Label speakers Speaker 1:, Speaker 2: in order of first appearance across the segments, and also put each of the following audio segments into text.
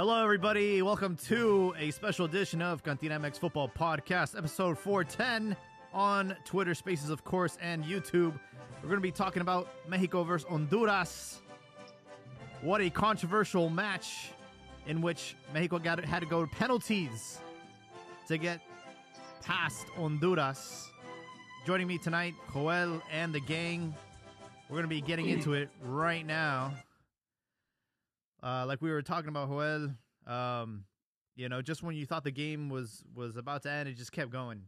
Speaker 1: Hello, everybody. Welcome to a special edition of Cantina MX Football Podcast, episode 410 on Twitter Spaces, of course, and YouTube. We're going to be talking about Mexico versus Honduras. What a controversial match in which Mexico got had to go to penalties to get past Honduras. Joining me tonight, Joel and the gang. We're going to be getting into it right now. Uh, like we were talking about Joel, um, you know, just when you thought the game was was about to end, it just kept going.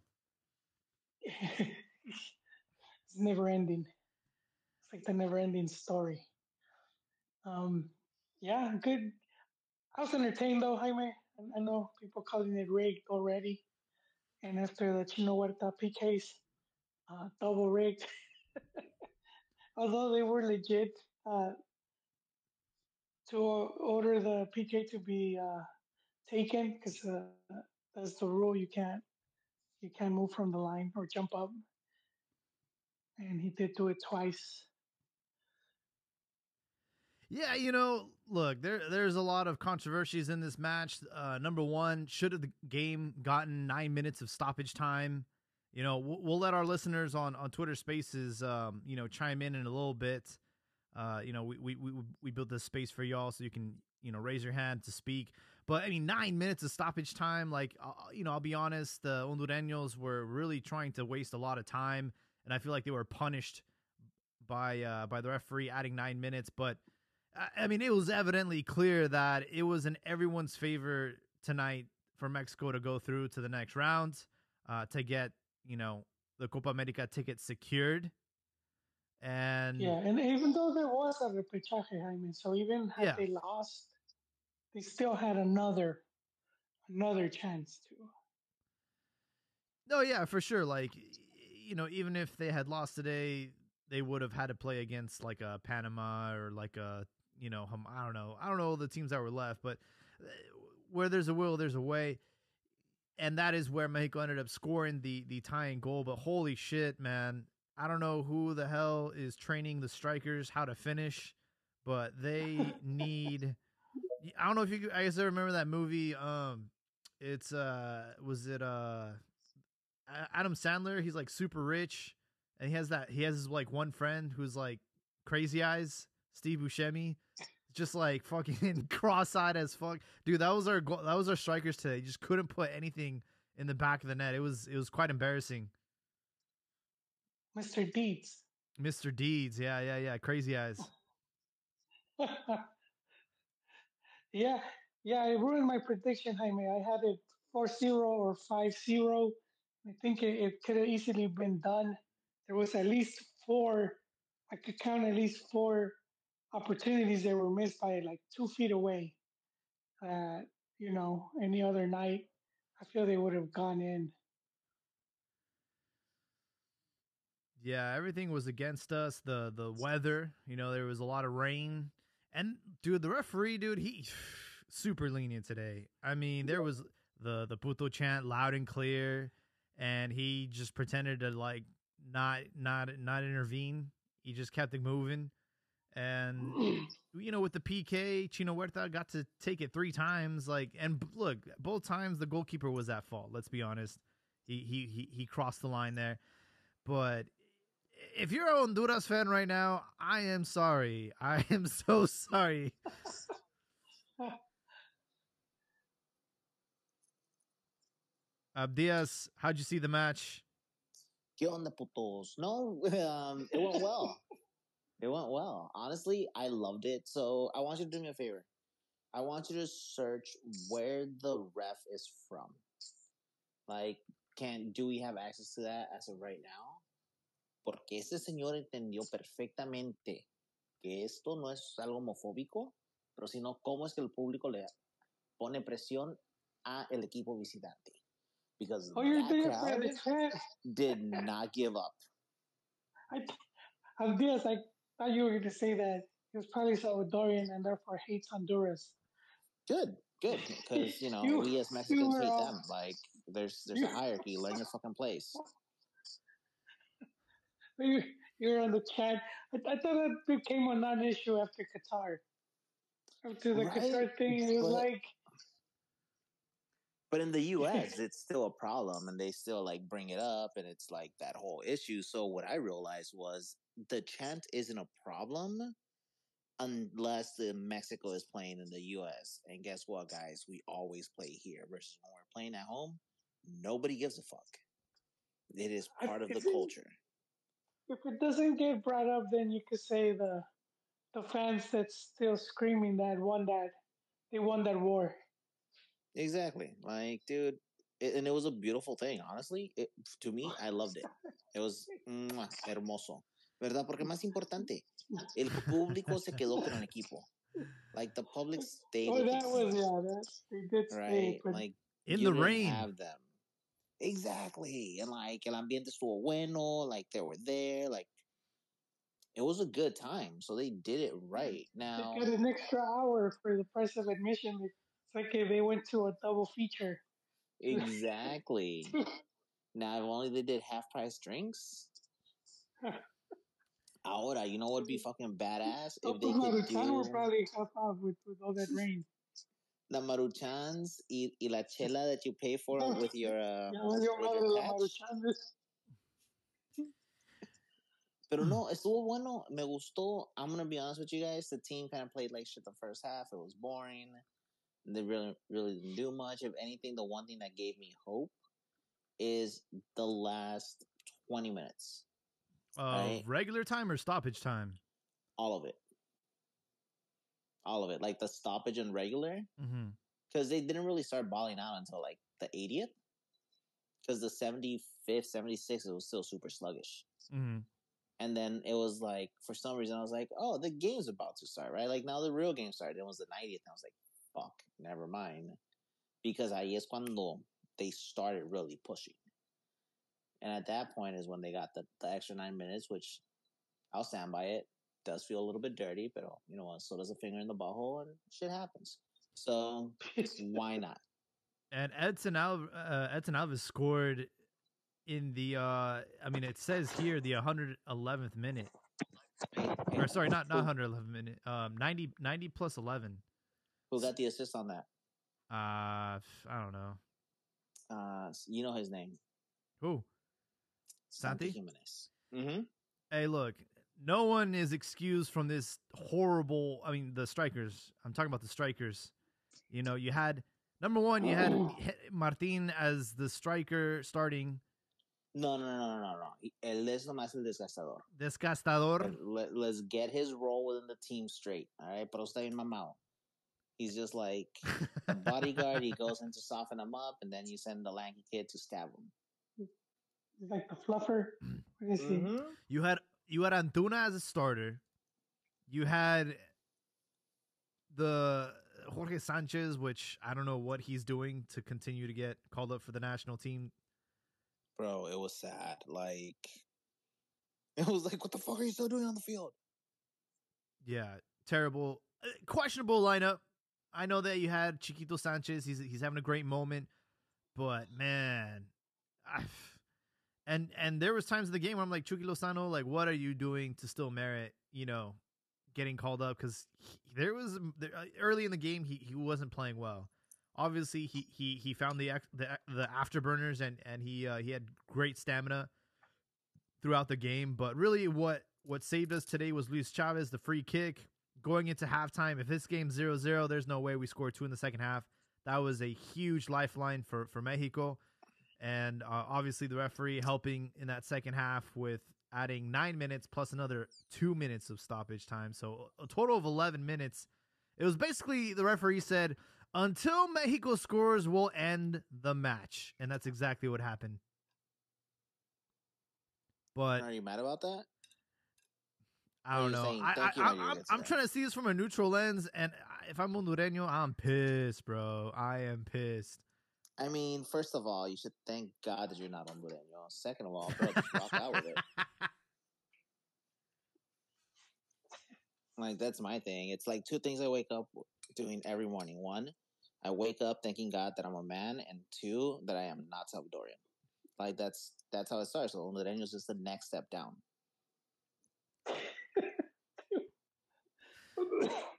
Speaker 2: it's never ending. It's like the never ending story. Um, yeah, good. I was entertained though, Jaime. I know people calling it rigged already. And after the Chino Huerta PKs, uh, double rigged. Although they were legit, uh, to order the PK to be uh, taken because uh, that's the rule. You can't you can't move from the line or jump up. And he did do it twice.
Speaker 1: Yeah, you know, look, there there's a lot of controversies in this match. Uh, number one, should the game gotten nine minutes of stoppage time? You know, we'll, we'll let our listeners on on Twitter Spaces, um, you know, chime in in a little bit. Uh, you know, we, we we we built this space for y'all so you can you know raise your hand to speak. But I mean, nine minutes of stoppage time. Like, uh, you know, I'll be honest, the Hondureños were really trying to waste a lot of time, and I feel like they were punished by uh, by the referee adding nine minutes. But I mean, it was evidently clear that it was in everyone's favor tonight for Mexico to go through to the next round uh, to get you know the Copa America ticket secured. And
Speaker 2: yeah, and even though there was a repechaje, I mean, so even had yeah. they lost, they still had another another chance to.
Speaker 1: No, yeah, for sure. Like, you know, even if they had lost today, they would have had to play against like a Panama or like a you know, I don't know, I don't know the teams that were left, but uh, where there's a will, there's a way. And that is where Mexico ended up scoring the the tying goal. But holy shit, man! I don't know who the hell is training the strikers how to finish, but they need. I don't know if you I guess I remember that movie. Um, it's uh, was it uh, Adam Sandler? He's like super rich, and he has that he has his like one friend who's like crazy eyes, Steve Buscemi, just like fucking cross-eyed as fuck, dude. That was our that was our strikers today. Just couldn't put anything in the back of the net. It was it was quite embarrassing.
Speaker 2: Mr. Deeds.
Speaker 1: Mr. Deeds, yeah, yeah, yeah. Crazy eyes.
Speaker 2: yeah, yeah, I ruined my prediction, Jaime. I had it 4 0 or 5 0. I think it, it could have easily been done. There was at least four, I could count at least four opportunities that were missed by like two feet away. Uh, you know, any other night, I feel they would have gone in.
Speaker 1: Yeah, everything was against us. The the weather, you know, there was a lot of rain. And dude, the referee, dude, he super lenient today. I mean, there was the the puto chant loud and clear, and he just pretended to like not not not intervene. He just kept it moving. And you know, with the PK, Chino Huerta got to take it three times. Like, and look, both times the goalkeeper was at fault. Let's be honest. He he he he crossed the line there. But if you're a Honduras fan right now, I am sorry. I am so sorry. Abdias, how'd you see the match?
Speaker 3: ¿Qué onda, putos? No, um, it went well. it went well. Honestly, I loved it. So I want you to do me a favor. I want you to search where the ref is from. Like, can do we have access to that as of right now? Porque ese señor entendió perfectamente que esto no es algo homofóbico, pero sino cómo es que el público le pone presión a el equipo visitante. Because oh, that crowd did not give up.
Speaker 2: I, I guess I thought you were going to say that he was probably Salvadorian and therefore hates Honduras.
Speaker 3: Good, good, because you know you, we as Mexicans hate them. Like there's there's a hierarchy. Learn your fucking place.
Speaker 2: you, you're on the chat. I, I thought that became a non-issue after Qatar. After the right. Qatar thing, it was but, like
Speaker 3: But in the US, it's still a problem and they still like bring it up and it's like that whole issue. So what I realized was the chant isn't a problem unless the Mexico is playing in the US. And guess what, guys? We always play here versus when we're playing at home, nobody gives a fuck. It is
Speaker 2: I
Speaker 3: part of the culture.
Speaker 2: If it doesn't get brought up, then you could say the the fans that's still screaming that won that they won that war.
Speaker 3: Exactly. Like, dude, it, and it was a beautiful thing. Honestly, it, to me, I loved it. It was mwah, hermoso. ¿Verdad? Porque más importante, el público se quedó con el equipo. Like, the public
Speaker 2: oh,
Speaker 3: stayed Oh,
Speaker 2: that was yeah, that they did stay,
Speaker 3: right?
Speaker 2: but
Speaker 3: Like,
Speaker 1: In
Speaker 3: you
Speaker 1: the
Speaker 3: didn't
Speaker 1: rain.
Speaker 3: have them. Exactly. And, like, el ambiente estuvo bueno. Like, they were there. Like, it was a good time. So they did it mm, right. Now,
Speaker 2: they got an extra hour for the price of admission. It's like if they went to a double feature.
Speaker 3: exactly. Now, if only they did half price drinks. Ahora, you know what would be fucking badass if they could do
Speaker 2: probably help out with, with all that rain.
Speaker 3: The maruchans y, y la chela that you pay for with your uh,
Speaker 2: Ya valió
Speaker 3: with your
Speaker 2: la
Speaker 3: patch.
Speaker 2: Maruchan.
Speaker 3: Pero no, estuvo bueno. Me gustó. I'm gonna be honest with you guys. The team kind of played like shit the first half. It was boring. They really, really didn't do much. If anything, the one thing that gave me hope is the last 20 minutes.
Speaker 1: Uh,
Speaker 3: Right.
Speaker 1: regular time or stoppage time?
Speaker 3: All of it. All of it. Like the stoppage and regular.
Speaker 1: Mm-hmm.
Speaker 3: because they didn't really start balling out until like the 80th. Because the 75th, 76th, it was still super sluggish.
Speaker 1: Mm-hmm.
Speaker 3: And then it was like, for some reason, I was like, oh, the game's about to start, right? Like now the real game started. It was the 90th. And I was like, fuck, never mind. Because ahí es cuando they started really pushing. And at that point is when they got the, the extra nine minutes, which I'll stand by it. Does feel a little bit dirty, but you know what? So does a finger in the butthole and shit happens. So why not?
Speaker 1: And Edson Alv- uh, Edson Alves scored in the. Uh, I mean, it says here the 111th minute. Or sorry, not not 111th minute. Um, 90 90 plus 11.
Speaker 3: Who got the assist on that?
Speaker 1: Uh, I don't know.
Speaker 3: Uh, you know his name,
Speaker 1: Who? Santi?
Speaker 3: Jimenez. Mm-hmm.
Speaker 1: Hey, look, no one is excused from this horrible. I mean, the strikers. I'm talking about the strikers. You know, you had number one, you had He- Martin as the striker starting.
Speaker 3: No, no, no, no, no, no. Él es nomás el desgastador.
Speaker 1: Desgastador.
Speaker 3: Let, let's get his role within the team straight. All right, pero está bien mamado. He's just like a bodyguard. he goes in to soften him up, and then you send the lanky kid to stab him.
Speaker 2: He's like the fluffer. What is he?
Speaker 3: Mm-hmm.
Speaker 1: You had you had Antuna as a starter. You had the Jorge Sanchez, which I don't know what he's doing to continue to get called up for the national team.
Speaker 3: Bro, it was sad. Like, it was like, what the fuck are you still doing on the field?
Speaker 1: Yeah, terrible, uh, questionable lineup. I know that you had Chiquito Sanchez. He's he's having a great moment, but man, I, and and there was times in the game where I'm like Chucky Lozano, like, what are you doing to still merit, you know, getting called up? Because there was there, uh, early in the game he he wasn't playing well. Obviously, he he he found the the the afterburners and and he uh, he had great stamina throughout the game. But really, what what saved us today was Luis Chavez, the free kick going into halftime. If this game's 0-0, there's no way we score two in the second half. That was a huge lifeline for for Mexico, and uh, obviously the referee helping in that second half with adding nine minutes plus another two minutes of stoppage time. So a total of eleven minutes. It was basically the referee said, "Until Mexico scores, we'll end the match," and that's exactly what happened. But
Speaker 3: Are you mad about that?
Speaker 1: I don't know.
Speaker 3: saying,
Speaker 1: I, I, I'm trying to see this from a neutral lens, and if I'm Hondureño, I'm pissed, bro. I am pissed.
Speaker 3: I mean, first of all, you should thank God that you're not on hondureño. Second of all, bro, just rock out with it. Like that's my thing. It's like two things I wake up doing every morning. One, I wake up thanking God that I'm a man, and two, that I am not Salvadorian. Like that's that's how it starts. So hondureño is just the next step down.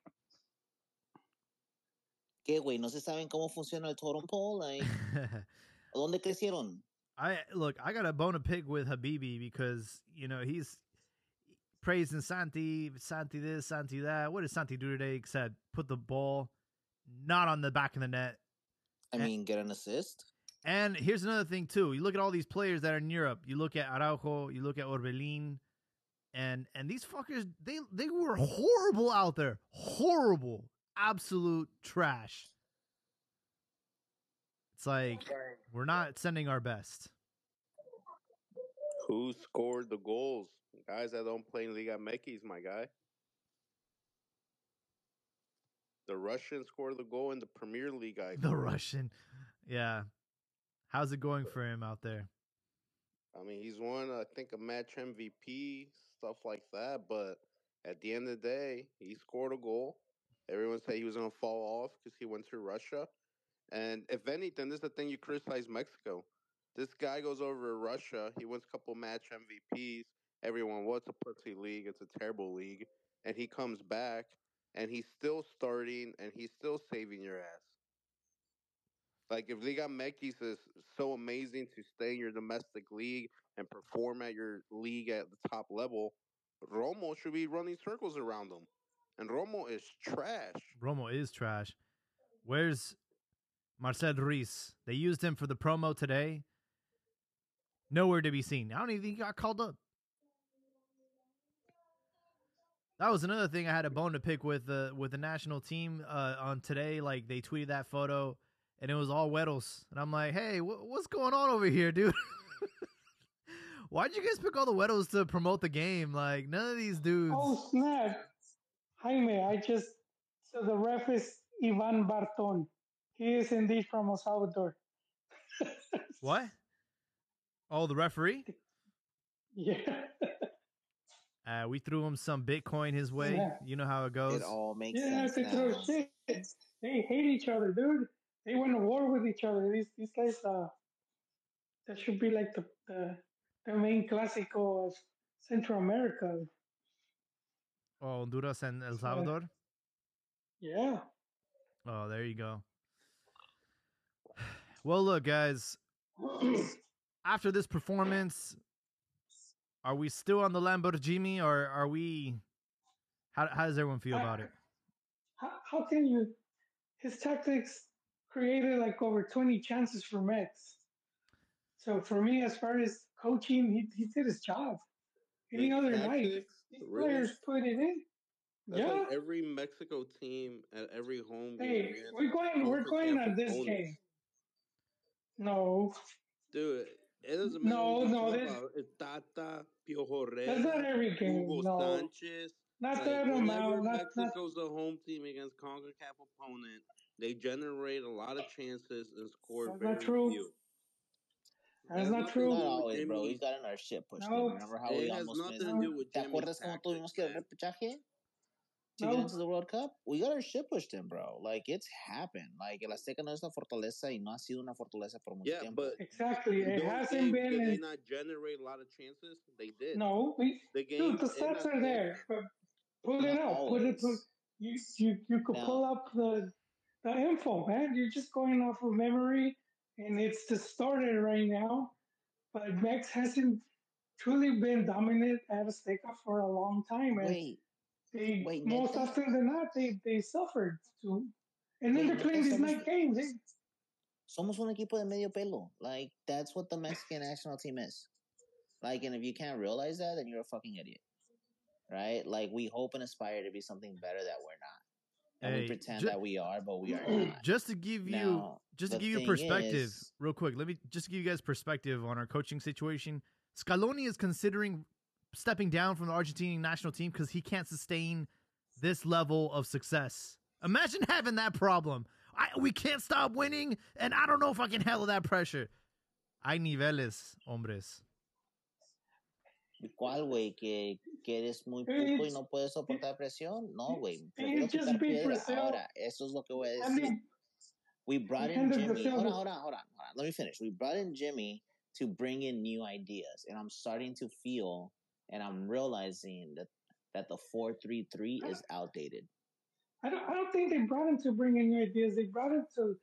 Speaker 3: ¿Qué ¿Qué, güey? ¿No se saben cómo funciona el totem pole? Like, ¿Dónde crecieron?
Speaker 1: I look, I got a bone to pick with Habibi because you know he's praising Santi, Santi this, Santi that. What did Santi do today except put the ball not on the back of the net?
Speaker 3: I
Speaker 1: And-
Speaker 3: mean, get an assist.
Speaker 1: And here's another thing too. You look at all these players that are in Europe. You look at Araujo. You look at Orbelin, and and these fuckers they they were horrible out there. Horrible, absolute trash. It's like we're not sending our best.
Speaker 4: Who scored the goals? Guys that don't play in Liga MX, my guy. The Russian scored the goal in the Premier League. I
Speaker 1: The Russian, yeah. How's it going for him out there?
Speaker 4: I mean, he's won, I think, a match MVP, stuff like that. But at the end of the day, he scored a goal. Everyone said he was going to fall off because he went to Russia. And if anything, this is the thing you criticize Mexico. This guy goes over to Russia. He wins a couple match MVPs. Everyone, what's a pussy league? It's a terrible league. And he comes back and he's still starting and he's still saving your ass. Like if Liga MX is so amazing to stay in your domestic league and perform at your league at the top level, Romo should be running circles around him. And Romo is trash.
Speaker 1: Romo is trash. Where's Marcel Ruiz? They used him for the promo today. Nowhere to be seen. I don't even think he got called up. That was another thing I had a bone to pick with the with the national team uh, on today. Like they tweeted that photo, and it was all Weddles, and I'm like, hey, wh- what's going on over here, dude? Why'd you guys pick all the Weddles to promote the game? Like none of these dudes.
Speaker 2: Oh snap! Jaime, I just so the ref is Ivan Barton. He is indeed from El Salvador.
Speaker 1: What? Oh, the referee.
Speaker 2: Yeah.
Speaker 1: Uh, we threw him some Bitcoin his way.
Speaker 2: Yeah.
Speaker 1: You know how it goes.
Speaker 3: It all makes
Speaker 2: Yeah,
Speaker 3: sense
Speaker 2: they throw shit. They hate each other, dude. They went to war with each other. These these guys, uh, that should be like the the, the main clásico of Central America.
Speaker 1: Oh, Honduras and El Salvador.
Speaker 2: Yeah.
Speaker 1: Oh, there you go. Well, look, guys. After this performance, are we still on the Lamborghini, or are we? How how does everyone feel about it?
Speaker 2: how, how can you? His tactics created like over 20 chances for Mets. So for me, as far as coaching, he, he did his job. Any other night, these players put it in.
Speaker 4: That's
Speaker 2: yeah.
Speaker 4: like every Mexico team at every home game.
Speaker 2: Hey, we're going. We're going on this
Speaker 4: opponents.
Speaker 2: game. No,
Speaker 4: Dude, it doesn't matter.
Speaker 2: No, no, this-
Speaker 4: Tata, Piojo
Speaker 2: that's not every game.
Speaker 4: Hugo
Speaker 2: No,
Speaker 4: Sanchez.
Speaker 2: not
Speaker 4: Like,
Speaker 2: that amount. Not not.
Speaker 4: Mexico's a home team against CONCACAF opponent, they generate a lot of chances and score
Speaker 2: That's
Speaker 4: very
Speaker 2: not
Speaker 4: few.
Speaker 2: That's not true.
Speaker 3: Not always, bro.
Speaker 4: Jimmy.
Speaker 3: He's gotten our shit pushed
Speaker 2: No.
Speaker 3: in. Remember how we
Speaker 4: It has
Speaker 3: almost
Speaker 4: nothing
Speaker 3: missed?
Speaker 4: to do with
Speaker 3: ¿Te
Speaker 4: Jimmy's
Speaker 3: acuerdas cuando tuvimos
Speaker 4: tactics,
Speaker 3: que
Speaker 4: man.
Speaker 3: repechaje to
Speaker 2: No.
Speaker 3: get into the World Cup? We got our shit pushed in, bro. Like it's happened. Like el Azteca no es una fortaleza y no ha sido una fortaleza por mucho
Speaker 4: Yeah,
Speaker 3: tiempo.
Speaker 4: but
Speaker 2: Exactly. It hasn't
Speaker 4: games,
Speaker 2: been.
Speaker 4: did they
Speaker 2: In,
Speaker 4: not generate a lot of chances? They did.
Speaker 2: no, we,
Speaker 4: The
Speaker 2: dude, the stats are there. But pull it
Speaker 3: Not
Speaker 2: up. Put it. Put, you you you could
Speaker 3: No.
Speaker 2: pull up the the info, man. You're just going off of memory, and it's distorted right now. But Mex hasn't truly been dominant at Azteca for a long time, and
Speaker 3: Wait,
Speaker 2: they
Speaker 3: wait,
Speaker 2: most often than not they they suffered too. And then
Speaker 3: Wait,
Speaker 2: they're playing these night games. They,
Speaker 3: somos un equipo de medio pelo. Like that's what the Mexican national team is. Like, and if you can't realize that, then you're a fucking idiot, right? Like we hope and aspire to be something better that we're not, and
Speaker 1: Hey,
Speaker 3: we pretend
Speaker 1: ju-
Speaker 3: that we are, but we are not.
Speaker 1: Just to give you
Speaker 3: Now,
Speaker 1: just to give you perspective,
Speaker 3: is-
Speaker 1: real quick, let me just give you guys perspective on our coaching situation. Scaloni is considering stepping down from the Argentinian national team because he can't sustain this level of success. Imagine having that problem. I, we can't stop winning, and I don't know if I can handle that pressure. Hay niveles, hombres.
Speaker 3: ¿Cuál, güey? ¿Que, que eres muy puto y no puedes soportar presión? No, güey.
Speaker 2: hey,
Speaker 3: Prefiero
Speaker 2: just
Speaker 3: picar
Speaker 2: be
Speaker 3: piedra.
Speaker 2: Brazil.
Speaker 3: Ahora, eso es lo que voy a
Speaker 2: I
Speaker 3: decir.
Speaker 2: mean,
Speaker 3: we brought in Jimmy. Hold on, hold on, hold on, hold on. Let me finish. We brought in Jimmy to bring in new ideas, and I'm starting to feel, and I'm realizing that that the four three three is outdated.
Speaker 2: I don't. I don't think they brought him to bring in new ideas. They brought him to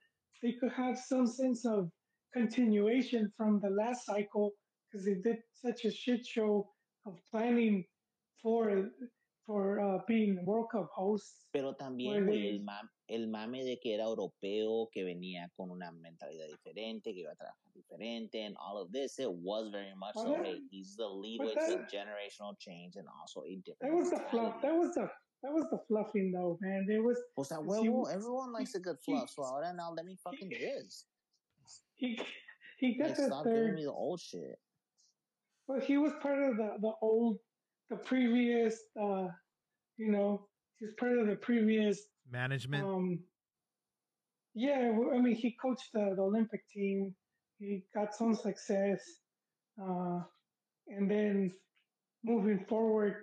Speaker 2: they could have some sense of continuation from the last cycle because they did such a shit show of planning for for uh, being World Cup hosts.
Speaker 3: Pero también, güey, el, mam el mame de que era europeo, que venía con una mentalidad diferente, que iba a trabajar diferente, and all of this, it was very much so, hey, he's the leader to generational change and also a different
Speaker 2: That was the fluff. That was the that was the fluffing though, man. There was
Speaker 3: Pues that huevo, everyone likes a good fluff, so ahora now let me fucking jizz.
Speaker 2: He he got
Speaker 3: Like,
Speaker 2: the
Speaker 3: stop
Speaker 2: third
Speaker 3: giving me the old shit.
Speaker 2: Well, he was part of the, the old, the previous, uh, you know, he's part of the previous.
Speaker 1: Management.
Speaker 2: Um, yeah, I mean, he coached the, the Olympic team. He got some success. Uh, and then moving forward,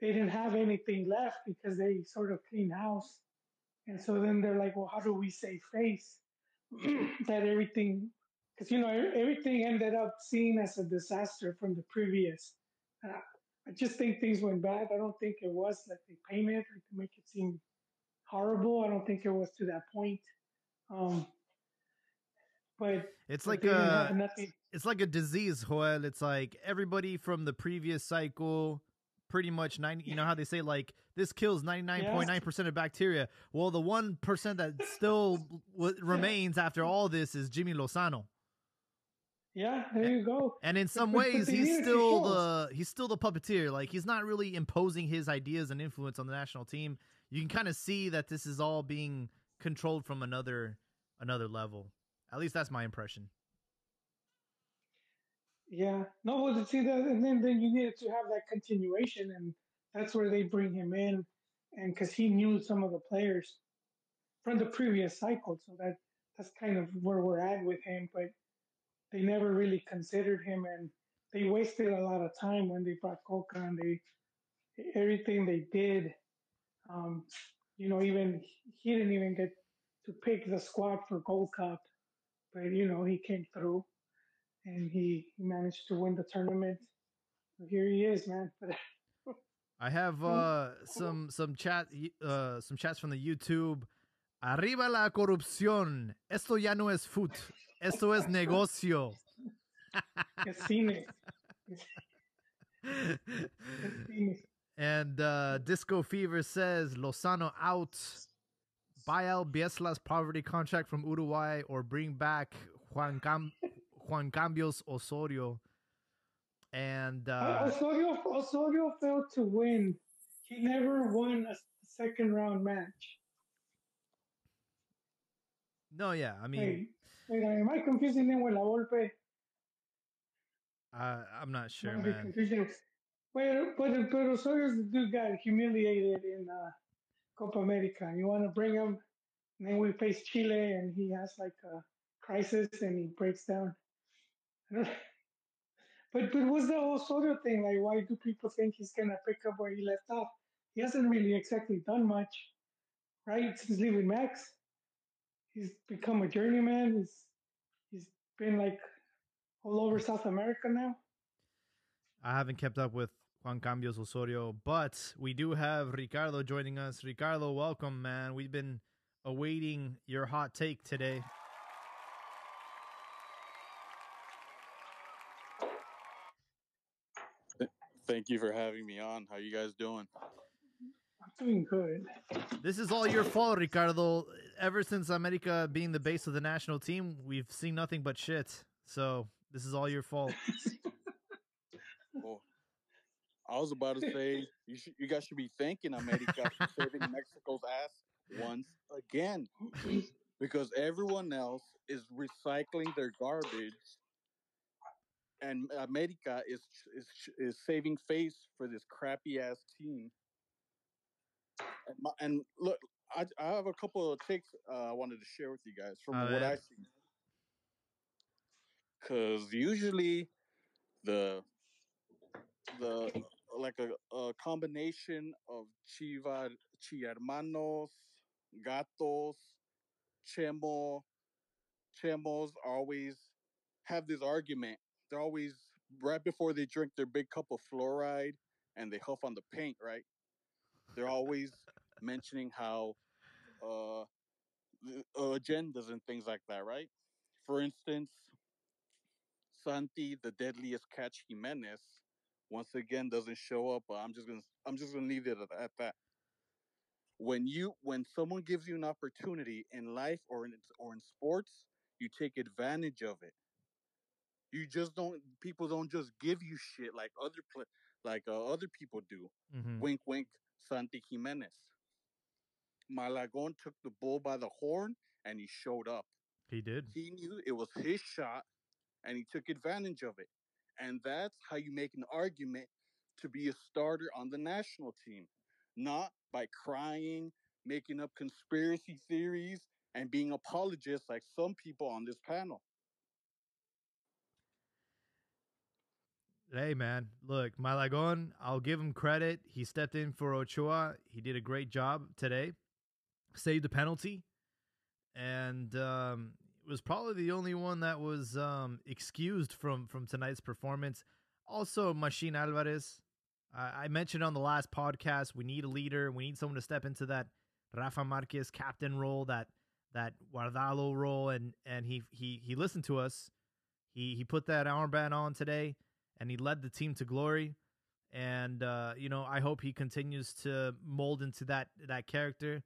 Speaker 2: they didn't have anything left because they sort of cleaned house. And so then they're like, well, how do we save face? that everything because you know everything ended up seen as a disaster from the previous. Uh, I just think things went bad. I don't think it was like they painted like to make it seem horrible. I don't think it was to that point. Um, but
Speaker 1: It's like
Speaker 2: they didn't have
Speaker 1: a it's like a disease, Joel. It's like everybody from the previous cycle, pretty much ninety. You know how they say like this kills ninety nine point nine percent of bacteria. Well, the one percent that still w- remains after all this is Jimmy Lozano,
Speaker 2: Yeah, there you go.
Speaker 1: and in some ways he's still the he's still the puppeteer. Like he's not really imposing his ideas and influence on the national team. You can kind of see that this is all being controlled from another another level. At least that's my impression.
Speaker 2: Yeah, no, well, see that, and then then you needed to have that continuation, and that's where they bring him in, and because he knew some of the players from the previous cycle, so that that's kind of where we're at with him. But they never really considered him, and they wasted a lot of time when they brought Cocca, and they everything they did. Um, you know, even he didn't even get to pick the squad for Gold Cup, but you know he came through and he managed to win the tournament. So here he is, man.
Speaker 1: I have uh some some chat uh some chats from the YouTube. Arriba la corrupción. Esto ya no es foot. Esto es negocio.
Speaker 2: it's cine. It's cine.
Speaker 1: and uh Disco Fever says Lozano out. Buy out Bielsa's poverty contract from Uruguay or bring back Juan Cam- Juan Cambios Osorio. And uh
Speaker 2: Osorio, Osorio failed to win. He never won a second round match.
Speaker 1: no, yeah, I mean,
Speaker 2: Wait, am I confusing him with La Volpe?
Speaker 1: uh, I'm not sure,
Speaker 2: be
Speaker 1: man.
Speaker 2: Wait, but but Osorio's the dude got humiliated in uh, Copa America. You want to bring him, and then we face Chile, and he has like a crisis, and he breaks down. But but what's the whole Osorio thing? Like, why do people think he's gonna pick up where he left off? He hasn't really exactly done much, right? Since leaving Max, he's become a journeyman. He's he's been like all over South America now.
Speaker 1: I haven't kept up with Juan Cambios Osorio, but we do have Ricardo joining us. Ricardo, welcome, man. We've been awaiting your hot take today.
Speaker 5: Thank you for having me on. How you guys doing?
Speaker 2: Doing good.
Speaker 1: This is all your fault, Ricardo. Ever since America being the base of the national team, we've seen nothing but shit. So this is all your fault.
Speaker 5: Well, I was about to say you should, you guys should be thanking America for saving Mexico's ass once again, because everyone else is recycling their garbage, and America is is is saving face for this crappy ass team. And, my, and look, I, I have a couple of takes uh, I wanted to share with you guys from
Speaker 1: Oh,
Speaker 5: what
Speaker 1: yeah.
Speaker 5: I see. Because usually the the like a, a combination of chiva chihermanos, gatos, chemo, chemos always have this argument. They're always right before they drink their big cup of fluoride and they huff on the paint, right? They're always mentioning how uh, uh, agendas and things like that, right? For instance, Santi, the deadliest catch Jimenez, once again doesn't show up. But I'm just gonna I'm just gonna leave it at that. When you when someone gives you an opportunity in life or in or in sports, you take advantage of it. You just don't. People don't just give you shit like other like uh, other people do.
Speaker 1: Mm-hmm.
Speaker 5: Wink, wink. Santi Jimenez. Malagon took the bull by the horn and he showed up.
Speaker 1: He did.
Speaker 5: He knew it was his shot and he took advantage of it. And that's how you make an argument to be a starter on the national team, not by crying, making up conspiracy theories, and being apologists like some people on this panel.
Speaker 1: Hey man, look, Malagon, I'll give him credit. He stepped in for Ochoa. He did a great job today. Saved the penalty. And um, was probably the only one that was um, excused from from tonight's performance. Also, Machin Alvarez. I, mentioned on the last podcast we need a leader. We need someone to step into that Rafa Marquez captain role, that that Guardado role, and and he he he listened to us. He he put that armband on today, and he led the team to glory. And uh, you know, I hope he continues to mold into that that character.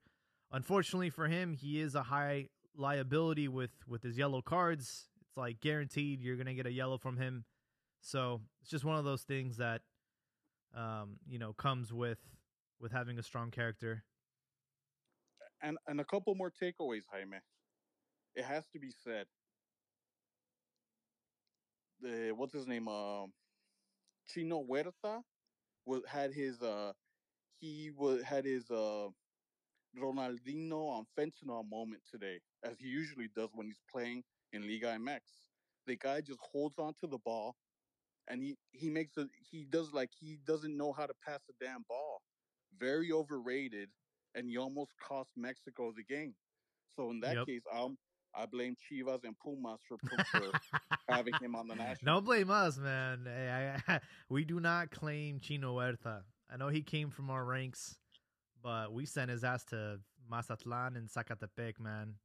Speaker 1: Unfortunately for him, he is a high liability with with his yellow cards. It's like guaranteed you're gonna get a yellow from him. So it's just one of those things that um, you know comes with with having a strong character.
Speaker 5: And and a couple more takeaways, Jaime. It has to be said. The what's his name? Um, Chino Huerta was had his uh he was had his uh Ronaldinho on fentanyl moment today, as he usually does when he's playing in Liga MX. The guy just holds on to the ball, and he he makes a he does like he doesn't know how to pass a damn ball. Very overrated, and he almost cost Mexico the game. So in that
Speaker 1: Yep.
Speaker 5: case, I'm I blame Chivas and Pumas for, for having him on the national.
Speaker 1: Don't blame us, man. Hey, I, we do not claim Chino Huerta. I know he came from our ranks, but we sent his ass to Mazatlan and Zacatepec, man.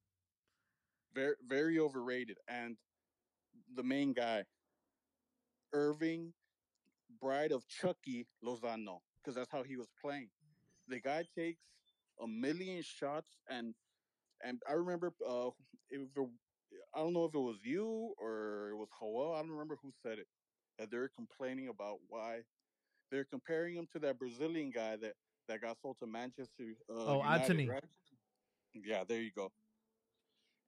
Speaker 5: very very overrated. And the main guy, Irving, bride of Chucky Lozano, because that's how he was playing. The guy takes a million shots, and and I remember uh, it, I don't know if it was you or it was Joel. I don't remember who said it. That they're complaining about why they're comparing him to that Brazilian guy that that got sold to Manchester. Uh,
Speaker 1: Oh,
Speaker 5: United,
Speaker 1: Antony.
Speaker 5: right? Yeah, there you go.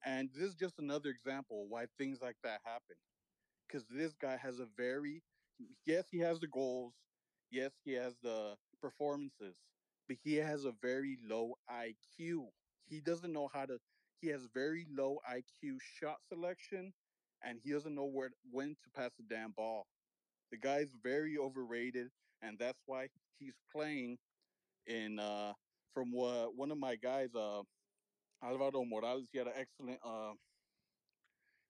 Speaker 5: And this is just another example why things like that happen. Because this guy has a very, yes, he has the goals. Yes, he has the performances, but he has a very low IQ. He doesn't know how to, he has very low IQ shot selection, and he doesn't know where when to pass the damn ball. The guy's very overrated, and that's why he's playing in, uh, from what one of my guys, uh, Alvaro Morales, he had an excellent. Uh,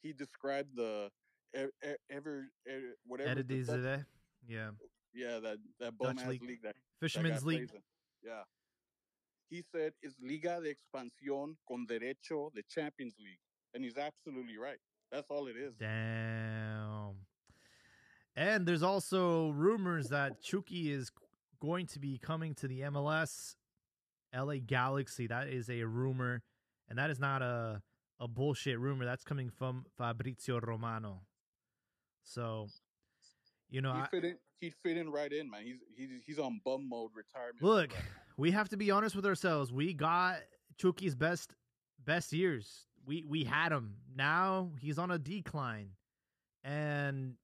Speaker 5: he described the ever e- whatever. the Dutch-
Speaker 1: Eredivisie. Yeah.
Speaker 5: yeah, that that bum
Speaker 1: league.
Speaker 5: league, that, that
Speaker 1: Fisherman's League.
Speaker 5: Yeah, he said it's Liga de Expansión con derecho de Champions League, and he's absolutely right. That's all it is.
Speaker 1: Damn. And there's also rumors that Chucky is going to be coming to the MLS LA Galaxy. That is a rumor, and that is not a a bullshit rumor. That's coming from Fabrizio Romano. So, you know,
Speaker 5: he fit in. He'd fit in right in, man. He's he's he's on bum mode retirement.
Speaker 1: look, we have to be honest with ourselves. We got Chucky's best best years. We we had him. Now he's on a decline, and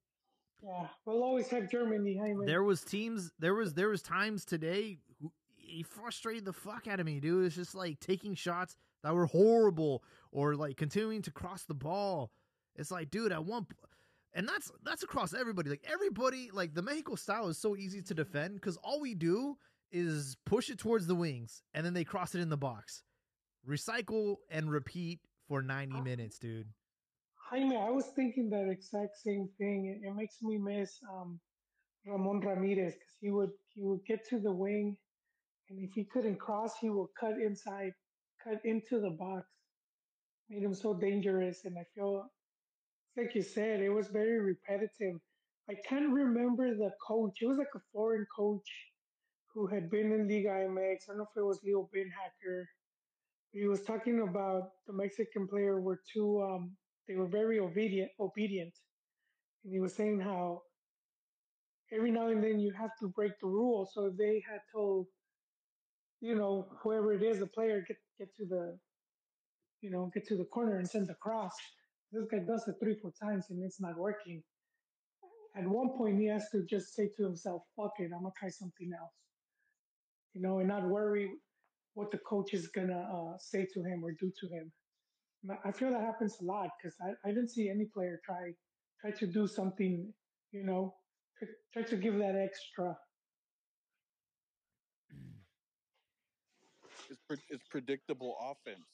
Speaker 2: Yeah, we'll always have Germany, Jaime.
Speaker 1: there was teams there was there was times today who he frustrated the fuck out of me dude. It's just like taking shots that were horrible or like continuing to cross the ball. It's like dude at one and that's that's across everybody. Like everybody like the mexico style is so easy to defend because all we do is push it towards the wings and then they cross it in the box. Recycle and repeat for 90 ah. minutes dude
Speaker 2: Jaime, I was thinking that exact same thing. It, it makes me miss um, Ramon Ramirez because he would he would get to the wing and if he couldn't cross, he would cut inside, cut into the box. Made him so dangerous, and I feel like you said, it was very repetitive. I can't remember the coach. It was like a foreign coach who had been in Liga MX. I don't know if it was Leo Beenhakker. He was talking about the Mexican player were too um, they were very obedient obedient. And he was saying how every now and then you have to break the rules. So they had told, you know, whoever it is, the player get get to the you know, get to the corner and send the cross. This guy does it three, four times and it's not working. At one point, he has to just say to himself, fuck it, I'm to try something else. You know, and not worry what the coach is to uh, say to him or do to him. I feel that happens a lot because I, I didn't see any player try try to do something, you know, try, to give that extra.
Speaker 5: It's, pre- it's predictable offense.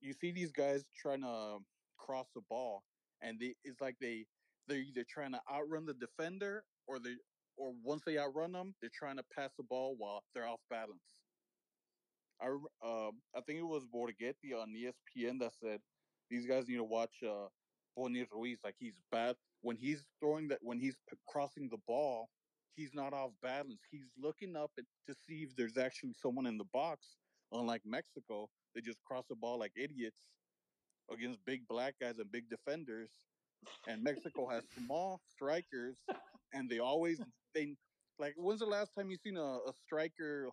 Speaker 5: You see these guys trying to cross the ball, and they, it's like they they're either trying to outrun the defender or they or once they outrun them, they're trying to pass the ball while they're off balance. I uh, I think it was Borghetti on ESPN that said these guys need to watch uh, Boni Ruiz. Like he's bad when he's throwing that when he's crossing the ball, he's not off balance. He's looking up at, to see if there's actually someone in the box. Unlike Mexico, they just cross the ball like idiots against big black guys and big defenders. And Mexico has small strikers, and they always they like. When's the last time you seen a, a striker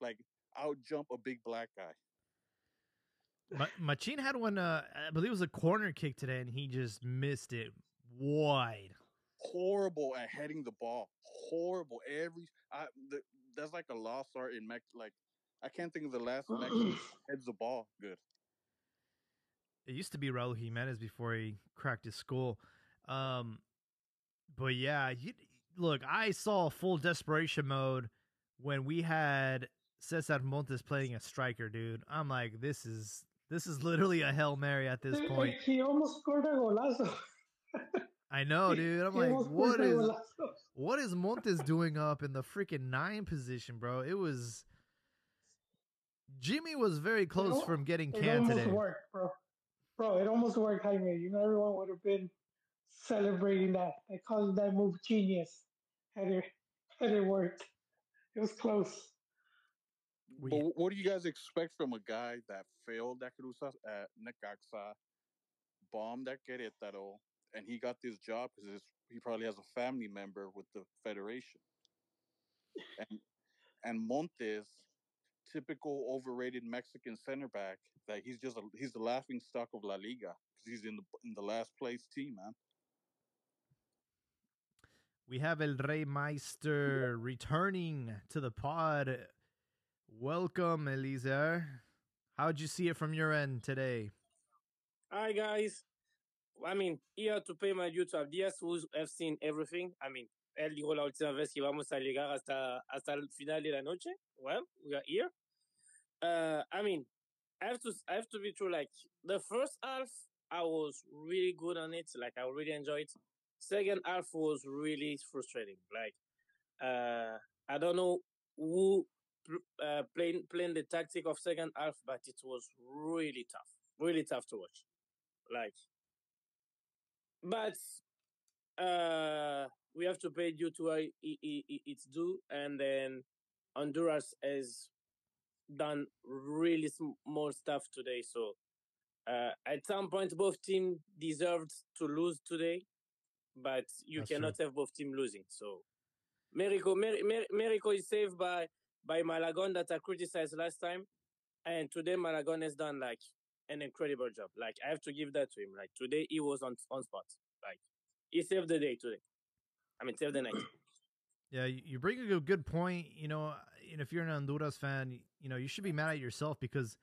Speaker 5: like out jump a big black guy?
Speaker 1: Ma- Machin had one. Uh, I believe it was a corner kick today, and he just missed it wide.
Speaker 5: Horrible at heading the ball. Horrible. Every I the, that's like a lost art in Mex. Like I can't think of the last Mexican heads the ball good.
Speaker 1: It used to be Raul Jimenez before he cracked his skull. Um, but yeah, you, look, I saw full desperation mode when we had Cesar Montes playing a striker, dude. I'm like, this is this is literally a hail mary at this point.
Speaker 2: He almost scored a golazo.
Speaker 1: I know, dude. I'm
Speaker 2: He
Speaker 1: like, what is
Speaker 2: golazo.
Speaker 1: what is Montes doing up in the freaking nine position, bro? It was Jimmy was very close from getting
Speaker 2: It
Speaker 1: canned
Speaker 2: almost
Speaker 1: today.
Speaker 2: worked, bro. Bro, it almost worked, Jaime. You know, everyone would have been celebrating that. They called that move genius. Had it, had it worked. It was close.
Speaker 1: We-
Speaker 5: But what do you guys expect from a guy that failed at Cruz at Necaxa, bombed at Querétaro, and he got this job because he probably has a family member with the federation. And and Montes, typical overrated Mexican center back, that he's just a, he's the laughing stock of La Liga because he's in the in the last place team, man.
Speaker 1: We have El Rey Meister returning to the pod. Welcome, Eliezer. How'd you see it from your end today?
Speaker 6: Hi guys. I mean, here to pay my due to Abdias, who have seen everything. I mean, él dijo la última vez que vamos a llegar hasta, hasta el final de la noche. Well, we are here. Uh, I mean, I have to, I have to be true. Like the first half, I was really good on it. Like I really enjoyed. it. Second half was really frustrating. Like, uh, I don't know who uh, playing playing the tactic of second half, but it was really tough, really tough to watch. Like, but uh, we have to pay due to its due, and then Honduras has done really small stuff today. So uh, at some point, both teams deserved to lose today, but you
Speaker 1: That's true.
Speaker 6: cannot have both teams losing. So Merico, Mer- Mer- Merico is saved by by Malagon that I criticized last time, and today Malagon has done like an incredible job. Like I have to give that to him. Like today he was on on spot. Like he saved the day today. I mean, saved the night.
Speaker 1: Yeah, you you bring a good- good point. You know, and if you're an Honduras fan, you know you should be mad at yourself because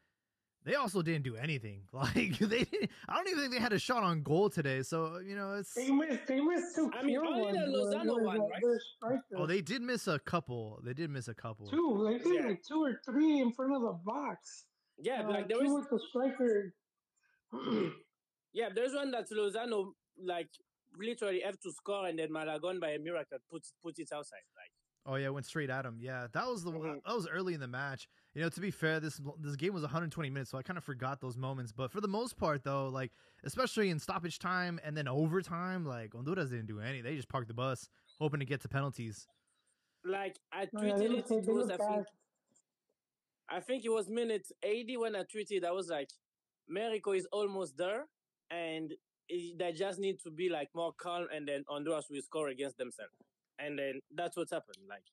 Speaker 1: they also didn't do anything. Like they, didn't, I don't even think they had a shot on goal today. So you know, it's
Speaker 2: They missed, they missed two
Speaker 6: I mean,
Speaker 2: pure
Speaker 6: only the Lozano
Speaker 2: where
Speaker 6: one, right?
Speaker 2: their strikers.
Speaker 1: oh, they did miss a couple. They did miss a couple.
Speaker 2: Two, they did
Speaker 6: Yeah.
Speaker 2: like two or three in front of the box.
Speaker 6: Yeah,
Speaker 2: Uh,
Speaker 6: like there
Speaker 2: two
Speaker 6: was
Speaker 2: with the striker.
Speaker 6: yeah, there's one that Lozano like literally have to score and then Malagon by a miracle put put it outside. Like
Speaker 1: Oh yeah, went straight at him. Yeah, that was the one
Speaker 6: Mhm.
Speaker 1: that was early in the match. You know, to be fair, this this game was 120 minutes, so I kind of forgot those moments. But for the most part, though, like especially in stoppage time and then overtime, like Honduras didn't do any. They just parked the bus, hoping to get to penalties.
Speaker 6: Like I
Speaker 2: Oh,
Speaker 6: tweeted it.
Speaker 2: look, they
Speaker 6: It was I think. I think it was minute 80 when I tweeted. I was like, Mexico is almost there, and it, they just need to be like more calm, and then Honduras will score against themselves. And then that's what's happened. Like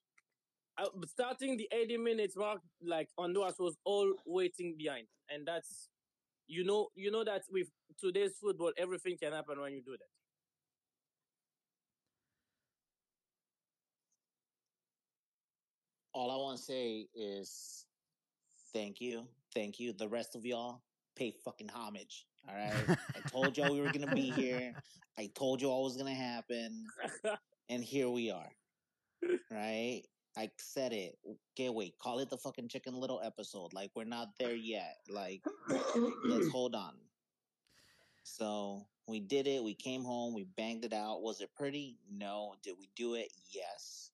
Speaker 6: uh, starting the 80 minutes mark, like Honduras was all waiting behind, and that's you know you know that with today's football, everything can happen when you do that.
Speaker 3: All I want to say is thank you, thank you. The rest of y'all pay fucking homage. All right, I told y'all we were gonna be here. I told you all was gonna happen, and here we are. Right? I said it. Okay, wait. Call it the fucking Chicken Little episode. Like we're not there yet. Like let's hold on. So we did it. We came home. We banged it out. Was it pretty? No. Did we do it? Yes.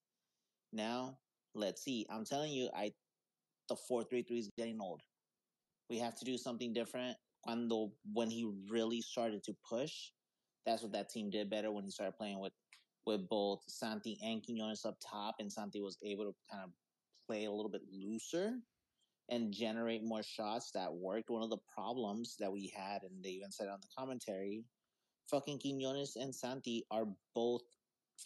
Speaker 3: Now let's see. I'm telling you, I the four three three is getting old. We have to do something different. Cuando when he really started to push, that's what that team did better when he started playing with with both Santi and Quinones up top, and Santi was able to kind of play a little bit looser and generate more shots that worked. One of the problems that we had, and they even said on the commentary, fucking Quinones and Santi are both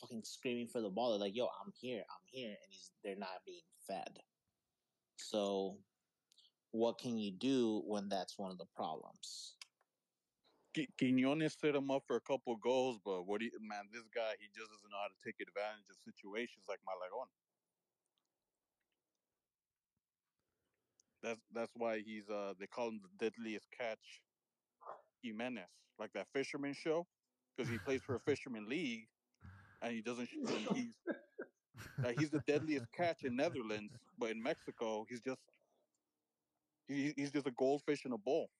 Speaker 3: fucking screaming for the ball. They're like, "Yo, I'm here, I'm here," and he's they're not being fed. So, what can you do when that's one of the problems?
Speaker 5: Qui- Quinones set him up for a couple goals, but what do you, man? This guy, he just doesn't know how to take advantage of situations like Malagon. That's that's why he's uh they call him the deadliest catch, Gimenez, like that fisherman show, because he plays for a fisherman league, and he doesn't. he's like he's the deadliest catch in Netherlands, but in Mexico, he's just he, he's just a goldfish in a bowl.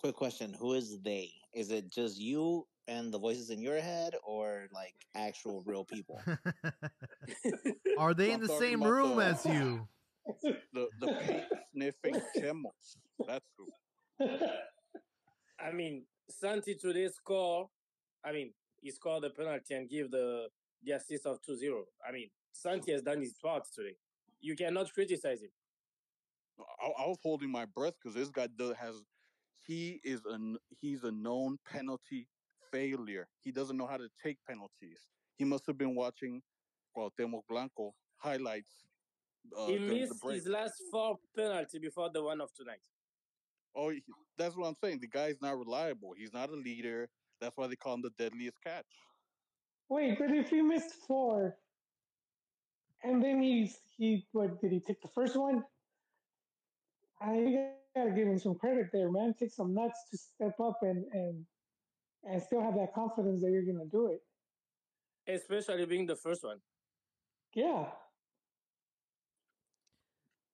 Speaker 3: Quick question: Who is they? Is it just you and the voices in your head, or like actual real people?
Speaker 1: Are they in the same room
Speaker 5: the-
Speaker 1: as you?
Speaker 5: The the paint sniffing chemos. That's who.
Speaker 6: I mean, Santi today score. I mean, he scored the penalty and give the the assist of 2-0. I mean, Santi has done his part today. You cannot criticize him.
Speaker 5: I, I was holding my breath because this guy does, has he is a he's a known penalty failure. He doesn't know how to take penalties. He must have been watching Cuauhtemoc Blanco highlights. Uh,
Speaker 6: he
Speaker 5: during the
Speaker 6: missed his last four penalty before the one of tonight.
Speaker 5: Oh, he- that's what I'm saying. The guy's not reliable. He's not a leader. That's why they call him the deadliest catch.
Speaker 2: Wait, but if he missed four, and then he's he what did he take the first one? I gotta give him some credit there, man. Take some nuts to step up and and and still have that confidence that you're gonna do it.
Speaker 6: Especially being the first one.
Speaker 2: Yeah.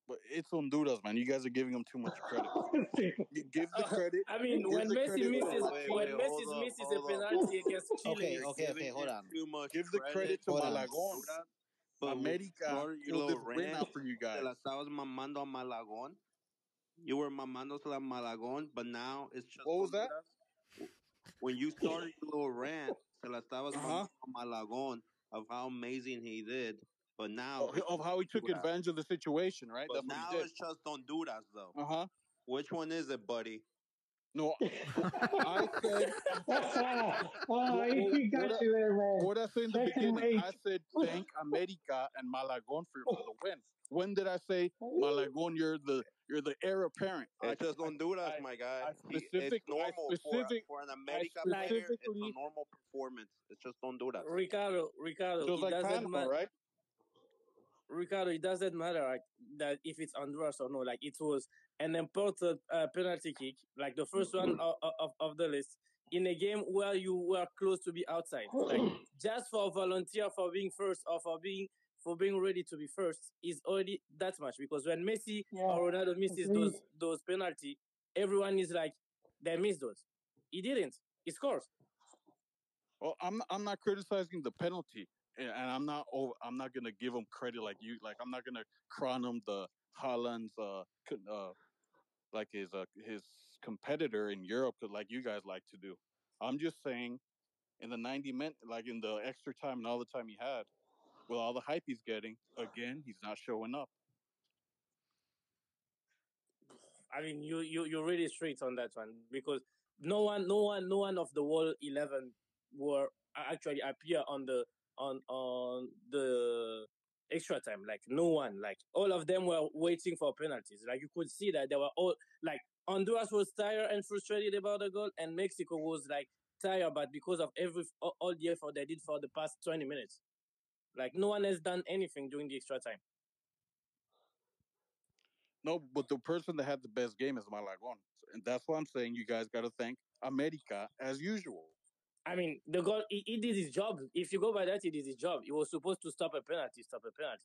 Speaker 5: But it's Honduras, man. You guys are giving him too much credit. Give the credit.
Speaker 6: I mean, when Messi misses,
Speaker 4: Wait, wait,
Speaker 6: when
Speaker 4: wait,
Speaker 6: Messi
Speaker 4: hold up,
Speaker 6: misses a penalty against Chile,
Speaker 3: Okay,
Speaker 4: You're
Speaker 3: okay,
Speaker 4: giving
Speaker 3: okay, hold
Speaker 4: him
Speaker 3: on.
Speaker 4: Too much
Speaker 5: Give the credit to
Speaker 3: Hold.
Speaker 5: Malagon.
Speaker 4: But
Speaker 5: America
Speaker 4: started your
Speaker 5: pulled
Speaker 4: little
Speaker 5: this out for you guys.
Speaker 4: te la estabas mamando a Malagón. You were mamándosela la Malagón, but now it's just
Speaker 5: What was that?
Speaker 4: When you started your little rant, se la estabas
Speaker 5: Uh-huh.
Speaker 4: Malagón of how amazing he did, but now
Speaker 5: Of, of how he took
Speaker 4: Honduras.
Speaker 5: advantage of the situation, right?
Speaker 4: But
Speaker 5: That's
Speaker 4: now it's just Honduras, though.
Speaker 5: Uh huh.
Speaker 4: Which one is it, buddy?
Speaker 5: No, I said
Speaker 2: oh, he, he got
Speaker 5: What I-
Speaker 2: you there, man.
Speaker 5: what I said in the
Speaker 2: Second
Speaker 5: beginning.
Speaker 2: mate.
Speaker 5: I said thank America and Malagon for, for the win. When did I say Malagon? You're the you're the heir apparent. I,
Speaker 4: It's just Honduras,
Speaker 5: I-
Speaker 4: my guy.
Speaker 5: I
Speaker 4: He-
Speaker 5: specific-
Speaker 4: it's
Speaker 5: I
Speaker 4: normal for,
Speaker 5: specific-
Speaker 4: for an America player. It's a normal performance. It's just Honduras.
Speaker 6: Ricardo, Ricardo,
Speaker 5: just
Speaker 6: it
Speaker 5: like
Speaker 6: doesn't
Speaker 5: Panama,
Speaker 6: matter.
Speaker 5: right?
Speaker 6: Ricardo, it doesn't matter like, that if it's Honduras or no. Like it was an important uh, penalty kick, like the first one of, of, of the list, in a game where you were close to be outside. Like just for volunteer for being first or for being for being ready to be first is already that much because when Messi
Speaker 2: Yeah,
Speaker 6: or Ronaldo misses
Speaker 2: agreed.
Speaker 6: those those penalty, everyone is like they missed those. He didn't. He scores.
Speaker 5: Well, I'm I'm not criticizing the penalty. And I'm not over, I'm not gonna give him credit like you like I'm not gonna crown him the Holland's uh, uh like his uh, his competitor in Europe like you guys like to do. I'm just saying in the 90 minute like in the extra time and all the time he had with all the hype he's getting again he's not showing up.
Speaker 6: I mean, you you you're really straight on that one because no one, no one, no one of the whole eleven were actually appear on the on on the extra time. Like no one, like all of them were waiting for penalties. Like you could see that they were all like Honduras was tired and frustrated about the goal, and Mexico was like tired, but because of every all, the effort they did for the past twenty minutes, like no one has done anything during the extra time.
Speaker 5: No, but the person that had the best game is Malagón, and that's why I'm saying you guys got to thank America as usual.
Speaker 6: I mean, the goal, he, he did his job. If you go by that, he did his job. He was supposed to stop a penalty, stop a penalty.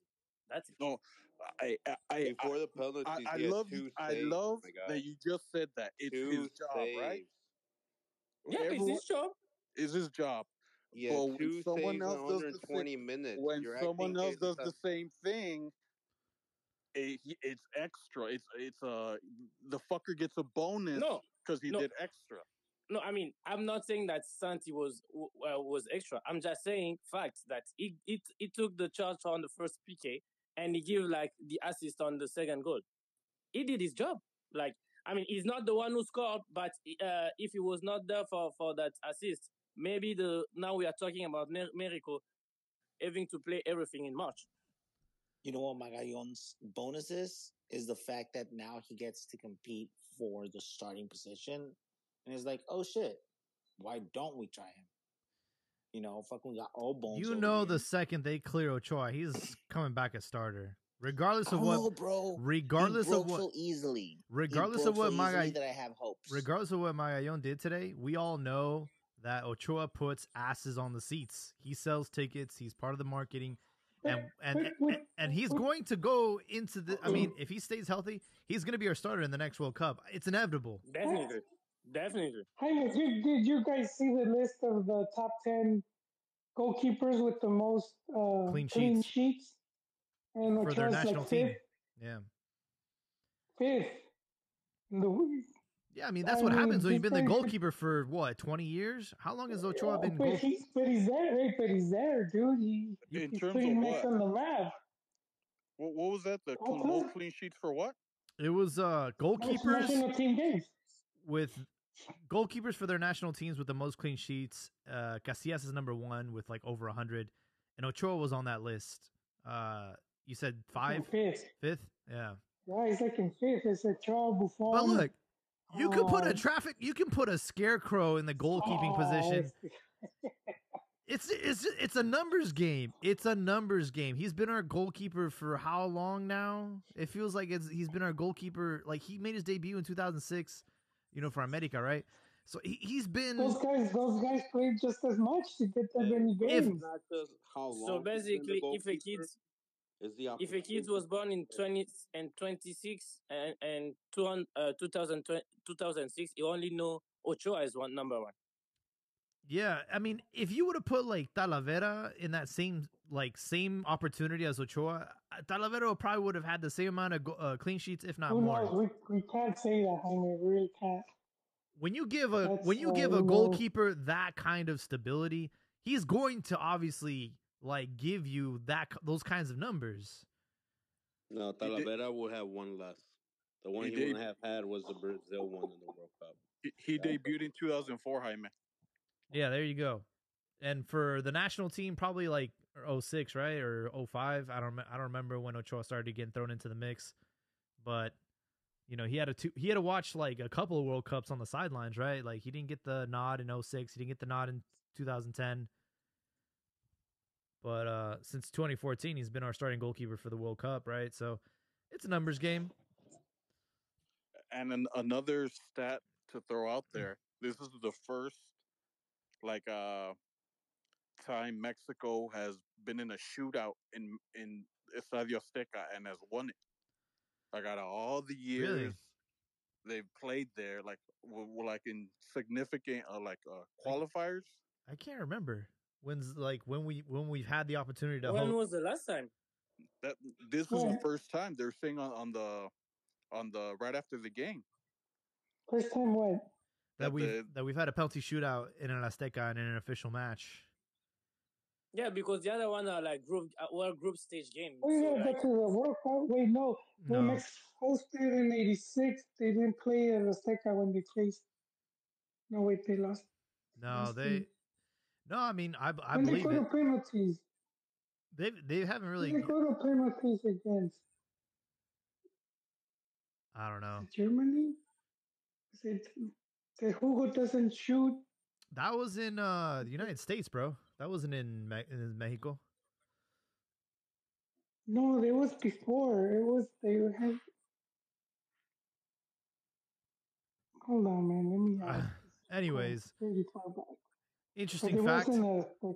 Speaker 6: That's it.
Speaker 5: No, I I I,
Speaker 4: Before the
Speaker 5: I, I love
Speaker 4: two
Speaker 5: I
Speaker 4: saves,
Speaker 5: love
Speaker 4: my
Speaker 5: that you just said that it's
Speaker 4: two
Speaker 5: his job, right?
Speaker 4: saves.
Speaker 6: Yeah, it's his job.
Speaker 5: It's his job.
Speaker 4: Yeah,
Speaker 5: But when
Speaker 4: two
Speaker 5: someone
Speaker 4: saves
Speaker 5: else
Speaker 4: in
Speaker 5: does
Speaker 4: under
Speaker 5: the same-
Speaker 4: 20 minutes.
Speaker 5: when
Speaker 4: You're
Speaker 5: someone else does
Speaker 4: Jesus
Speaker 5: the same thing, it, it's extra. It's it's uh the fucker gets a bonus
Speaker 6: No,
Speaker 5: because he
Speaker 6: no.
Speaker 5: did extra.
Speaker 6: No. I mean, I'm not saying that Santi was uh, was extra. I'm just saying facts that he it he took the charge on the first PK and he gave like the assist on the second goal. He did his job. Like I mean, he's not the one who scored, but uh, if he was not there for for that assist, maybe the now we are talking about Mer- Merico having to play everything in March.
Speaker 3: You know what Magallon's bonus is? Is the fact that now he gets to compete for the starting position. And it's like, oh shit, why don't we try him? You know, fucking we got all bones.
Speaker 1: You know,
Speaker 3: here.
Speaker 1: the second they clear Ochoa, he's coming back as starter, regardless of
Speaker 3: oh,
Speaker 1: what.
Speaker 3: bro.
Speaker 1: Regardless
Speaker 3: he broke
Speaker 1: of what.
Speaker 3: so easily. He
Speaker 1: regardless
Speaker 3: broke
Speaker 1: of what
Speaker 3: so
Speaker 1: Maga-
Speaker 3: easily that I have hopes.
Speaker 1: regardless of what Magallon did today, we all know that Ochoa puts asses on the seats. He sells tickets. He's part of the marketing, and and
Speaker 2: But- but-
Speaker 1: and, and he's going to go into the. I mean, if he stays healthy, he's going to be our starter in the next World Cup. It's inevitable.
Speaker 6: Definitely, definitely.
Speaker 2: Hey, did, did you guys see the list of the top 10 goalkeepers with the most uh,
Speaker 1: Clean
Speaker 2: clean,
Speaker 1: sheets.
Speaker 2: sheets? And
Speaker 1: For their national
Speaker 2: like
Speaker 1: team.
Speaker 2: fifth.
Speaker 1: Yeah,
Speaker 2: Fifth. In the,
Speaker 1: yeah. I mean, that's
Speaker 2: I
Speaker 1: what
Speaker 2: mean,
Speaker 1: happens when you've been the goalkeeper for what twenty years. How long has Ochoa been?
Speaker 2: but,
Speaker 1: Goal-
Speaker 2: he's, but he's there. Hey, but he's there, dude. He,
Speaker 5: In
Speaker 2: he's
Speaker 5: terms
Speaker 2: putting
Speaker 5: of what?
Speaker 2: on the map.
Speaker 5: What, what was that? The
Speaker 2: Oh,
Speaker 5: most clean sheets for what?
Speaker 1: it was uh goalkeepers
Speaker 2: team games.
Speaker 1: with goalkeepers for their national teams with the most clean sheets. Uh, Casillas is number one with like over hundred, and Ochoa was on that list. Uh, you said five,
Speaker 2: Fifth.
Speaker 1: fifth, yeah.
Speaker 2: Yeah, he's like in fifth. It's a Ochoa Buffon.
Speaker 1: But look, you can put a
Speaker 2: um,
Speaker 1: traffic, you can put a scarecrow in the goalkeeping
Speaker 2: oh,
Speaker 1: position.
Speaker 2: it's-
Speaker 1: It's it's it's a numbers game. It's a numbers game. He's been our goalkeeper for how long now? It feels like it's he's been our goalkeeper. Like he made his debut in 2006, you know, for America, right? So he, he's been.
Speaker 2: Those guys, those guys played just as much to get that many
Speaker 1: If-
Speaker 2: games.
Speaker 4: Not just how long.
Speaker 6: So
Speaker 4: he's the
Speaker 6: basically, if a kid
Speaker 4: is
Speaker 6: if a kid was born in 20 and 26 and and 200, uh, 2000, 2006 you only know ochoa is one number one
Speaker 1: Yeah, I mean, if you would have put like Talavera in that same like same opportunity as Ochoa, Talavera probably would have had the same amount of go- uh, clean sheets, if not
Speaker 2: Who
Speaker 1: more.
Speaker 2: knows? We, we can't say that, Jaime. We really can't.
Speaker 1: When you give a
Speaker 2: That's,
Speaker 1: when you
Speaker 2: uh,
Speaker 1: give a
Speaker 2: who knows?
Speaker 1: goalkeeper that kind of stability, he's going to obviously like give you that those kinds of numbers.
Speaker 4: No, Talavera will have one less. The one
Speaker 5: He
Speaker 4: he,
Speaker 5: did-
Speaker 4: wouldn't have had was the Brazil one in the World Cup.
Speaker 5: He, he debuted in 2004, Jaime.
Speaker 1: Yeah, there you go. And for the national team, probably like 06, right? Or 05. I don't I don't remember when Ochoa started getting thrown into the mix. But you know, he had a two, he had to watch like a couple of World Cups on the sidelines, right? Like he didn't get the nod in 06, he didn't get the nod in 2010. But uh since 2014, he's been our starting goalkeeper for the World Cup, right? So it's a numbers game.
Speaker 5: And an, another stat to throw out there: this is the first like uh time Mexico has been in a shootout in in Estadio Azteca and has won it. Like out of all the years
Speaker 1: Really?
Speaker 5: they've played there, like w- w- like in significant uh, like uh, qualifiers.
Speaker 1: I can't remember. When's like when we when we've had the opportunity to
Speaker 6: when
Speaker 1: host?
Speaker 6: was the last time?
Speaker 5: That this was
Speaker 2: Yeah.
Speaker 5: the first time they're saying on, on the on the right after the game.
Speaker 2: First time what?
Speaker 1: that
Speaker 5: that
Speaker 1: we've that we've had a penalty shootout in an Azteca and in an official match.
Speaker 6: Yeah, because the other one are like group, uh, well, group stage games.
Speaker 2: Oh, yeah,
Speaker 6: So,
Speaker 2: but
Speaker 6: like,
Speaker 2: to the World Cup. Wait, no.
Speaker 1: No,
Speaker 2: When Mex hosted in '86, they didn't play at Azteca when they faced. No, wait, they lost.
Speaker 1: no,
Speaker 2: lost
Speaker 1: they.
Speaker 2: in-
Speaker 1: No, I mean I I
Speaker 2: when they go
Speaker 1: it.
Speaker 2: to penalties,
Speaker 1: They they haven't
Speaker 2: when
Speaker 1: really.
Speaker 2: they go to penalties against
Speaker 1: I don't know.
Speaker 2: Germany. Is it the Hugo doesn't shoot?
Speaker 1: That was in uh the United States, bro. That wasn't in, Me- in Mexico.
Speaker 2: No, it was before. It was they had. Hold on, man. Let me.
Speaker 1: Uh, anyways,
Speaker 2: It's pretty far back. But
Speaker 1: interesting fact.
Speaker 2: a like,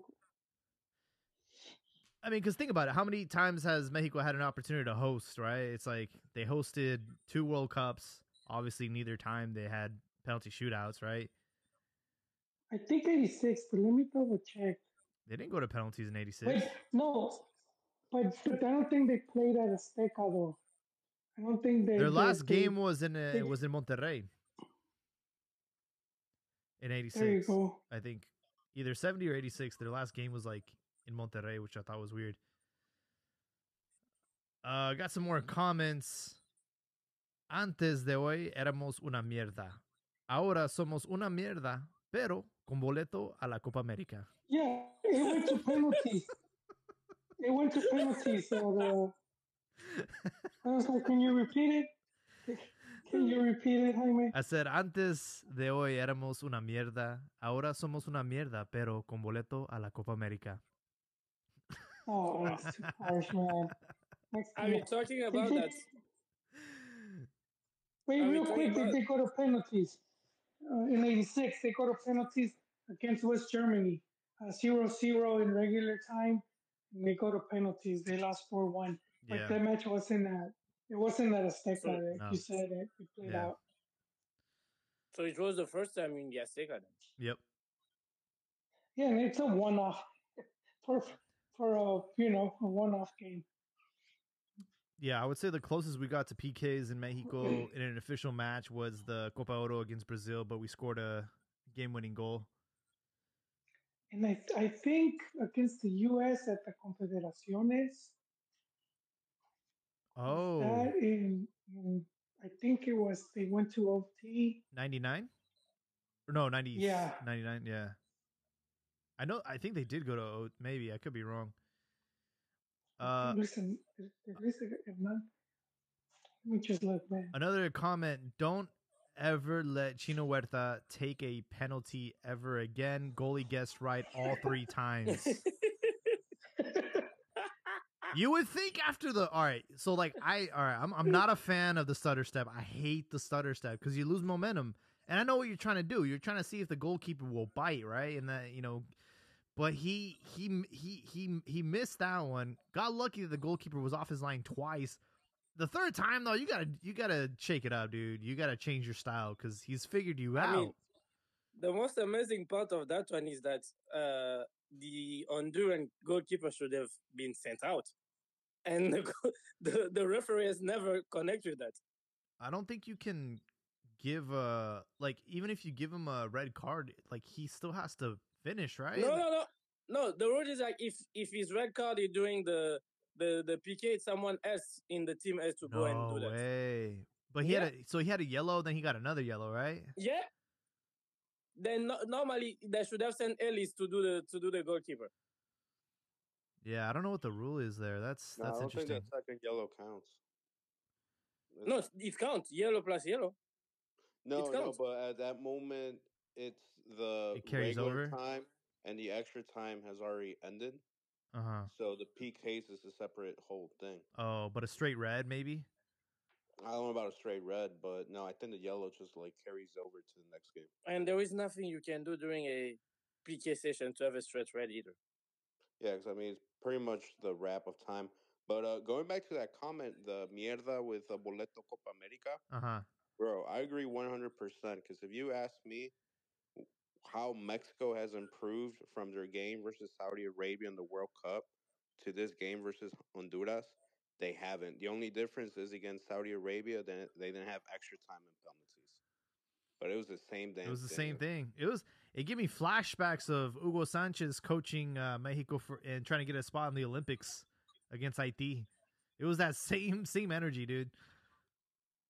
Speaker 1: I mean, because think about it. How many times has Mexico had an opportunity to host? Right? It's like they hosted two World Cups. Obviously, neither time they had penalty shootouts. Right?
Speaker 2: I think '86, but let me double check.
Speaker 1: They didn't go to penalties in '86.
Speaker 2: No, but but I don't think they played at Azteca though. I don't think they.
Speaker 1: Their
Speaker 2: they-
Speaker 1: last
Speaker 2: they-
Speaker 1: game was in uh,
Speaker 2: they-
Speaker 1: was in Monterrey in '86. I think either 70 or 86. Their last game was like in Monterrey, which I thought was weird. Uh, got some more comments. Antes de hoy éramos una mierda. Ahora somos una mierda, pero con boleto a la Copa América.
Speaker 2: Yeah, it went to penalties. it went to penalties. So the, I was like, can you repeat it? Can you repeat it, Jaime?
Speaker 1: I said, antes de hoy éramos una mierda. Ahora somos una mierda, pero con boleto a la Copa América.
Speaker 2: Oh, that's too harsh, man. Next
Speaker 6: are we
Speaker 2: time.
Speaker 6: talking about that?
Speaker 2: Wait,
Speaker 6: Are we
Speaker 2: real
Speaker 6: talking
Speaker 2: quick, they,
Speaker 6: about-
Speaker 2: they go to penalties. Uh, in '86, they go to penalties against West Germany, uh, 0-0 in regular time, and they go to penalties. They lost four one. But
Speaker 1: yeah.
Speaker 2: that match wasn't at it wasn't at Azteca.
Speaker 6: So-
Speaker 2: like
Speaker 1: No.
Speaker 2: you said it, it played
Speaker 1: Yeah.
Speaker 2: out.
Speaker 6: So it was the first time in the Azteca. then.
Speaker 1: Yep.
Speaker 2: Yeah, and it's a one-off for for a you know a one-off game.
Speaker 1: Yeah, I would say the closest we got to PKs in Mexico in an official match was the Copa Oro against Brazil, but we scored a game-winning goal.
Speaker 2: And I I think against the U.S. at the Confederaciones.
Speaker 1: Oh,
Speaker 2: That in, in I think it was they went to OT.
Speaker 1: 99? Or no, 90,
Speaker 2: Yeah.
Speaker 1: 99, yeah. I know, I think they did go to, O- maybe, I could be wrong. Uh,
Speaker 2: Listen. Let me just look, man.
Speaker 1: another comment, don't ever let Chino Huerta take a penalty ever again. Goalie guessed right all three times. You would think after the all right, so like I all right, I'm I'm not a fan of the stutter step. I hate the stutter step because you lose momentum. And I know what you're trying to do. You're trying to see if the goalkeeper will bite, right? And that you know, but he he he he he missed that one. Got lucky that the goalkeeper was off his line twice. The third time though, you gotta you gotta shake it up, dude. You gotta change your style because he's figured you
Speaker 6: I
Speaker 1: out.
Speaker 6: mean, the most amazing part of that one is that uh, the Honduran goalkeeper should have been sent out, and the the, the referee has never connected that.
Speaker 1: I don't think you can give a like even if you give him a red card, like he still has to finish, right?
Speaker 6: No, no, no, no. The rule is like if if his red card is doing the the the PK, someone else in the team has to go and do that.
Speaker 1: way. But he had a so he had a yellow, then he got another yellow, right?
Speaker 6: Yeah. Then no, normally they should have sent Elis to do the to do the goalkeeper.
Speaker 1: Yeah, I don't know what the rule is there. That's
Speaker 4: No, I
Speaker 1: that's
Speaker 4: don't think
Speaker 1: interesting.
Speaker 4: that second yellow counts.
Speaker 6: No, it counts yellow plus yellow.
Speaker 4: No, no,
Speaker 6: counts.
Speaker 4: but at that moment, it's the
Speaker 1: It carries
Speaker 4: regular
Speaker 1: over?
Speaker 4: time, and the extra time has already ended.
Speaker 1: Uh huh.
Speaker 4: So the PKs is a separate whole thing.
Speaker 1: Oh, but a straight red maybe.
Speaker 4: I don't know about a straight red, but no, I think the yellow just like carries over to the next game.
Speaker 6: And there is nothing you can do during a PK session to have a straight red either.
Speaker 4: Yeah, because I mean it's pretty much the wrap of time. But uh, going back to that comment, the mierda with uh, Boleto Copa America,
Speaker 1: Uh huh.
Speaker 4: bro, I agree one hundred percent. Because if you ask me, how Mexico has improved from their game versus Saudi Arabia in the World Cup to this game versus Honduras, they haven't. The only difference is against Saudi Arabia, then they didn't have extra time and penalties. But it was the same damn
Speaker 1: It was the same thing. It was. It gave me flashbacks of Hugo Sanchez coaching uh, Mexico for and trying to get a spot in the Olympics against Haiti. It was that same same energy, dude.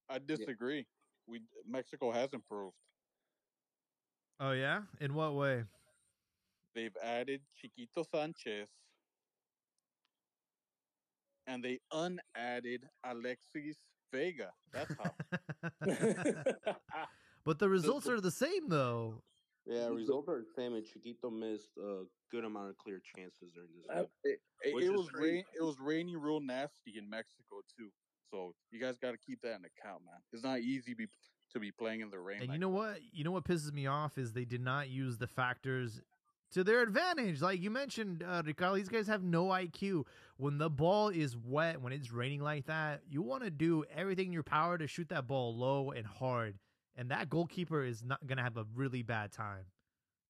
Speaker 5: I disagree. We Mexico has improved.
Speaker 1: Oh yeah, in what way?
Speaker 5: They've added Chiquito Sanchez, and they unadded Alexis Vega. That's how.
Speaker 1: but the results are the same though.
Speaker 4: Yeah, results are the same, and Chiquito missed a good amount of clear chances during this
Speaker 6: Uh,
Speaker 4: game.
Speaker 5: it, it,
Speaker 4: Which
Speaker 5: was
Speaker 4: crazy.
Speaker 5: rain, it was raining real nasty in Mexico too. So you guys got to keep that in account, man. It's not easy be, to be playing in the rain.
Speaker 1: And
Speaker 5: like
Speaker 1: you know what? You know what pisses me off is they did not use the factors to their advantage. Like you mentioned, uh, Ricardo, these guys have no IQ. When the ball is wet, when it's raining like that, you want to do everything in your power to shoot that ball low and hard. And that goalkeeper is not going to have a really bad time.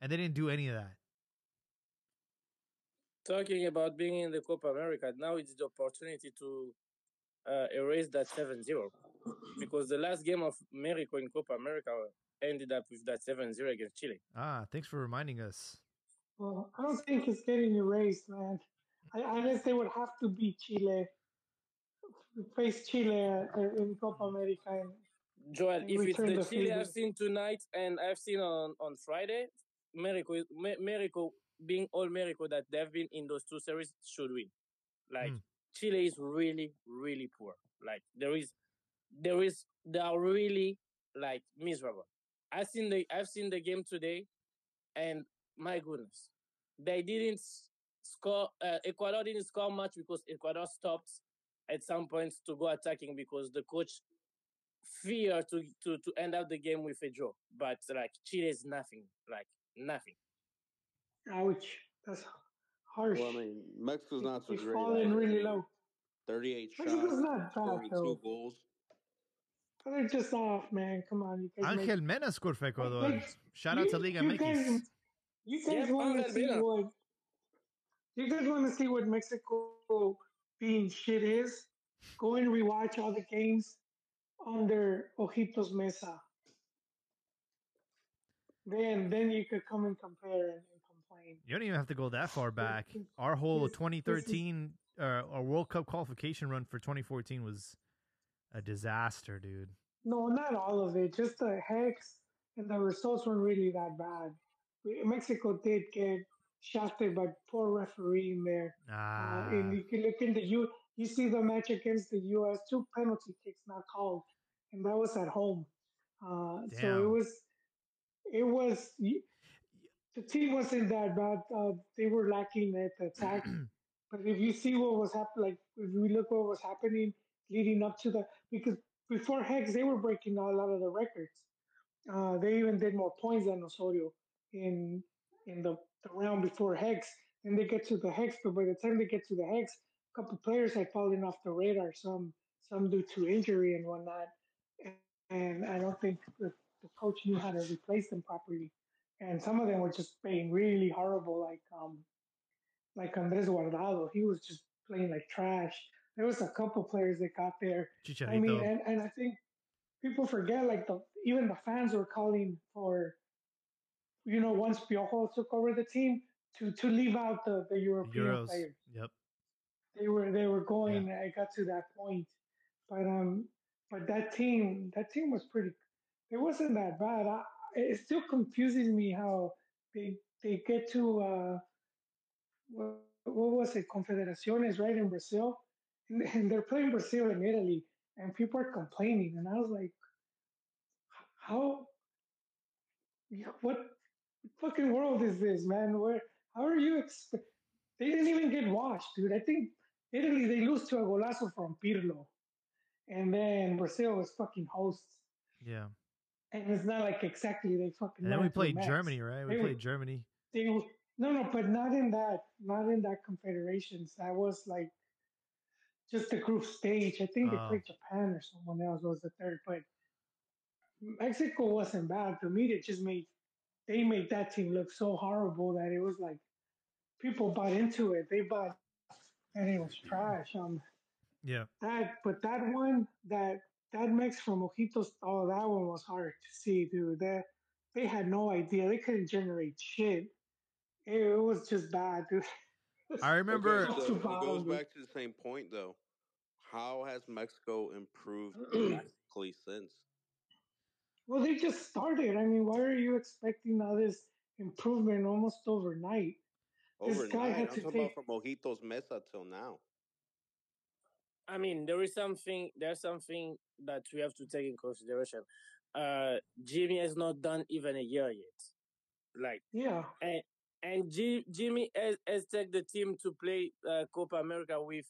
Speaker 1: And they didn't do any of that.
Speaker 6: Talking about being in the Copa America, now it's the opportunity to uh, erase that 7 0. Because the last game of Mexico in Copa America ended up with that 7 0 against Chile.
Speaker 1: Ah, thanks for reminding us.
Speaker 2: Well, I don't think it's getting erased, man. I, unless they would have to beat Chile, face Chile uh, in Copa America. And
Speaker 6: Joel,
Speaker 2: And
Speaker 6: if it's the
Speaker 2: the
Speaker 6: Chile I've seen tonight and I've seen on, on Friday, Mexico, is- Mexico being all Mexico that they've been in those two series should win. Like
Speaker 1: Mm.
Speaker 6: Chile is really, really poor. Like there is, there is, they are really like miserable. I've seen the, I've seen the game today, and my goodness, they didn't score. Uh, Ecuador didn't score much because Ecuador stopped at some points to go attacking because the coach fear to to to end up the game with a draw. But like Chile is nothing, like nothing.
Speaker 2: ouch, that's harsh.
Speaker 4: Well, I mean, Mexico's not so
Speaker 2: They've
Speaker 4: great.
Speaker 2: fallen
Speaker 4: either.
Speaker 2: really low.
Speaker 4: 38
Speaker 2: Mexico's
Speaker 4: shots,
Speaker 2: not bad
Speaker 4: 42
Speaker 2: though.
Speaker 4: goals.
Speaker 2: But they're just off, man. Come on, you guys. make-
Speaker 1: Angel Mena scored for Ecuador.
Speaker 2: Like,
Speaker 1: Shout out
Speaker 2: you-
Speaker 1: to Liga
Speaker 2: you
Speaker 1: MX.
Speaker 2: guys- You guys
Speaker 6: Yeah,
Speaker 2: want to see
Speaker 6: Mena.
Speaker 2: what? You guys want to see what Mexico being shit is? Go and rewatch all the games under Ojitos Meza. Then, then you could come and compare and, and complain.
Speaker 1: You don't even have to go that far back. Our whole
Speaker 2: This- this is-
Speaker 1: 2013 uh, our World Cup qualification run for 2014 was a disaster, dude.
Speaker 2: No, not all of it. Just the hex and the results weren't really that bad. Mexico did get shafted by poor refereeing there.
Speaker 1: Ah,
Speaker 2: Uh, and you can look into you. You see the match against the U.S. Two penalty kicks not called, and that was at home. Uh, so it was, it was. The team wasn't that bad. Uh, they were lacking at the attack. but if you see what was happening, like if we look what was happening leading up to the, because before Hex they were breaking a lot of the records. Uh, they even did more points than Osorio in in the, the round before Hex. Then they get to the Hex, but by the time they get to the Hex, a couple players had fallen off the radar. Some some due to injury and whatnot, and, and I don't think the, the coach knew how to replace them properly. And some of them were just playing really horrible, like um like Andres Guardado. He was just playing like trash. There was a couple players that got there
Speaker 1: Chicharito.
Speaker 2: I mean, and, and I think people forget like the even the fans were calling for, you know, once Piojo took over the team to to leave out the the European
Speaker 1: Euros.
Speaker 2: players.
Speaker 1: Yep.
Speaker 2: They were they were going. I got to that point, but um, but that team that team was pretty. It wasn't that bad. I, it still confuses me how they they get to uh, what, what was it Confederaciones right in Brazil, and, and they're playing Brazil and Italy, and people are complaining, and I was like, how, yeah, what fucking world is this, man? Where how are you? They didn't even get washed, dude. I think Italy they lose to a golazo from Pirlo, and then Brazil was fucking hosts.
Speaker 1: Yeah.
Speaker 2: And it's not like exactly they fucking.
Speaker 1: And then we played Germany, right? We
Speaker 2: They were-
Speaker 1: played Germany.
Speaker 2: They were- no, no, but not in that, not in that confederations. That was like just the group stage. I think
Speaker 1: Oh.
Speaker 2: they played Japan or someone else was the third, but Mexico wasn't bad. To me, they just made they made that team look so horrible that it was like people bought into it. They bought, and it was trash. Um,
Speaker 1: Yeah.
Speaker 2: that but that one that that mix from Ojitos, oh, that one was hard to see, dude. That they had no idea. They couldn't generate shit. It, it was just bad, dude.
Speaker 1: I remember.
Speaker 4: Okay, so it goes back to the same point though. How has Mexico improved drastically since?
Speaker 2: Well, they just started. I mean, why are you expecting all this improvement almost overnight? This guy
Speaker 4: Overnight,
Speaker 2: had
Speaker 4: I'm
Speaker 2: to
Speaker 4: talking
Speaker 2: take-
Speaker 4: about from Ojitos Meza till now.
Speaker 6: I mean, there is something. There's something that we have to take in consideration. Uh, Jimmy has not done even a year yet. Like,
Speaker 2: Yeah,
Speaker 6: and and G, Jimmy has, has taken the team to play uh, Copa America with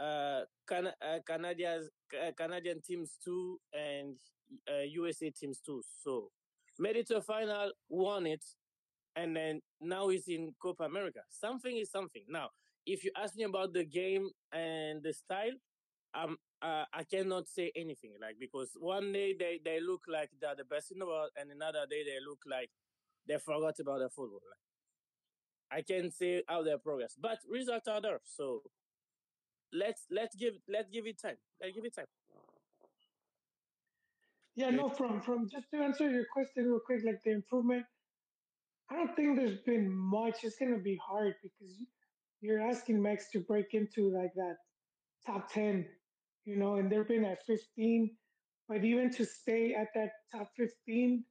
Speaker 6: uh, Can- uh, Canadians, uh, Canadian teams too, and uh, USA teams too. So made it to a final, won it, and then now he's in Copa America. Something is something. Now, if you ask me about the game and the style, um, uh, I cannot say anything. Like because one day they, they look like they're the best in the world, and another day they look like they forgot about the football. Like, I can say how their progress, but results are there. So let's let's give let's give it time. Let's give it time.
Speaker 2: yeah. No, from from just to answer your question real quick, like the improvement. I don't think there's been much. It's gonna be hard because you- you're asking Mex to break into like that top ten, you know, and they've been at 15. But even to stay at that top 15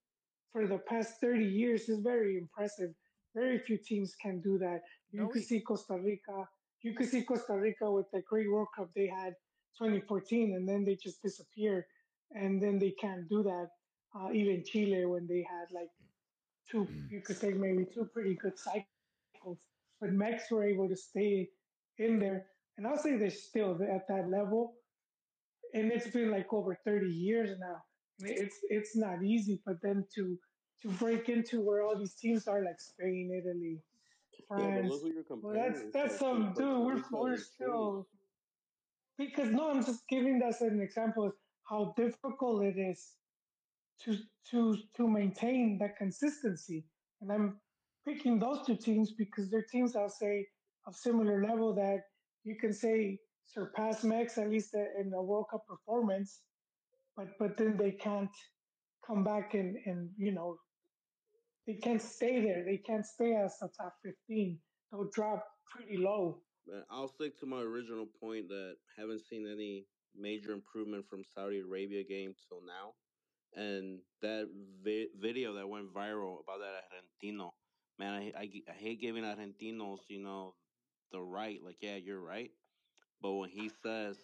Speaker 2: for the past 30 years is very impressive. Very few teams can do that. You
Speaker 1: No,
Speaker 2: could see Costa Rica. You could see Costa Rica with the great World Cup they had 2014, and then they just disappear, and then they can't do that. Uh, even Chile when they had like two, you could say maybe two pretty good cycles, but Mex were able to stay in there, and I'll say they're still at that level, and it's been like over 30 years now. It's it's not easy, but then to to break into where all these teams are like Spain, Italy,
Speaker 4: Yeah,
Speaker 2: France.
Speaker 4: look
Speaker 2: Well, that's that's some dude. We're we're still because no, I'm just giving that as an example of how difficult it is to to to maintain that consistency. And I'm picking those two teams because they're teams I'll say of similar level that you can say surpass Mex at least in a World Cup performance, but but then they can't come back and and you know they can't stay there. They can't stay as a top 15. They'll drop pretty low.
Speaker 4: I'll stick to my original point that haven't seen any major improvement from Saudi Arabia game till now, and that vi- video that went viral about that Argentino, man, I, I I hate giving Argentinos, you know, the right. Like, yeah, you're right, but when he says,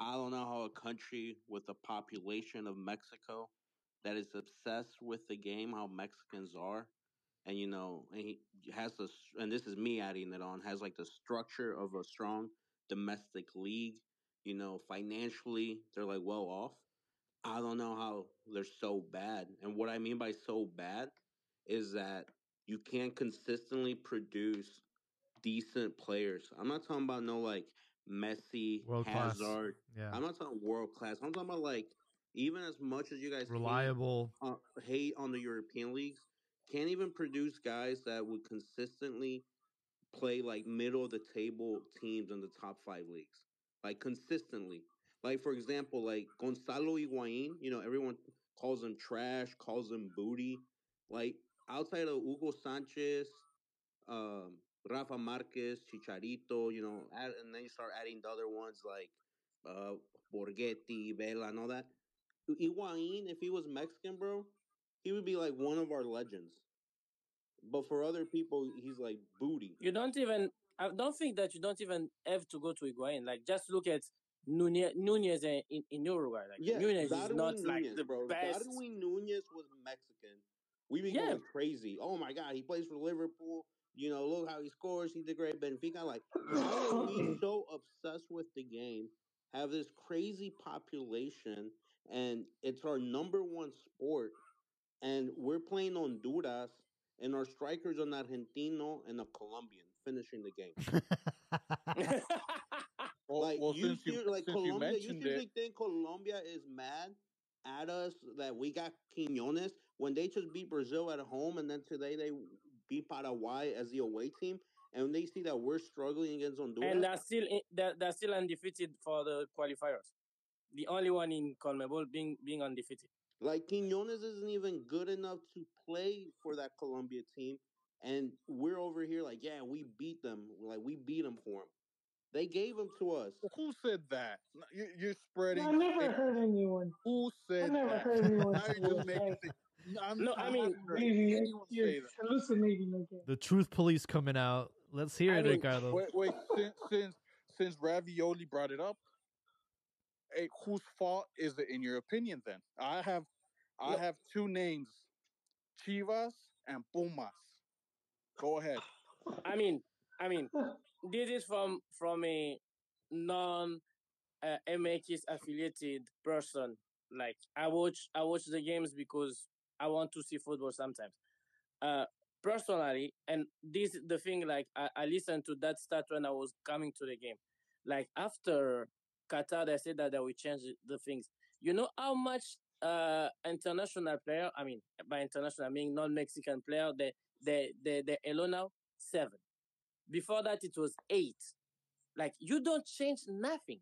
Speaker 4: I don't know how a country with a population of Mexico that is obsessed with the game, how Mexicans are, and you know, and he has the and this is me adding it on has like the structure of a strong domestic league. You know, financially they're like well off. I don't know how they're so bad, and what I mean by so bad is that you can't consistently produce decent players. I'm not talking about no like Messi,
Speaker 1: World class.
Speaker 4: Hazard.
Speaker 1: Yeah.
Speaker 4: I'm not talking world class. I'm talking about like even as much as you guys hate
Speaker 1: Reliable.
Speaker 4: uh, hate on the European leagues, can't even produce guys that would consistently play like middle of the table teams in the top five leagues, like consistently. Like for example, like Gonzalo Higuain, you know, everyone calls him trash, calls him booty. Like outside of Hugo Sanchez, um, Rafa Marquez, Chicharito, you know, add, and then you start adding the other ones like uh, Borgetti, Vela, and all that. Higuain, if he was Mexican, bro, he would be like one of our legends. But for other people, he's like booty.
Speaker 6: You don't even. I don't think that you don't even have to go to Higuain. Like just look at Nunez, Nunez in, in, Uruguay. Like
Speaker 4: Yeah,
Speaker 6: Nunez is not like
Speaker 4: Nunez,
Speaker 6: the
Speaker 4: bro.
Speaker 6: best.
Speaker 4: Darwin Nunez was Mexican. We be
Speaker 6: Yeah.
Speaker 4: going crazy. Oh my god, he plays for Liverpool. You know, look how he scores. He did great. Benfica, like, how are we so obsessed with the game? Have this crazy population, and it's our number one sport, and we're playing Honduras, and our strikers an Argentino and a Colombian finishing the game.
Speaker 5: Well,
Speaker 4: like
Speaker 5: well,
Speaker 4: you,
Speaker 5: you,
Speaker 4: like
Speaker 5: you
Speaker 4: Colombia, you seriously
Speaker 5: it,
Speaker 4: think Colombia is mad at us that we got Quinones? when they just beat Brazil at home, and then today they beat Paraguay as the away team, and when they see that we're struggling against Honduras,
Speaker 6: and they're still in, they're, they're still undefeated for the qualifiers. The only one in CONMEBOL being being undefeated.
Speaker 4: like Quinones isn't even good enough to play for that Colombia team, and we're over here like, yeah, we beat them, like we beat them for them. They gave them to us.
Speaker 5: Who said that? No, you- You're spreading.
Speaker 2: I never
Speaker 5: fake-
Speaker 2: heard anyone.
Speaker 5: Who said?
Speaker 2: I
Speaker 5: said
Speaker 2: never
Speaker 5: that?
Speaker 2: heard anyone
Speaker 5: Now
Speaker 2: say
Speaker 5: you're just
Speaker 2: that.
Speaker 5: making things. I'm,
Speaker 6: No, I
Speaker 5: I
Speaker 6: mean,
Speaker 2: maybe you're hallucinating again.
Speaker 1: The truth police coming out. Let's hear
Speaker 6: I
Speaker 1: it,
Speaker 6: mean,
Speaker 1: Ricardo.
Speaker 5: Wait, wait. Since since since Ravioli brought it up, hey, whose fault is it in your opinion? Then I have I
Speaker 6: Look-
Speaker 5: have two names, Chivas and Pumas. Go ahead.
Speaker 6: I mean, I mean, this is from from a non uh, MX affiliated person. Like I watch I watch the games because I want to see football sometimes. Uh, personally, and this the thing. Like I, I listened to that stat when I was coming to the game. Like after Qatar, they said that they will change the things. You know how much uh international player? I mean, by international, I mean non-Mexican player. They they they they allow now seven. Before that, it was eight. Like you don't change nothing.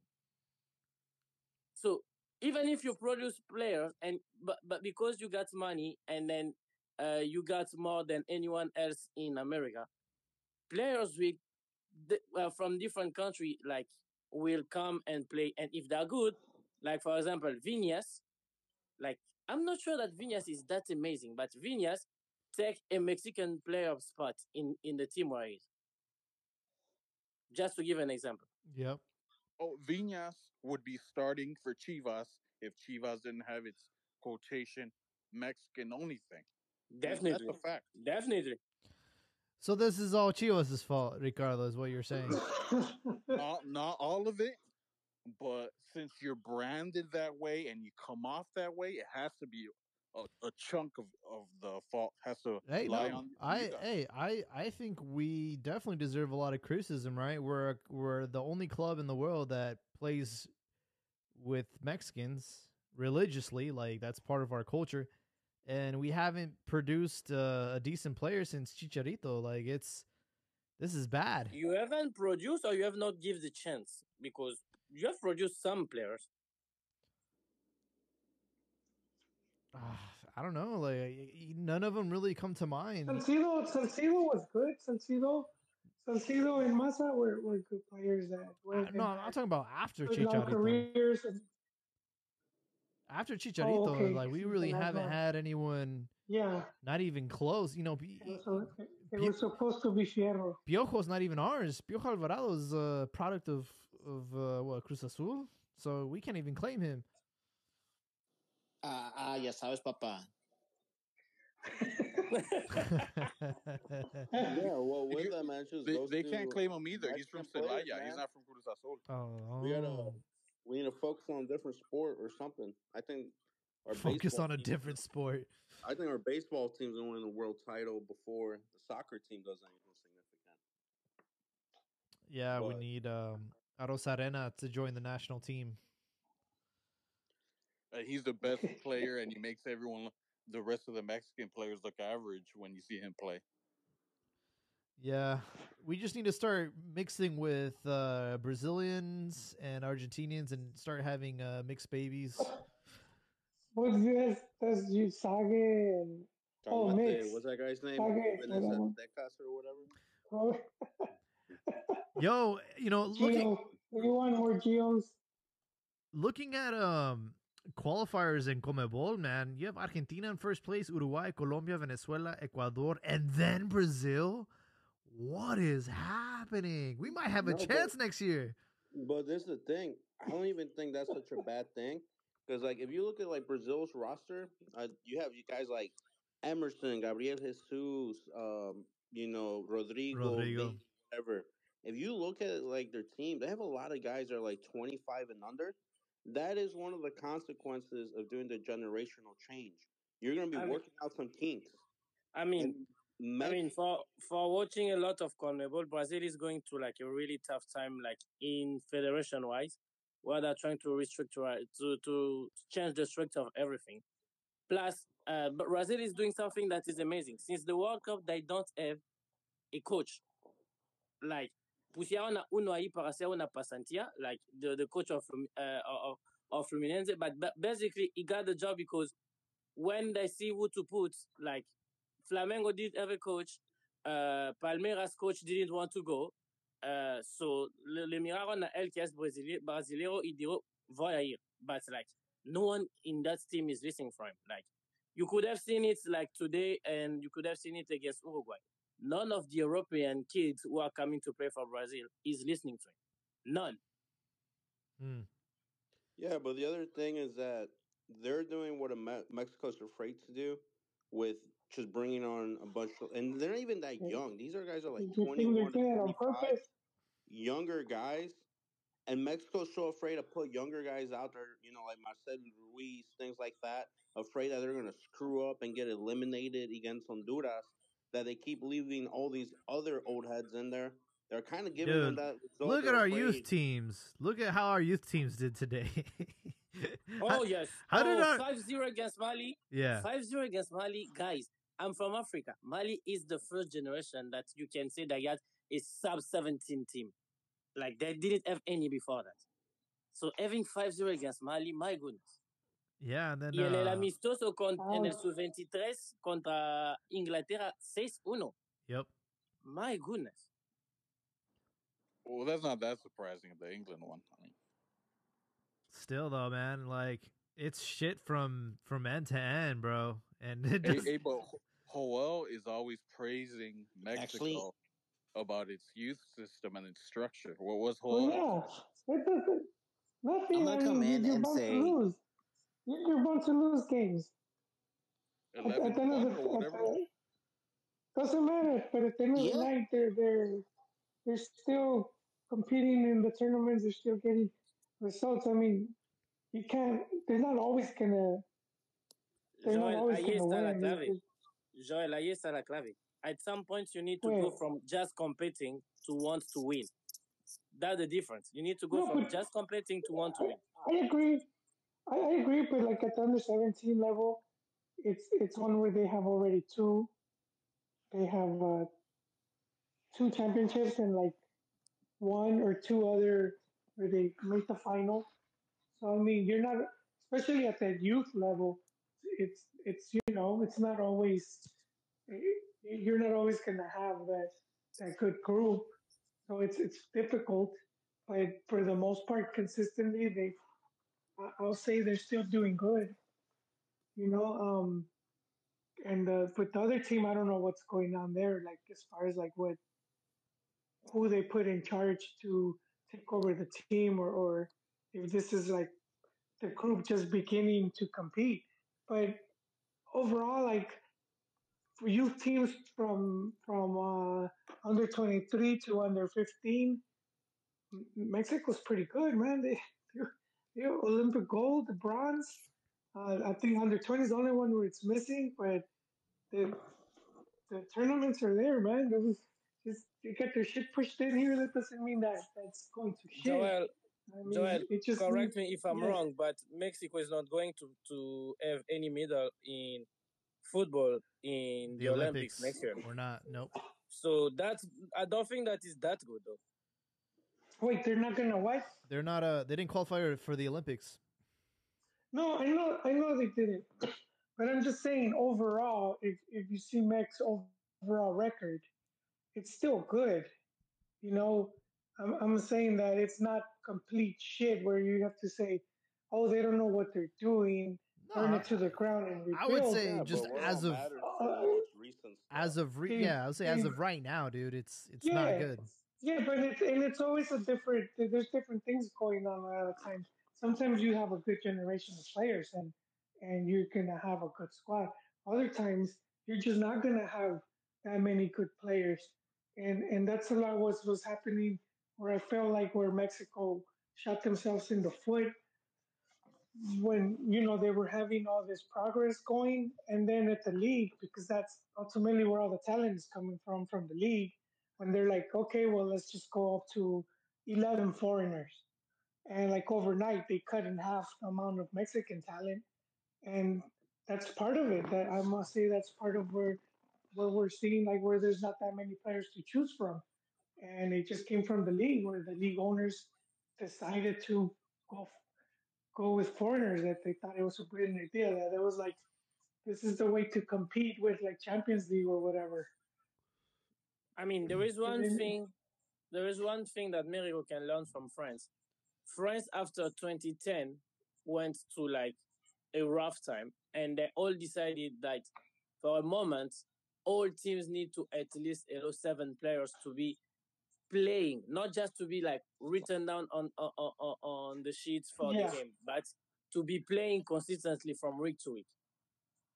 Speaker 6: So even if you produce players and but but because you got money and then uh, you got more than anyone else in America, players with from different country like will come and play and if they're good, like for example Viñas, like I'm not sure that Viñas is that amazing, but Viñas take a Mexican player spot in in the team where he is. Just to give an example.
Speaker 1: Yep.
Speaker 5: Oh, Viñas would be starting for Chivas if Chivas didn't have its quotation Mexican only thing.
Speaker 6: Definitely.
Speaker 5: That's a fact.
Speaker 6: Definitely.
Speaker 1: So this is all Chivas' fault, Ricardo, is what you're saying.
Speaker 5: not not all of it, but since you're branded that way and you come off that way, it has to be a, a chunk of, of the fault has to
Speaker 1: Hey,
Speaker 5: lie
Speaker 1: no,
Speaker 5: on you
Speaker 1: I
Speaker 5: guys.
Speaker 1: hey, I I think we definitely deserve a lot of criticism, right? We're we're the only club in the world that plays with Mexicans religiously, like that's part of our culture, and we haven't produced uh, a decent player since Chicharito. Like it's this is bad.
Speaker 6: You haven't produced or you have not give the chance because you have produced some players.
Speaker 1: Ah, I don't know, like y- y- none of them really come to mind.
Speaker 2: Salcido, Salcido was good. Salcido, Salcido and Massa were, were good players that
Speaker 1: I-
Speaker 2: went
Speaker 1: no, I'm
Speaker 2: had
Speaker 1: talking about after Chicharito.
Speaker 2: careers. And,
Speaker 1: After Chicharito,
Speaker 2: okay,
Speaker 1: like we really
Speaker 2: tenés
Speaker 1: haven't
Speaker 2: razón.
Speaker 1: had anyone,
Speaker 2: yeah,
Speaker 1: not even close. You know,
Speaker 2: it was, it was supposed to be Fierro.
Speaker 1: Piojo's not even ours. Piojo Alvarado is a product of of uh, what Cruz Azul, so we can't even claim him.
Speaker 3: Ah, ah, ya sabes, papá.
Speaker 4: Yeah, well, with
Speaker 5: You-
Speaker 4: that man,
Speaker 5: They, they
Speaker 4: to
Speaker 5: can't claim him either. He's from
Speaker 4: Mexican players,
Speaker 5: Celaya. He's not from Cruz Azul.
Speaker 1: oh,
Speaker 4: We gotta we need to focus on a different sport or something. I think our
Speaker 1: focus on a
Speaker 4: team-
Speaker 1: different sport.
Speaker 4: I think our baseball team's gonna win the world title before the soccer team does anything significant.
Speaker 1: Yeah, we need um, Arozarena to join the national team.
Speaker 5: Uh, he's the best player, and he makes everyone, look- the rest of the Mexican players, look average when you see him play.
Speaker 1: Yeah, we just need to start mixing with uh, Brazilians and Argentinians and start having uh, mixed babies.
Speaker 2: What's this? That's you Sage and Oh,
Speaker 4: Talking about the-
Speaker 2: mix.
Speaker 4: what's that guy's name?
Speaker 2: Okay,
Speaker 4: Jimenez. Decas or whatever.
Speaker 1: Yo, you know, looking
Speaker 2: Gio. We want more geos?
Speaker 1: looking at um qualifiers in CONMEBOL, man, you have Argentina in first place, Uruguay, Colombia, Venezuela, Ecuador, and then Brazil. What is happening? We might have a
Speaker 4: No, but-
Speaker 1: chance next year.
Speaker 4: But this is the thing. I don't even think that's such a bad thing. Because like if you look at like Brazil's roster, uh, you have you guys like Emerson, Gabriel Jesus, um, you know Rodrigo,
Speaker 1: Rodrigo.
Speaker 4: Villa, whatever. If you look at like their team, they have a lot of guys that are like twenty five and under. That is one of the consequences of doing the generational change. You're going to be
Speaker 6: I mean-
Speaker 4: working out some kinks.
Speaker 6: I mean,
Speaker 4: And
Speaker 6: I mean, for for watching a lot of CONMEBOL, Brazil is going to like a really tough time, like in federation wise, where they're trying to restructure to to change the structure of everything. Plus, uh, but Brazil is doing something that is amazing. Since the World Cup, they don't have a coach. Like, pusiaron a uno ahí para hacer una pasantía, like the, the coach of, uh, of, of Fluminense. But, but basically, he got the job because when they see who to put, like, Flamengo did have a coach, uh, Palmeiras coach didn't want to go. Uh, so, le, le miraron a él que es brasile- brasilero y dijo, voy a ir. But, like, no one in that team is listening for him. Like, you could have seen it, like, today, and you could have seen it against Uruguay. None of the European kids who are coming to play for Brazil is listening to him. None.
Speaker 1: Hmm.
Speaker 4: Yeah, but the other thing is that they're doing what a Me- Mexico's afraid to do with just bringing on a bunch of, and they're not even that young. These are guys are like
Speaker 2: You
Speaker 4: 21 to
Speaker 2: doing it on
Speaker 4: 25, younger guys. And Mexico's so afraid to put younger guys out there, you know, like Marcelo Ruiz, things like that, afraid that they're going to screw up and get eliminated against Honduras, that they keep leaving all these other old heads in there. They're kind of giving them that. result
Speaker 1: Look at
Speaker 4: they're
Speaker 1: our youth teams. Look at how our youth teams did today.
Speaker 6: Oh,
Speaker 1: How-
Speaker 6: yes.
Speaker 1: how did
Speaker 6: oh,
Speaker 1: our-
Speaker 6: 5-0 against Mali.
Speaker 1: yeah.
Speaker 6: 5-0 against Mali. Guys, I'm from Africa. Mali is the first generation that you can say that got a sub-17 team. Like, they didn't have any before that. So having 5-0 against Mali, my goodness.
Speaker 1: Yeah, and then
Speaker 6: Y en el
Speaker 1: uh,
Speaker 6: amistoso con, en el
Speaker 2: Ah.
Speaker 6: sub-23 contra Inglaterra 6-1.
Speaker 1: yep.
Speaker 6: My goodness.
Speaker 5: Well, that's not that surprising. The England one. I mean,
Speaker 1: Still though, man, like it's shit from from end to end, bro. And it
Speaker 5: hey,
Speaker 1: just,
Speaker 5: hey, but Ho- Joel is always praising Mexico
Speaker 3: Actually-
Speaker 5: about its youth system and its structure. What was
Speaker 2: Well, yeah. It doesn't. Nothing.
Speaker 3: I'm gonna come
Speaker 2: mean,
Speaker 3: in
Speaker 2: you're
Speaker 3: and
Speaker 2: bound
Speaker 3: say-
Speaker 2: to lose. You're you're to lose games. At, at the end of the,
Speaker 5: or whatever.
Speaker 2: doesn't matter. But at the end of
Speaker 3: Yeah.
Speaker 2: the night, they're they're they're still competing in the tournaments. They're still getting results. I mean, you can't. They're not always gonna.
Speaker 6: Joel, ahí está la clave. Joel, ahí está la clave. At some point, you need to go from just competing to want to win. That's the difference. You need to go
Speaker 2: No,
Speaker 6: from just competing to want to win.
Speaker 2: I agree. I, I agree, but like at the under seventeen level, it's it's one where they have already two. They have uh, two championships and like one or two other where they make the final. So I mean, you're not, especially at that youth level. It's it's you know it's not always you're not always gonna have that that good group. So it's it's difficult, but for the most part, consistently they I'll say they're still doing good. You know, um, and uh, with the other team, I don't know what's going on there. Like as far as like what who they put in charge to take over the team, or or if this is like the group just beginning to compete. But overall, like for youth teams from from uh, under twenty three to under fifteen, M- Mexico's pretty good, man. They yeah, Olympic gold, the bronze. Uh, I think under 20 is the only one where it's missing, but the the tournaments are there, man. Just they get their shit pushed in here. That doesn't mean that that's going to shit.
Speaker 6: Joel,
Speaker 2: I mean,
Speaker 6: Joel,
Speaker 2: it just
Speaker 6: correct me if I'm
Speaker 2: yeah.
Speaker 6: wrong, but Mexico is not going to, to have any medal in football in
Speaker 1: the
Speaker 6: the,
Speaker 1: Olympics.
Speaker 6: Olympics next year.
Speaker 1: We're not. Nope.
Speaker 6: So that's I don't think that is that good though.
Speaker 2: Wait, they're not gonna what?
Speaker 1: They're not. Uh, they didn't qualify for the Olympics.
Speaker 2: No, I know, I know they didn't, but I'm just saying overall, if if you see Mex overall record, it's still good. You know, I'm I'm saying that it's not complete shit where you have to say, oh, they don't know what they're doing, burn
Speaker 1: No,
Speaker 2: it to the ground and rebuild.
Speaker 1: I would
Speaker 2: rebuild.
Speaker 1: say
Speaker 4: Yeah,
Speaker 1: just as of-
Speaker 2: Uh,
Speaker 4: recent
Speaker 1: as of re-
Speaker 2: Dude,
Speaker 1: yeah, I would say as of right now, dude. It's it's not good.
Speaker 2: Yeah, but it's and it's always a different. There's different things going on a lot of times. Sometimes you have a good generation of players, and and you're gonna have a good squad. Other times you're just not gonna have that many good players, and and that's a lot what was happening. Where I felt like where Mexico shot themselves in the foot when you know they were having all this progress going, and then at the league because that's ultimately where all the talent is coming from from the league when they're like, okay, well, let's just go up to 11 foreigners. And like overnight, they cut in half the amount of Mexican talent. And that's part of it. That I must say that's part of where where we're seeing like where there's not that many players to choose from, and it just came from the league where the league owners decided to go go with foreigners that they thought it was a brilliant idea. That it was like this is the way to compete with like Champions League or whatever.
Speaker 6: I mean, there is one thing. There is one thing that Mexico can learn from France. France after 2010 went through like a rough time, and they all decided that for a moment, all teams need to at least allow seven players to be playing, not just to be like written down on on, on, on the sheets for
Speaker 2: Yeah.
Speaker 6: the game, but to be playing consistently from week to week.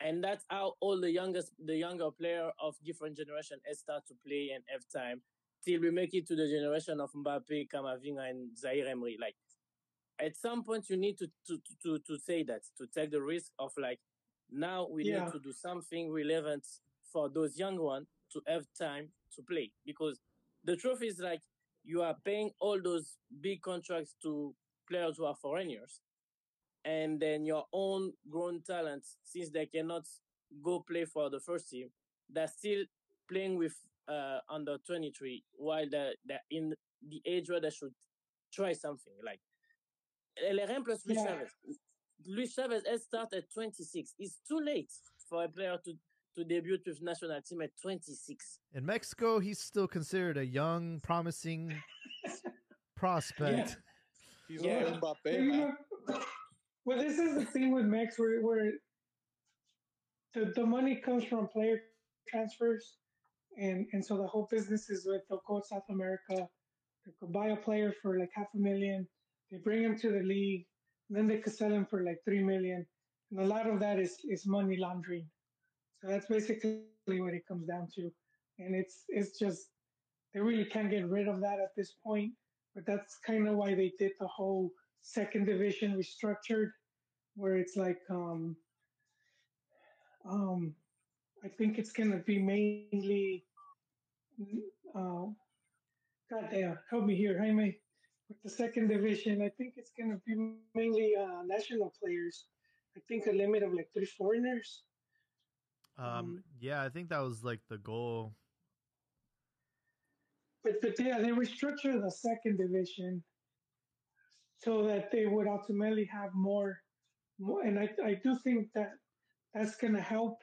Speaker 6: And that's how all the youngest, the younger player of different generation start to play and have time till we make it to the generation of Mbappe, Kamavinga, and Zaire Emery. Like at some point, you need to to to to, to say that to take the risk of like now we
Speaker 2: Yeah.
Speaker 6: need to do something relevant for those young ones to have time to play because the truth is like you are paying all those big contracts to players who are foreigners and then your own grown talents since they cannot go play for the first team they're still playing with uh, under 23 while they're, they're in the age where they should try something like LRM plus Luis
Speaker 2: Yeah.
Speaker 6: Chavez. Luis Chavez has started at 26. It's too late for a player to, to debut with national team at 26.
Speaker 1: In Mexico, he's still considered a young, promising prospect.
Speaker 5: He's
Speaker 6: Yeah.
Speaker 5: Mbappe,
Speaker 2: Well,
Speaker 5: man.
Speaker 2: well, this is the thing with Max, where, where the, the money comes from player transfers, and and so the whole business is with they'll go to South America, they could buy a player for like half a million, they bring him to the league, and then they could sell him for like three million, and a lot of that is is money laundering. So that's basically what it comes down to, and it's it's just they really can't get rid of that at this point. But that's kind of why they did the whole second division restructured, where it's like um um I think it's gonna be mainly uh God damn, help me here, Jaime. With the second division, I think it's gonna be mainly uh national players. I think a limit of like three foreigners.
Speaker 1: Um,
Speaker 2: Um,
Speaker 1: yeah, I think that was like the goal.
Speaker 2: But but yeah, they restructured the second division so that they would ultimately have more, more and I, I do think that that's going to help,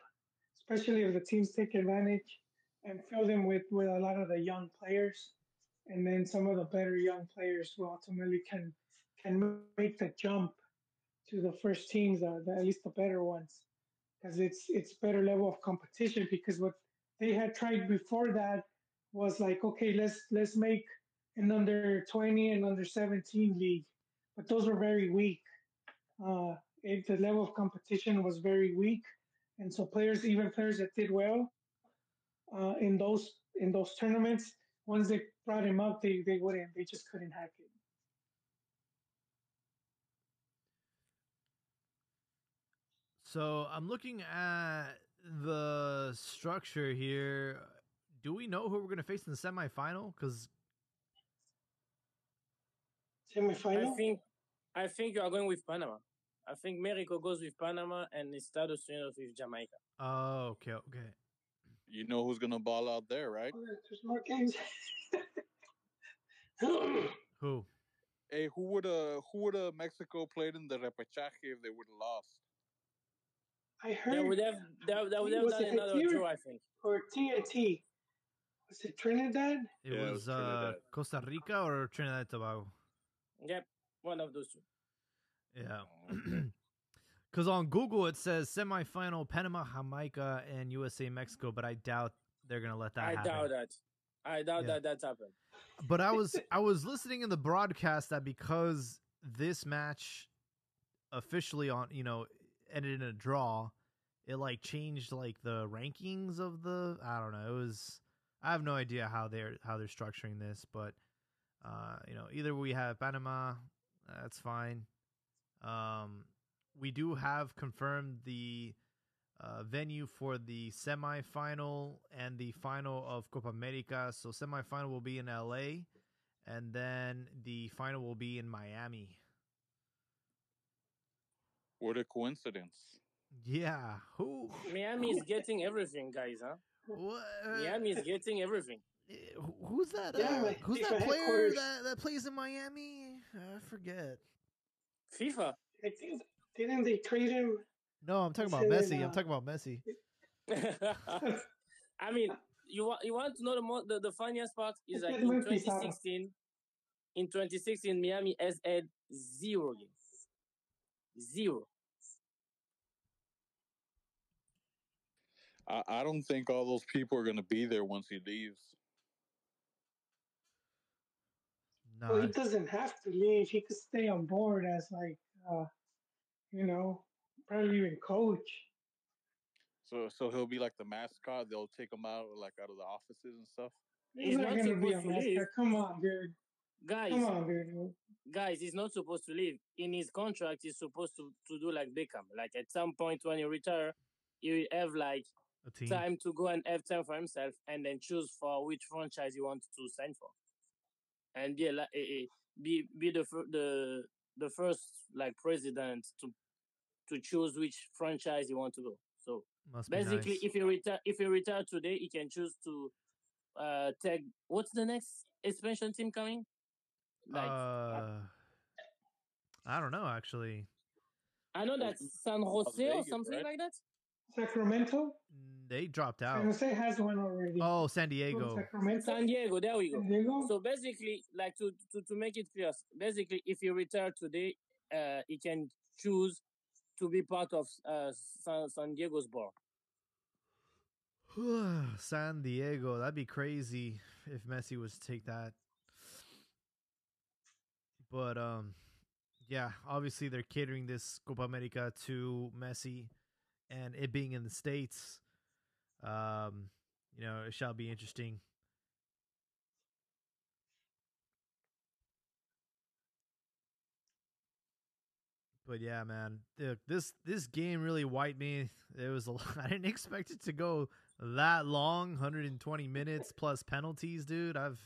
Speaker 2: especially if the teams take advantage and fill them with, with a lot of the young players, and then some of the better young players who ultimately can can make the jump to the first teams, uh, the, at least the better ones, because it's it's better level of competition. Because what they had tried before that was like, okay, let's let's make an under 20 and under 17 league, but those were very weak. Uh, it, the level of competition was very weak, and so players, even players that did well uh, in those in those tournaments, once they brought him up, they they wouldn't, they just couldn't hack it.
Speaker 1: So I'm looking at the structure here. Do we know who we're going to face in the semifinal? Because
Speaker 2: semifinal, I
Speaker 6: think I think you are going with Panama. I think Mexico goes with Panama and Estados Unidos with Jamaica.
Speaker 1: oh, okay, okay.
Speaker 5: You know who's gonna ball out there, right?
Speaker 2: Oh, There's more games.
Speaker 1: Who?
Speaker 5: Hey, who would uh who would uh Mexico played in the repechaje if they would have lost?
Speaker 2: I
Speaker 6: They
Speaker 2: heard
Speaker 6: would have they, they would have
Speaker 2: Was
Speaker 6: done
Speaker 2: it
Speaker 6: another
Speaker 2: Haiti or-
Speaker 6: draw, I think.
Speaker 2: for TNT. Was it Trinidad?
Speaker 1: It
Speaker 4: Yeah, it
Speaker 1: was
Speaker 4: was
Speaker 1: uh, Costa Rica or Trinidad and Tobago.
Speaker 6: Yep, one of those two.
Speaker 1: Yeah. Because on Google it says semifinal Panama, Jamaica, and USA, Mexico, but I doubt they're gonna let that happen.
Speaker 6: I
Speaker 1: happen.
Speaker 6: doubt that. I doubt
Speaker 1: Yeah.
Speaker 6: that that's happened.
Speaker 1: But I was I was listening in the broadcast that because this match officially on you know ended in a draw, it like changed like the rankings of the I don't know. It was I have no idea how they're how they're structuring this, but uh, you know either we have Panama, that's fine. Um, we do have confirmed the uh, venue for the semifinal and the final of Copa America. So semifinal will be in LA, and then the final will be in Miami.
Speaker 5: What a coincidence.
Speaker 1: Yeah. Who?
Speaker 6: Miami is getting everything, guys. Huh?
Speaker 1: What?
Speaker 6: Miami is getting everything.
Speaker 1: Eh, Who's that?
Speaker 2: Yeah,
Speaker 1: uh,
Speaker 2: like
Speaker 1: who's
Speaker 2: FIFA
Speaker 1: that player that, that plays in Miami? I forget.
Speaker 6: FIFA.
Speaker 2: I think didn't they trade him?
Speaker 1: No, I'm talking about
Speaker 2: said,
Speaker 1: Messi. I'm
Speaker 2: uh,
Speaker 1: talking about Messi.
Speaker 6: I mean, you want you want to know the mo- the, the funniest part is like in 2016, in 2016 Miami has had zero games, zero.
Speaker 5: I, I don't think all those people are going to be there once he leaves.
Speaker 1: No,
Speaker 2: Well, he doesn't have to leave. He could stay on board as like, uh, you know, probably even coach.
Speaker 5: So so he'll be like the mascot. They'll take him out like out of the offices and stuff.
Speaker 2: He's,
Speaker 6: He's
Speaker 2: not,
Speaker 6: not
Speaker 2: gonna be a
Speaker 6: supposed
Speaker 2: mascot. Come on, dude.
Speaker 6: Guys,
Speaker 2: Come on, dude.
Speaker 6: Guys, he's not supposed to leave. In his contract, he's supposed to, to do like Beckham. Like at some point when you retire, you have like time to go and have time for himself and then choose for which franchise he wants to sign for. And be a, li- eh, eh, be be the the the first like president to to choose which franchise he want to go. So
Speaker 1: Must
Speaker 6: basically,
Speaker 1: nice.
Speaker 6: if you retire if he retire today, he can choose to uh take what's the next expansion team coming? Like
Speaker 1: uh, I don't know actually.
Speaker 6: I know that's San Jose or something
Speaker 5: right?
Speaker 6: like that.
Speaker 2: Sacramento?
Speaker 1: Mm, They dropped out.
Speaker 2: San
Speaker 1: out.
Speaker 2: Jose has one already.
Speaker 1: Oh, San Diego.
Speaker 2: Sacramento.
Speaker 6: San Diego, there we go.
Speaker 2: Diego?
Speaker 6: So basically, like to, to, to make it clear, basically, if you retire today, uh, you can choose to be part of uh, San, San Diego's board.
Speaker 1: San Diego. That'd be crazy if Messi was to take that. But um, yeah, obviously they're catering this Copa America to Messi, and it being in the states, um, you know, it shall be interesting. But yeah, man, this this game really wiped me. It was. I didn't expect it to go that long, 120 minutes plus penalties, dude. I've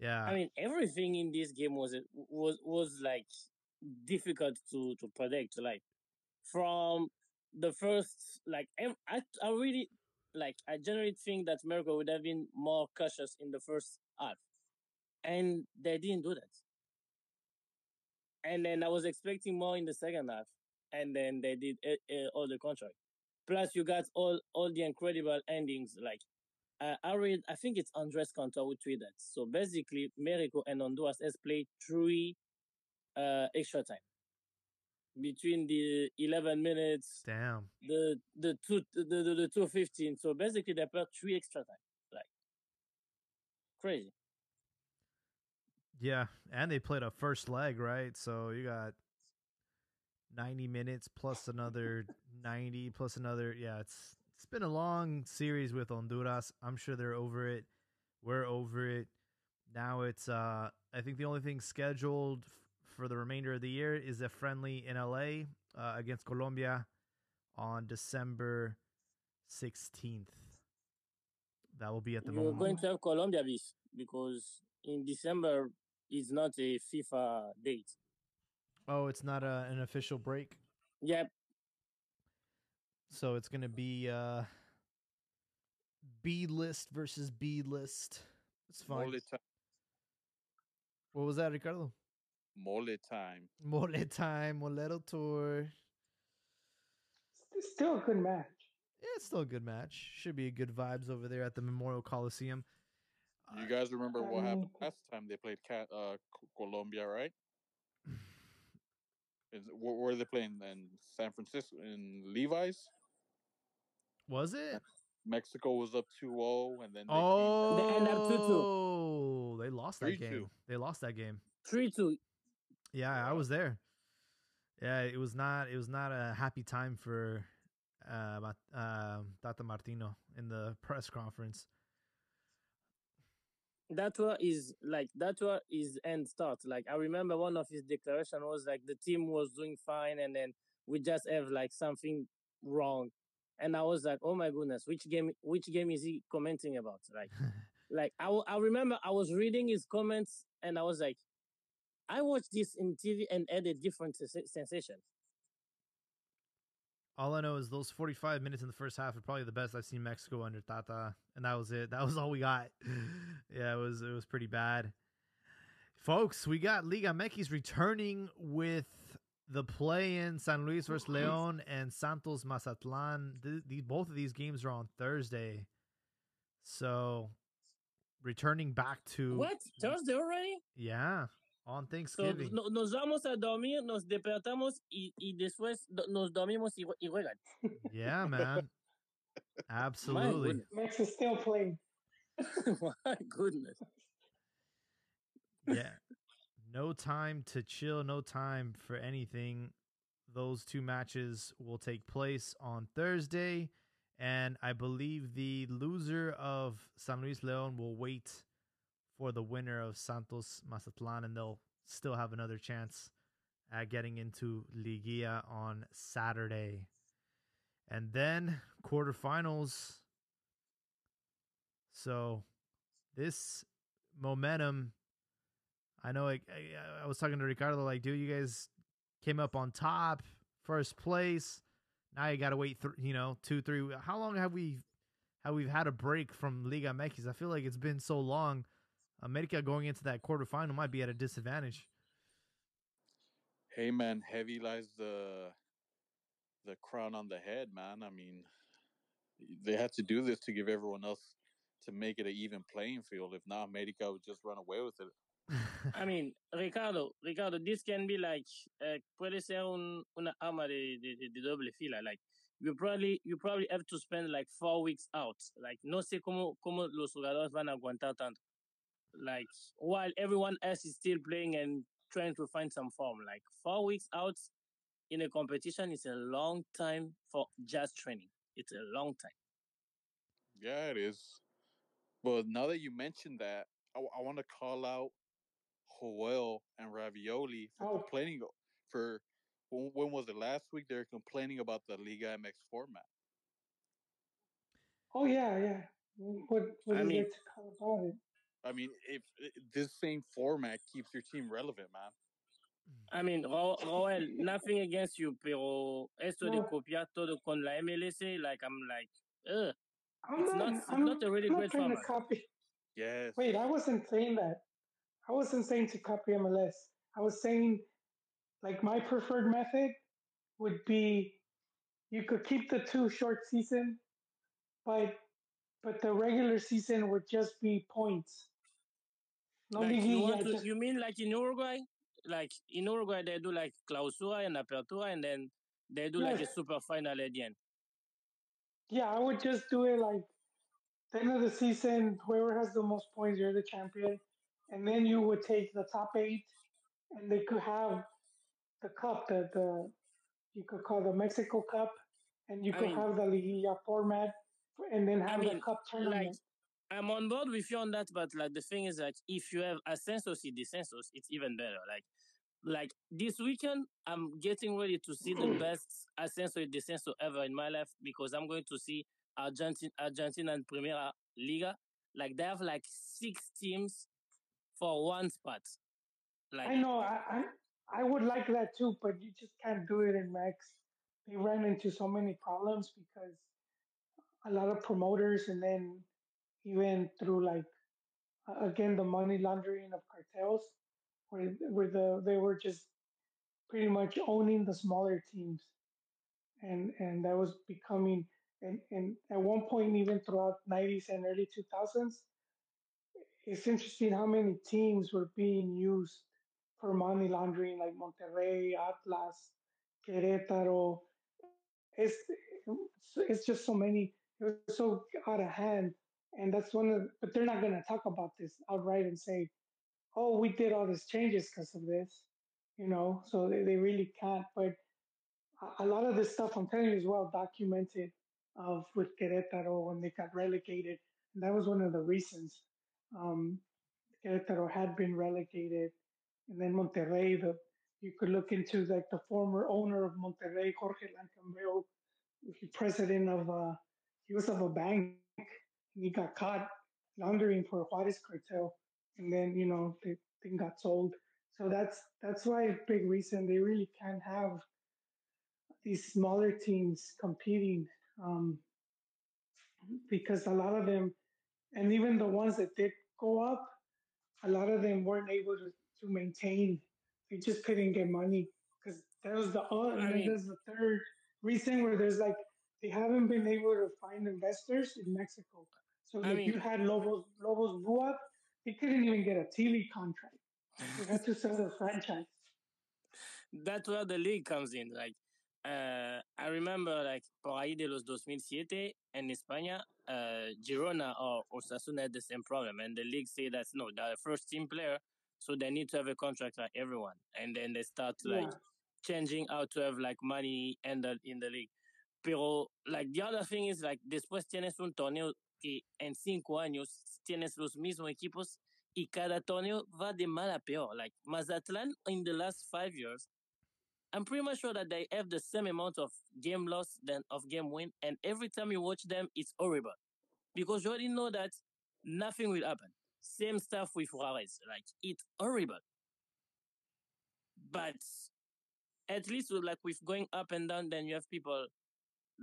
Speaker 1: yeah.
Speaker 6: I mean, everything in this game was was was like difficult to to predict. Like from the first, like I I really like I generally think that America would have been more cautious in the first half, and they didn't do that. And then I was expecting more in the second half, and then they did uh, uh, all the contrary. Plus, you got all all the incredible endings. Like uh, I read, I think it's Andres Cantor who tweeted. So basically, Mexico and Honduras has played three uh, extra time between the 11 minutes,
Speaker 1: Damn.
Speaker 6: the the two the the, the two fifteen. So basically, they played three extra time. Like crazy.
Speaker 1: Yeah, and they played a first leg, right? So you got 90 minutes plus another 90 plus another. Yeah, it's it's been a long series with Honduras. I'm sure they're over it. We're over it. Now it's uh I think the only thing scheduled f- for the remainder of the year is a friendly in LA uh, against Colombia on December 16th. That will be at the
Speaker 6: You're
Speaker 1: moment.
Speaker 6: going to have Colombia bis because in December is not a FIFA date.
Speaker 1: Oh, it's not a, an official break.
Speaker 6: Yep.
Speaker 1: So it's gonna be uh B list versus B list. It's fine.
Speaker 5: Mole time.
Speaker 1: What was that, Ricardo?
Speaker 5: Mole time.
Speaker 1: Mole time, Molero tour.
Speaker 2: It's still a good match.
Speaker 1: Yeah, it's still a good match. Should be a good vibes over there at the Memorial Coliseum.
Speaker 5: You guys remember what happened last time they played Cat, uh, Colombia, right? Is, where, where are they playing? In San Francisco, in Levi's?
Speaker 1: Was it?
Speaker 5: Mexico was up 2-0, and then they
Speaker 1: Oh,
Speaker 6: They end up 2-2.
Speaker 1: they lost that
Speaker 5: 3-2.
Speaker 1: game. They lost that game.
Speaker 6: Three two.
Speaker 1: Yeah, I was there. Yeah, it was not. It was not a happy time for uh, Mat- um Tata Martino in the press conference.
Speaker 6: that one is like that one is end start. Like I remember one of his declaration was like the team was doing fine and then we just have like something wrong. And I was like, oh my goodness, which game which game is he commenting about? Like like I, w- I remember I was reading his comments and I was like, I watched this in TV and had a different sens- sensation.
Speaker 1: All I know is those 45 minutes in the first half are probably the best I've seen Mexico under Tata, and that was it. That was all we got. yeah, it was it was pretty bad. Folks, we got Liga MX returning with the play-in San Luis versus Leon and Santos Mazatlan. Th- these both of these games are on Thursday, so returning back to
Speaker 6: What? Thursday already?
Speaker 1: yeah on
Speaker 6: So,
Speaker 1: Thanksgiving.
Speaker 6: no- nos vamos a dormir, nos despertamos y, y después do- nos dormimos y, y juegan.
Speaker 1: Yeah, man. Absolutely.
Speaker 6: goodness.
Speaker 2: Max is still playing.
Speaker 6: My goodness.
Speaker 1: yeah. No time to chill, no time for anything. Those two matches will take place on Thursday. And I believe the loser of San Luis Leon will wait for the winner of Santos Mazatlan, and they'll still have another chance at getting into Liguilla on Saturday. And then quarterfinals. So this momentum I know. I, I was talking to Ricardo. Like, dude, you guys came up on top, first place. Now you got to wait. Th- you know, two, three. How long have we have we've had a break from Liga MX? I feel like it's been so long. America going into that quarterfinal might be at a disadvantage.
Speaker 5: Hey man, heavy lies the the crown on the head, man. I mean, they had to do this to give everyone else to make it an even playing field. If not, America would just run away with it.
Speaker 6: I mean, Ricardo, Ricardo, this can be like uh, puede ser un, una arma de, de, de, doble fila. Like you probably you probably have to spend like four weeks out. Like no sé cómo cómo los jugadores van a aguantar tanto. Like while everyone else is still playing and trying to find some form. Like four weeks out in a competition is a long time for just training. It's a long time.
Speaker 5: Yeah, it is. But now that you mentioned that, I, want to call out Joel and Ravioli for
Speaker 2: Oh.
Speaker 5: complaining for when, when was it last week? They were complaining about the Liga MX format.
Speaker 2: Oh yeah, yeah. What what
Speaker 6: I
Speaker 2: is
Speaker 6: mean-
Speaker 2: there to call about it?
Speaker 5: I mean, if, if this same format keeps your team relevant, man. Mm.
Speaker 6: I mean, Ro- Roel, nothing against you, pero esto de
Speaker 2: No.
Speaker 6: copiar todo con la MLS, like I'm like, ugh.
Speaker 2: I'm
Speaker 6: It's
Speaker 2: not,
Speaker 6: not-
Speaker 2: I'm
Speaker 6: not a really
Speaker 2: I'm not
Speaker 6: great
Speaker 2: trying to
Speaker 6: format.
Speaker 2: copy.
Speaker 5: Yes.
Speaker 2: Wait, I wasn't saying that. I wasn't saying to copy MLS. I was saying, like, my preferred method would be you could keep the two short season, but but the regular season would just be points. No
Speaker 6: Like you, to,
Speaker 2: just-
Speaker 6: you mean like in Uruguay? Like in Uruguay, they do like clausura and apertura, and then they do like a super final at the end.
Speaker 2: yeah, I would just do it like the end of the season. Whoever has the most points, you're the champion, and then you would take the top eight, and they could have the cup, that the you could call the Mexico Cup, and you
Speaker 6: I
Speaker 2: could
Speaker 6: mean-
Speaker 2: have the Liguilla format, and then
Speaker 6: I
Speaker 2: have the cup tournament.
Speaker 6: Like, I'm on board with you on that, but like the thing is, like, if you have a Ascensos y Descensos, it's even better. Like, like this weekend, I'm getting ready to see the best Ascenso y Descenso ever in my life because I'm going to see Argentina, Argentina and Primera Liga. Like, they have like six teams for one spot. Like,
Speaker 2: I know, I, I I would like that too, but you just can't do it in Max. They ran into so many problems because a lot of promoters, and then even through like again the money laundering of cartels, where where the they were just pretty much owning the smaller teams, and and that was becoming and and at one point even throughout '90s and early 2000s, it's interesting how many teams were being used for money laundering, like Monterrey, Atlas, Querétaro. It's it's just so many. It was so out of hand, and that's one of. But they're not going to talk about this outright and say, "Oh, we did all these changes because of this," you know. So they, they really can't. But a, lot of this stuff, I'm telling you, is well documented. Of with Querétaro when they got relegated, and that was one of the reasons. Um, Querétaro had been relegated, and then Monterrey. The you could look into like the former owner of Monterrey, Jorge Lankenau, president of uh, he was of a bank. And he got caught laundering for Juarez cartel, and then you know the thing got sold. So that's that's why a big reason they really can't have these smaller teams competing um, because a lot of them, and even the ones that did go up, a lot of them weren't able to, to maintain. They just couldn't get money because that was the uh,
Speaker 6: I mean-
Speaker 2: there's the third reason where there's like they haven't been able to find investors in Mexico. So
Speaker 6: I
Speaker 2: if
Speaker 6: mean-
Speaker 2: you had Lobos Lobos blew up, they couldn't even get a League contract. They had to sell the franchise.
Speaker 6: that's where the league comes in. Like, uh, I remember, like, por ahí de los 2007 en España, uh, Girona or Osasuna had the same problem, and the league say that no, they're a first team player, so they need to have a contract like everyone, and then they start like
Speaker 2: Yeah.
Speaker 6: changing how to have like money ended in the league. Pero, like, the other thing is, like, después tienes un torneo que en cinco años tienes los mismos equipos y cada torneo va de mal a peor. Like, Mazatlan in the last five years, I'm pretty much sure that they have the same amount of game loss than of game win, and every time you watch them, it's horrible because you already know that nothing will happen. Same stuff with Juarez, like it's horrible. But at least with, like with going up and down, then you have people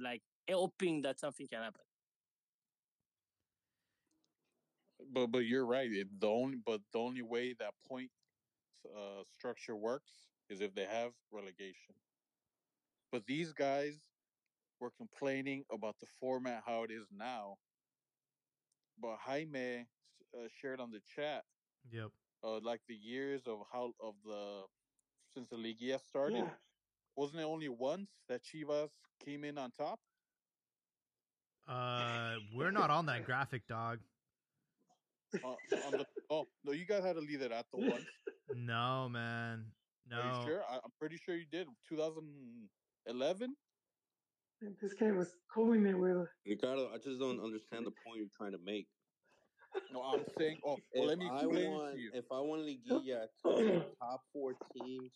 Speaker 6: like hoping that something can happen.
Speaker 5: But but you're right. It, the only but the only way that point uh, structure works is if they have relegation. But these guys were complaining about the format how it is now. But Jaime uh, shared on the chat
Speaker 1: Yep.
Speaker 5: uh, like the years of how of the since the Liga started.
Speaker 2: Yeah.
Speaker 5: Wasn't it only once that Chivas came in on top?
Speaker 1: Uh, we're not on that graphic, dog.
Speaker 5: Uh, on the, oh no, you guys had to leave it at the once.
Speaker 1: No, man. No.
Speaker 5: Are you sure? I, I'm pretty sure you did. 2011.
Speaker 2: This guy was calling it with
Speaker 4: Ricardo, I just don't understand the point you're trying to make.
Speaker 5: No, I'm saying. Oh, well,
Speaker 4: If
Speaker 5: let me
Speaker 4: I
Speaker 5: explain it
Speaker 4: want,
Speaker 5: to you.
Speaker 4: if I want Liguilla to the top four teams,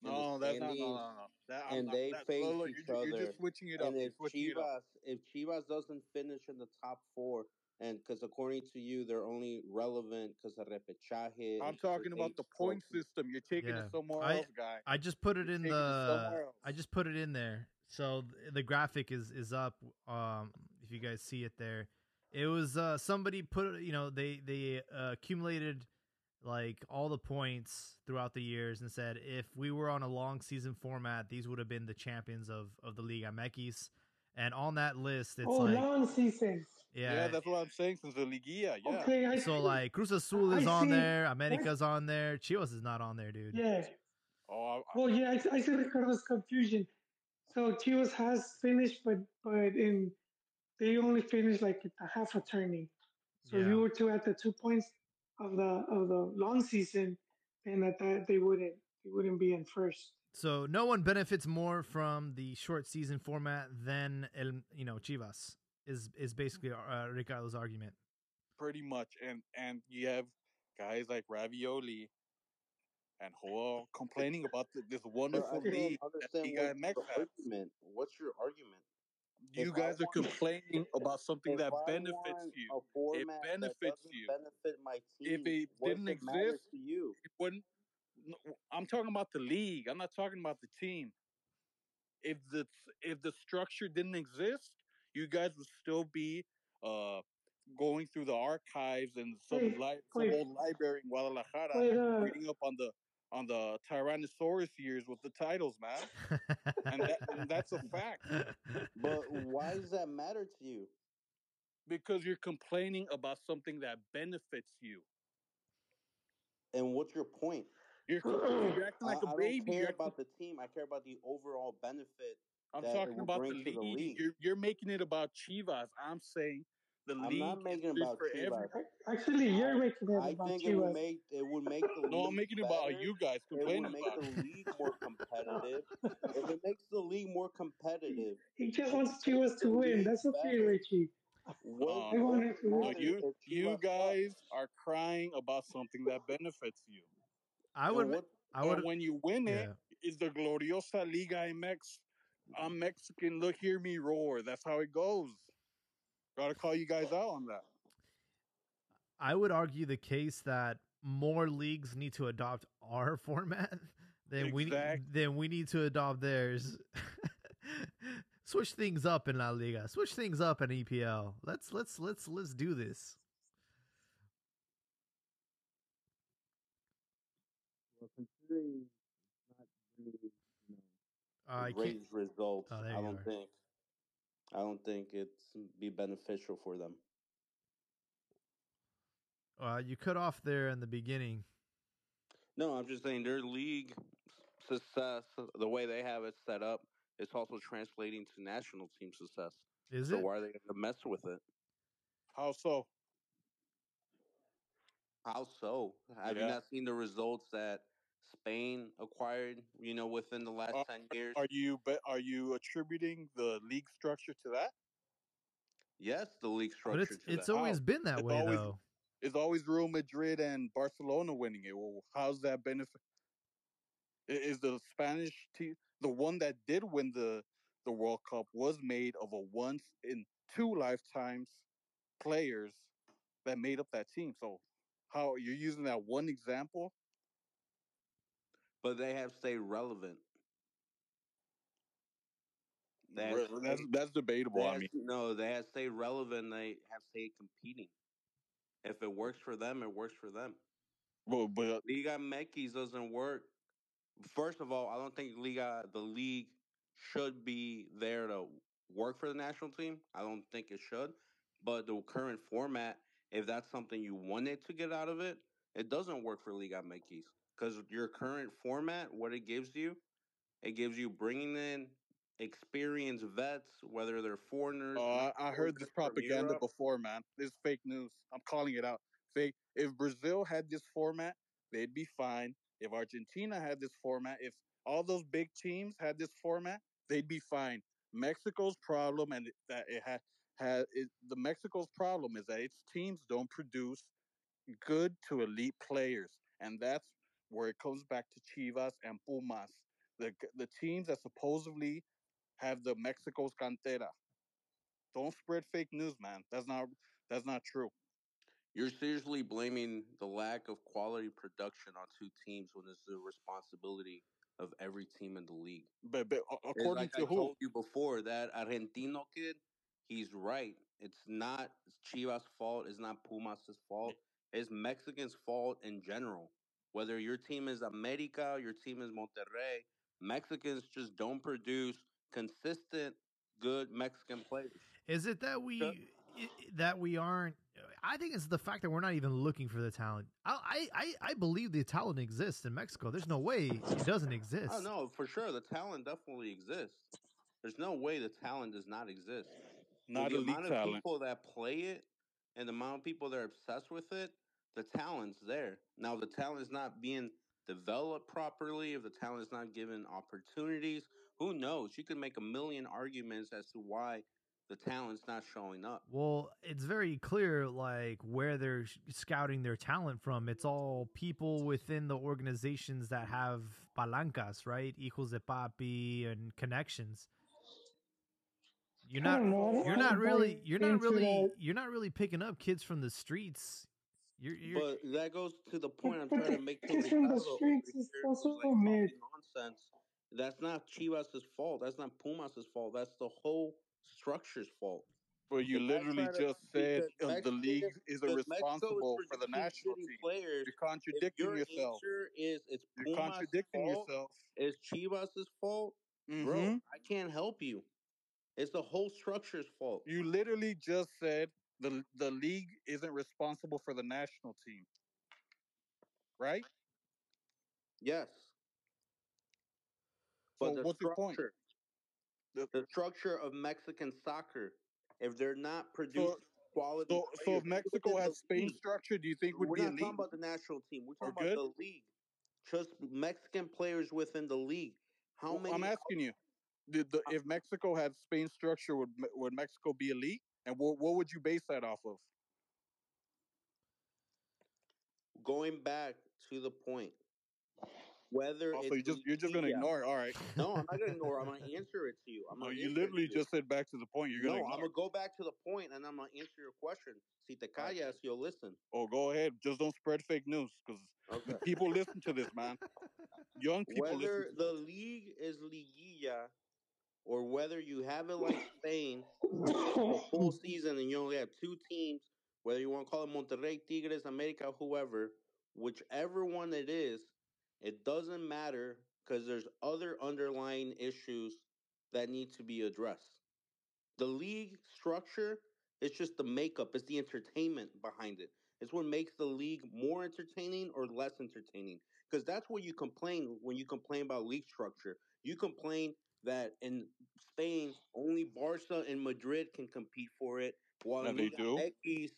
Speaker 5: No, that's not. No, no, no. That,
Speaker 4: and
Speaker 5: not,
Speaker 4: they
Speaker 5: that,
Speaker 4: face
Speaker 5: look, look,
Speaker 4: each
Speaker 5: you're, ju- You're just switching it up.
Speaker 4: and if
Speaker 5: switching it up.
Speaker 4: Chivas, if Chivas doesn't finish in the top four, and because according to you, they're only relevant because of repechaje.
Speaker 5: I'm talking about the point
Speaker 4: scores.
Speaker 5: system. You're taking
Speaker 1: Yeah.
Speaker 5: it somewhere
Speaker 1: I-
Speaker 5: else, guy.
Speaker 1: I just put it
Speaker 5: You're
Speaker 1: in
Speaker 5: taking it
Speaker 1: the. I just put it in there. So the graphic is is up. Um, if you guys see it there, it was uh somebody put you know they they uh, accumulated like all the points throughout the years and said if we were on a long season format, these would have been the champions of of the Liga MX. And on that list, it's
Speaker 2: oh
Speaker 1: like
Speaker 2: long season.
Speaker 5: Yeah.
Speaker 1: yeah.
Speaker 5: that's what I'm saying. Since the Liguilla, yeah.
Speaker 2: Okay, I
Speaker 1: so
Speaker 2: see.
Speaker 1: like Cruz Azul is
Speaker 2: I
Speaker 1: on
Speaker 2: see.
Speaker 1: there, America's on there, Chivas is not on there, dude.
Speaker 2: yeah.
Speaker 5: Oh, I,
Speaker 2: Well, yeah, I, I see Ricardo's confusion. So Chivas has finished, but but in they only finished like at the half a turning. So if
Speaker 1: Yeah.
Speaker 2: you were to at the two points of the of the long season, then at that they wouldn't they wouldn't be in first.
Speaker 1: So no one benefits more from the short season format than el, you know Chivas is is basically uh, Ricardo's argument.
Speaker 5: pretty much. And and you have guys like Ravioli and Joel complaining about th- this wonderful league that
Speaker 4: understand
Speaker 5: Liga
Speaker 4: what's
Speaker 5: MX
Speaker 4: the
Speaker 5: has.
Speaker 4: argument. What's your argument?
Speaker 5: You
Speaker 4: If I
Speaker 5: guys are
Speaker 4: want-
Speaker 5: complaining about something that
Speaker 4: I
Speaker 5: benefits you.
Speaker 4: A format that
Speaker 5: benefits you.
Speaker 4: Benefit my team.
Speaker 5: If it
Speaker 4: what
Speaker 5: didn't
Speaker 4: does it
Speaker 5: exist,
Speaker 4: to you.
Speaker 5: it wouldn't. I'm talking about the league. I'm not talking about the team. If the if the structure didn't exist, you guys would still be uh going through the archives and some
Speaker 2: Wait,
Speaker 5: li- some old library in Guadalajara,
Speaker 2: uh,
Speaker 5: reading up on the on the Tyrannosaurus years with the titles, man. And that- and that's a fact.
Speaker 4: But why does that matter to you?
Speaker 5: Because you're complaining about something that benefits you.
Speaker 4: And what's your point?
Speaker 5: You're, you're acting like
Speaker 4: I,
Speaker 5: a baby.
Speaker 4: I don't care
Speaker 5: You're
Speaker 4: about the team. I care about the overall benefit.
Speaker 5: I'm
Speaker 4: that
Speaker 5: talking about the league.
Speaker 4: the league.
Speaker 5: You're, you're making it about Chivas. I'm saying the
Speaker 4: I'm
Speaker 5: league
Speaker 4: not making it about Chivas.
Speaker 5: everybody.
Speaker 2: actually, you're
Speaker 4: I-
Speaker 2: making it
Speaker 4: I
Speaker 2: about
Speaker 4: think it would
Speaker 2: Chivas.
Speaker 4: make it would make the
Speaker 5: No, I'm making it about you guys
Speaker 4: It would make
Speaker 5: about.
Speaker 4: the league more competitive. if it makes the league more competitive,
Speaker 2: He just wants Chivas to win. That's okay. Richie.
Speaker 4: What,
Speaker 2: I want it to win.
Speaker 5: No, you you guys are crying about something that benefits you.
Speaker 1: I
Speaker 4: And
Speaker 1: would.
Speaker 4: what
Speaker 1: I would.
Speaker 5: when you win it,
Speaker 1: Yeah.
Speaker 5: is the Gloriosa Liga MX. I'm Mexican. Look, hear me roar. That's how it goes. Gotta call you guys out on that.
Speaker 1: I would argue the case that more leagues need to adopt our format than we than we need to adopt theirs. Switch things up in La Liga. Switch things up in EPL. Let's let's let's let's do this.
Speaker 4: Well, considering it's not really, you know,
Speaker 1: Uh, I
Speaker 4: great
Speaker 1: can't.
Speaker 4: results,
Speaker 1: Oh,
Speaker 4: I don't
Speaker 1: are.
Speaker 4: think. I don't think it's be beneficial for them.
Speaker 1: Uh, you cut off there in the beginning.
Speaker 4: No, I'm just saying their league success, the way they have it set up, it's also translating to national team success.
Speaker 1: Is it
Speaker 4: so
Speaker 1: it?
Speaker 4: why are they going to mess with it?
Speaker 5: How so?
Speaker 4: How so? Have you not seen the results that Spain acquired? You know, within the last
Speaker 5: Are-
Speaker 4: ten years.
Speaker 5: Are you be, are you attributing the league structure to that?
Speaker 4: yes, the league
Speaker 1: But
Speaker 4: structure.
Speaker 1: it's
Speaker 4: to
Speaker 1: it's
Speaker 4: that.
Speaker 1: always been that
Speaker 5: It's
Speaker 1: way
Speaker 5: always-
Speaker 1: though.
Speaker 5: It's always Real Madrid and Barcelona winning it. Well, how's that benefit? Is the Spanish team the one that did win the the World Cup was made of a once in two lifetimes players that made up that team. So how you're using that one example?
Speaker 4: But they have stayed relevant. That's-
Speaker 5: Re- That's that's debatable.
Speaker 4: They
Speaker 5: I
Speaker 4: have,
Speaker 5: mean,
Speaker 4: no, they have stayed relevant. They have stayed competing. If it works for them, it works for them.
Speaker 5: but, but
Speaker 4: Liga MX doesn't work. First of all, I don't think Liga the league should be there to work for the national team. I don't think it should. But the current format, if that's something you wanted to get out of it, it doesn't work for Liga MX because your current format, what it gives you, it gives you bringing in experienced vets, whether they're foreigners.
Speaker 5: Uh,
Speaker 4: not
Speaker 5: I heard this propaganda before, man. This is fake news. I'm calling it out. Fake. If Brazil had this format, they'd be fine. If Argentina had this format, if all those big teams had this format, they'd be fine. Mexico's problem, and it- that it had had it, the Mexico's problem is that its teams don't produce good to elite players, and that's where it comes back to Chivas and Pumas, the the teams that supposedly have the Mexico's cantera. Don't spread fake news, man. That's not that's not true.
Speaker 4: You're seriously blaming the lack of quality production on two teams when it's the responsibility of every team in the league.
Speaker 5: But, but according
Speaker 4: like
Speaker 5: to
Speaker 4: I
Speaker 5: who?
Speaker 4: told you before, that Argentino kid, he's right. It's not Chivas' fault. It's not Pumas' fault. It's Mexicans' fault in general. Whether your team is America, your team is Monterrey, Mexicans just don't produce consistent, good Mexican players.
Speaker 1: Is it that we i- i- that we aren't? I think it's the fact that we're not even looking for the talent. I I I, I believe the talent exists in Mexico. There's no way it doesn't oh, exist.
Speaker 4: Oh no, for sure, the talent definitely exists. There's no way the talent does not exist. With
Speaker 5: Not
Speaker 4: the
Speaker 5: elite
Speaker 4: amount of
Speaker 5: talent.
Speaker 4: people that play it and the amount of people that are obsessed with it, the talent's there. Now the talent is not being developed properly, if the talent is not given opportunities, who knows? You could make a million arguments as to why the talent's not showing up.
Speaker 1: Well, it's very clear, like where they're scouting their talent from. It's all people within the organizations that have palancas, right? Equals de papi and connections. You're not.
Speaker 2: don't know. I don't-
Speaker 1: You're not really. You're not really. You're not really picking up kids from the streets. You're. you're
Speaker 4: But that goes to the point I'm trying to make to
Speaker 2: from the
Speaker 4: Ricardo
Speaker 2: streets is
Speaker 4: here,
Speaker 2: also
Speaker 4: like,
Speaker 2: mid.
Speaker 4: nonsense. That's not Chivas' fault. That's not Pumas' fault. That's the whole structure's fault.
Speaker 5: But you
Speaker 4: If
Speaker 5: literally just said
Speaker 4: because
Speaker 5: uh, the league isn't
Speaker 4: because Mexico is
Speaker 5: responsible for the national team.
Speaker 4: Players.
Speaker 5: You're contradicting
Speaker 4: your
Speaker 5: yourself.
Speaker 4: is it's
Speaker 5: You're
Speaker 4: Pumas'
Speaker 5: contradicting
Speaker 4: fault,
Speaker 5: yourself.
Speaker 4: it's Chivas' fault, bro.
Speaker 5: Mhm.
Speaker 4: I can't help you. It's the whole structure's fault.
Speaker 5: You literally just said the the league isn't responsible for the national team. Right?
Speaker 4: Yes.
Speaker 5: So
Speaker 4: But the
Speaker 5: what's your point? The-
Speaker 4: the structure of Mexican soccer, if they're not producing quality,
Speaker 5: So so if Mexico has
Speaker 4: the
Speaker 5: Spain
Speaker 4: league,
Speaker 5: structure, do you think would
Speaker 4: we're
Speaker 5: be
Speaker 4: not talking about the national team. We're talking about
Speaker 5: good?
Speaker 4: the league. Just Mexican players within the league. How
Speaker 5: Well,
Speaker 4: many?
Speaker 5: I'm asking you. Did the, if Mexico had Spain structure, would would Mexico be elite? And what what would you base that off of?
Speaker 4: Going back to the point, whether oh,
Speaker 5: Also,
Speaker 4: it's
Speaker 5: you just you're just gonna ignore it. All right.
Speaker 4: No, I'm not gonna ignore. I'm gonna answer it to you. I'm
Speaker 5: No,
Speaker 4: gonna
Speaker 5: you literally just said back to the point. You're gonna
Speaker 4: No,
Speaker 5: I'm
Speaker 4: gonna go back to the point and I'm gonna answer your question. Si te callas, you'll listen.
Speaker 5: Oh, go ahead. Just don't spread fake news because
Speaker 4: Okay.
Speaker 5: people listen to this, man. Young people
Speaker 4: Whether the league is liguilla or whether you have it like Spain, the full season and you only have two teams, whether you want to call it Monterrey, Tigres, America, whoever, whichever one it is, it doesn't matter because there's other underlying issues that need to be addressed. The league structure is just the makeup, it's the entertainment behind it. It's what makes the league more entertaining or less entertaining. Because that's what you complain when you complain about league structure. You complain that in Spain only Barca and Madrid can compete for it, while
Speaker 5: Now
Speaker 4: in
Speaker 5: they
Speaker 4: Liga
Speaker 5: do.
Speaker 4: MX,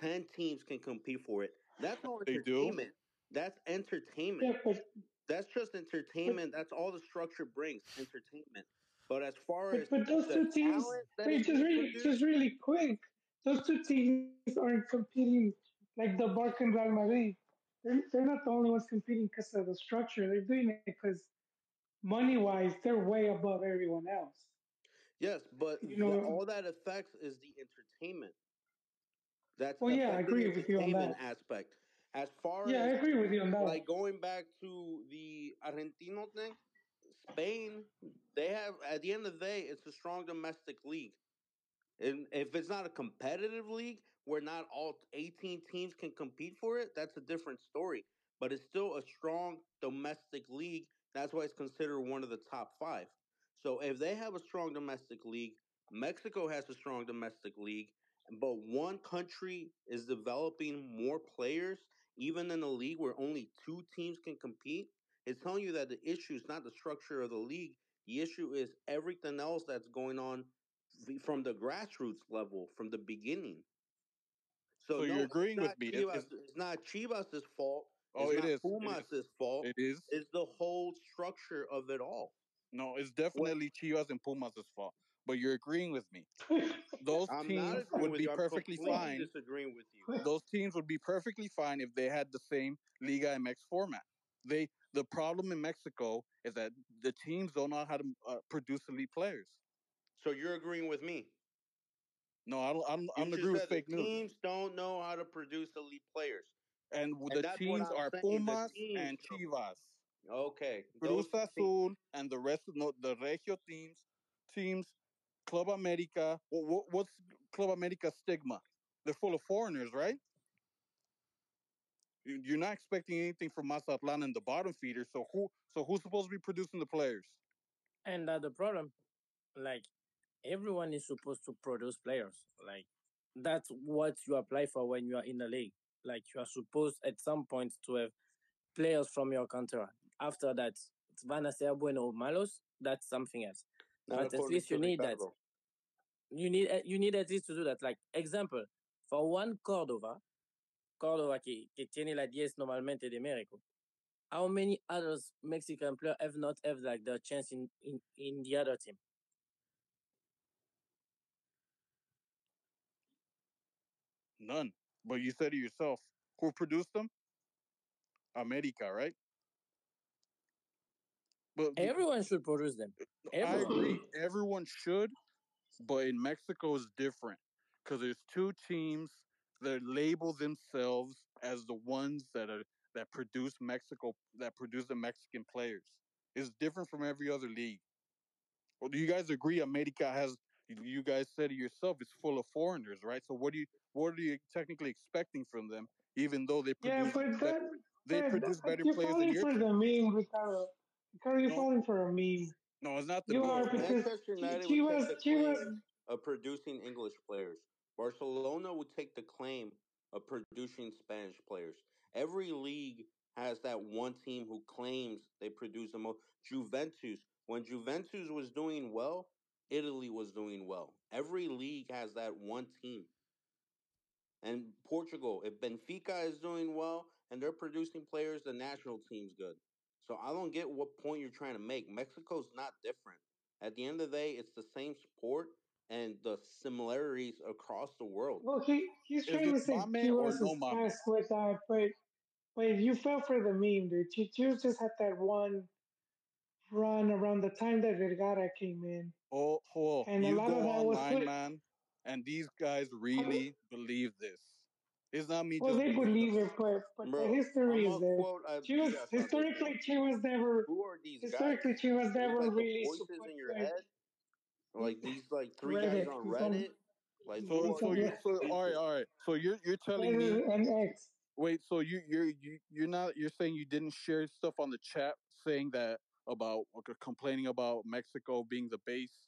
Speaker 4: ten teams can compete for it. That's all
Speaker 5: They do.
Speaker 4: entertainment. That's entertainment.
Speaker 2: yeah, but
Speaker 4: That's just entertainment. That's all the structure brings, entertainment. But as far as
Speaker 2: but, but those two teams, wait, just really,
Speaker 4: produced,
Speaker 2: just really quick, those two teams aren't competing like the Barca and Real Madrid. They're, they're not the only ones competing because of the structure. They're doing it because money wise, they're way above everyone else.
Speaker 4: yes, but
Speaker 2: You know-
Speaker 4: all that affects is the entertainment. That's
Speaker 2: Well, yeah, I agree with you on that.
Speaker 4: aspect. As far
Speaker 2: Yeah, I agree with you on that.
Speaker 4: like going back to the Argentino thing, Spain, they have at the end of the day, it's a strong domestic league. And if it's not a competitive league where not all 18 teams can compete for it, that's a different story. But it's still a strong domestic league. That's why it's considered one of the top five. So if they have a strong domestic league, Mexico has a strong domestic league, but one country is developing more players, even in a league where only two teams can compete, it's telling you that the issue is not the structure of the league. The issue is everything else that's going on from the grassroots level, from the beginning. So,
Speaker 5: So you're agreeing with me.
Speaker 4: Chivas,
Speaker 5: it's-
Speaker 4: it's not Chivas' fault.
Speaker 5: Oh,
Speaker 4: it's
Speaker 5: it
Speaker 4: not
Speaker 5: is. It is.
Speaker 4: Pumas' fault.
Speaker 5: It is.
Speaker 4: It's the whole structure of it all.
Speaker 5: No, it's definitely Chivas and Pumas' fault. But you're agreeing with me. Those
Speaker 4: I'm
Speaker 5: teams would be
Speaker 4: you. I'm
Speaker 5: perfectly fine.
Speaker 4: disagreeing with you.
Speaker 5: Those teams would be perfectly fine if they had the same Liga MX format. They the problem in Mexico is that the teams don't know how to uh, produce elite players.
Speaker 4: So you're agreeing with me.
Speaker 5: No, I don't. I don't, I don't
Speaker 4: just
Speaker 5: agree with
Speaker 4: said the
Speaker 5: fake news.
Speaker 4: teams don't know how to produce elite players.
Speaker 5: And
Speaker 4: And
Speaker 5: the teams are Pumas
Speaker 4: teams
Speaker 5: and. Chivas.
Speaker 4: Okay.
Speaker 5: Cruz
Speaker 4: those teams-
Speaker 5: Azul and the rest of no, the Regio teams, teams, Club America. What, what's Club America stigma? They're full of foreigners, right? You- You're not expecting anything from Mazatlan and the bottom feeder. So who? So who's supposed to be producing the players?
Speaker 6: And that's the problem. Like everyone is supposed to produce players. Like that's what you apply for when you are in the league. Like you are supposed at some point to have players from your country. After that, it's van a bueno or malos. That's something else.
Speaker 4: not
Speaker 6: but at least you need that.
Speaker 4: Ricardo.
Speaker 6: You need you need at least to do that. Like example, for one Cordova, Cordova que, que tiene la 10 normalmente de México. How many others Mexican players have not have like the chance in, in, in the other team?
Speaker 5: None. But you said it yourself. Who produced them? America, right? But
Speaker 6: Everyone should produce them.
Speaker 5: I
Speaker 6: Everyone.
Speaker 5: agree. Everyone should, but in Mexico is different because there's two teams that label themselves as the ones that are that produce Mexico that produce the Mexican players. It's different from every other league. Well, do you guys agree? America has. You- You guys said it yourself. It's full of foreigners, right? So what do you what are you technically expecting from them? Even though they
Speaker 2: yeah,
Speaker 5: produce
Speaker 2: but
Speaker 5: bet-
Speaker 2: that,
Speaker 5: they
Speaker 2: that-
Speaker 5: produce
Speaker 2: that-
Speaker 5: better
Speaker 2: you're
Speaker 5: players
Speaker 2: falling
Speaker 5: your
Speaker 2: for
Speaker 5: team.
Speaker 2: the meme, Ricardo. Ricardo, you're
Speaker 5: No.
Speaker 2: falling for a meme.
Speaker 5: No, it's not the
Speaker 2: You
Speaker 5: meme.
Speaker 2: are because
Speaker 4: Manchester
Speaker 2: Chi-
Speaker 4: United would
Speaker 2: Chivas,
Speaker 4: take the
Speaker 2: Chivas,
Speaker 4: of producing English players. Barcelona would take the claim of producing Spanish players. Every league has that one team who claims they produce the most. Juventus, when Juventus was doing well, Italy was doing well. Every league has that one team. And Portugal, if Benfica is doing well and they're producing players, the national team's good. So I don't get what point you're trying to make. Mexico's not different. At the end of the day, it's the same sport and the similarities across the world.
Speaker 2: well, he, he's trying to say
Speaker 5: mame or
Speaker 2: Chivas
Speaker 5: no
Speaker 2: is
Speaker 5: mame?
Speaker 2: fast with uh, that, but but you fell for the meme, dude. Chivas just had that one run around the time that Vergara came in.
Speaker 5: Oh, oh
Speaker 2: And a
Speaker 5: you
Speaker 2: lot
Speaker 5: go
Speaker 2: of that was
Speaker 5: online,
Speaker 2: put-
Speaker 5: man, and these guys really believe this. It's not me
Speaker 2: Well, they believe it, but but
Speaker 4: Bro,
Speaker 2: the history is there.
Speaker 4: quote uh, on this
Speaker 2: historically,
Speaker 4: one.
Speaker 2: Chivas never
Speaker 4: Who are these guys?
Speaker 2: historically Chivas
Speaker 4: It's
Speaker 2: never
Speaker 4: like
Speaker 2: really
Speaker 4: voices in your
Speaker 2: like,
Speaker 4: head like these like three guys
Speaker 2: Reddit.
Speaker 4: on
Speaker 2: on-
Speaker 4: Reddit. Like
Speaker 5: So, so you, so all right, all right. So you're you're telling me. Wait, so you you're you, you're not you're saying you didn't share stuff on the chat saying that about complaining about Mexico being the base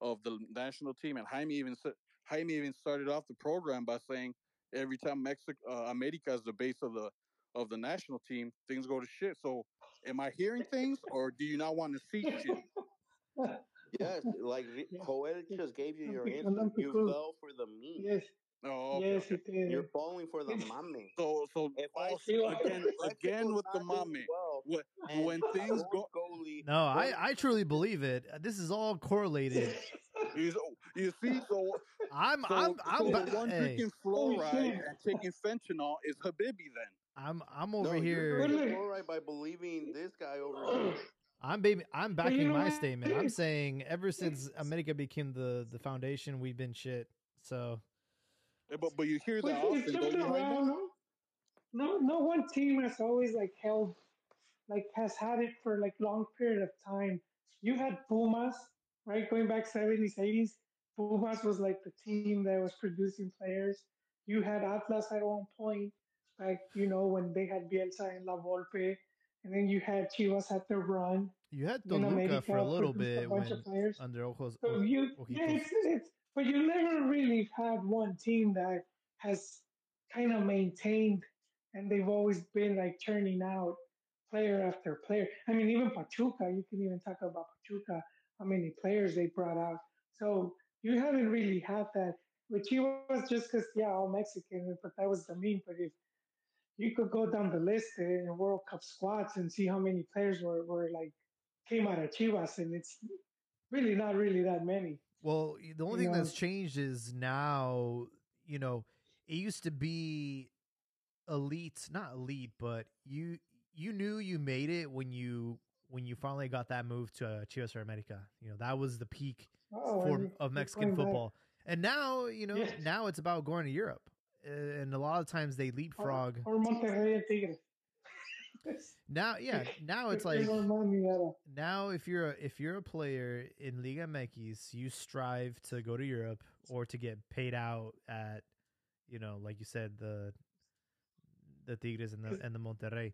Speaker 5: of the national team, and Jaime even said Jaime even started off the program by saying every time Mexico uh, America is the base of the of the national team, things go to shit. So, am I hearing things, or do you not want to see shit?
Speaker 4: Yes, like Re-
Speaker 2: Yeah.
Speaker 4: Joel just gave you your answer. You fell for the meme.
Speaker 2: yes,
Speaker 5: Oh, okay,
Speaker 2: yes,
Speaker 5: okay.
Speaker 2: it is.
Speaker 4: You're falling for the
Speaker 2: It's-
Speaker 4: mame.
Speaker 5: So so
Speaker 4: If I
Speaker 5: also,
Speaker 4: see
Speaker 5: again again with the
Speaker 4: not
Speaker 5: mommy.
Speaker 4: well,
Speaker 5: When, when things go,
Speaker 4: goalie,
Speaker 1: No, I, I truly believe it. Uh, this is all correlated.
Speaker 5: you, oh, you see, so
Speaker 1: I'm
Speaker 5: so,
Speaker 1: I'm I'm
Speaker 5: so the one
Speaker 1: hey,
Speaker 5: drinking
Speaker 2: Holy
Speaker 5: fluoride
Speaker 2: shit.
Speaker 5: and taking fentanyl is Habibi then.
Speaker 1: I'm I'm
Speaker 4: no,
Speaker 1: over
Speaker 4: you're
Speaker 1: here.
Speaker 4: doing
Speaker 2: Really?
Speaker 4: it by believing this guy over here.
Speaker 1: I'm baby. I'm backing my statement. I'm saying ever since America became the the foundation, we've been shit. So
Speaker 5: Eh, but but you hear
Speaker 2: But
Speaker 5: that
Speaker 2: it's
Speaker 5: often, don't
Speaker 2: jumped
Speaker 5: you, Jaime?
Speaker 2: around. No, no one team has always like held, like has had it for like long period of time. You had Pumas, right? Going back seventies, eighties. Pumas was like the team that was producing players. You had Atlas at one point, like you know when they had Bielsa and La Volpe, and then you had Chivas at their run.
Speaker 1: you had
Speaker 2: Then
Speaker 1: Toluca
Speaker 2: America
Speaker 1: for a little
Speaker 2: produced a
Speaker 1: bit
Speaker 2: bunch
Speaker 1: when
Speaker 2: of players.
Speaker 1: under Ojos.
Speaker 2: So you,
Speaker 1: Ojitos.
Speaker 2: yeah, it's, it's, but you never really had one team that has kind of maintained, and they've always been like churning out player after player. I mean, even Pachuca, you can even talk about Pachuca, how many players they brought out. So you haven't really had that. With Chivas, just because, yeah, all Mexican, but that was the meme. But if you could go down the list in World Cup squads and see how many players were, were like came out of Chivas, and it's really not really that many.
Speaker 1: Well, the only thing
Speaker 2: know-
Speaker 1: that's changed is now, you know, it used to be elite, not elite, but you you knew you made it when you when you finally got that move to uh, Chivas or America. You know, that was the peak
Speaker 2: Oh,
Speaker 1: for of Mexican
Speaker 2: going back.
Speaker 1: football. And now, you know,
Speaker 2: Yeah.
Speaker 1: now it's about going to Europe. Uh, and a lot of times they
Speaker 2: Or,
Speaker 1: leapfrog.
Speaker 2: or Monterrey and Tigres.
Speaker 1: Now, yeah, now it's like
Speaker 2: no money at all.
Speaker 1: now if you're a, if you're a player in Liga MX, you strive to go to Europe or to get paid out at, you know, like you said, the the Tigres and the and the Monterrey,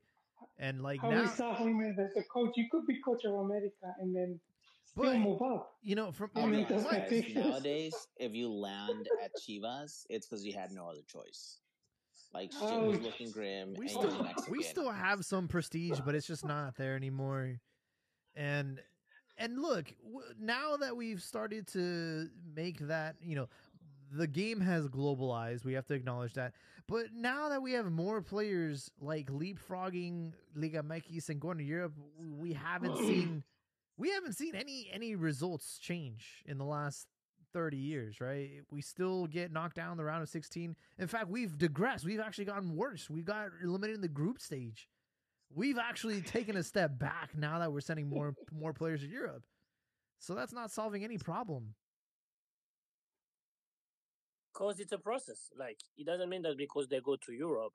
Speaker 1: and like
Speaker 2: How
Speaker 1: now,
Speaker 2: saw him as a coach, you could be coach of America and then still
Speaker 1: But-
Speaker 2: move up.
Speaker 1: you know, from
Speaker 2: I mean,
Speaker 3: be
Speaker 1: okay,
Speaker 2: that's
Speaker 3: honest,
Speaker 2: my
Speaker 3: guys, nowadays, if you land at Chivas, it's because you had no other choice. Like shit
Speaker 2: Oh.
Speaker 3: was looking grim,
Speaker 1: we
Speaker 3: and
Speaker 1: still we still have some prestige, but it's just not there anymore. And and look, w- now that we've started to make that, you know, the game has globalized. We have to acknowledge that. But now that we have more players like leapfrogging Liga MX and going to Europe, we haven't seen we haven't seen any any results change in the last 30 years, right? We still get knocked down in the round of 16. In fact, we've digressed. We've actually gotten worse. We got eliminated in the group stage. We've actually taken a step back now that we're sending more more players to Europe. So that's not solving any problem.
Speaker 6: Because it's a process. Like, it doesn't mean that because they go to Europe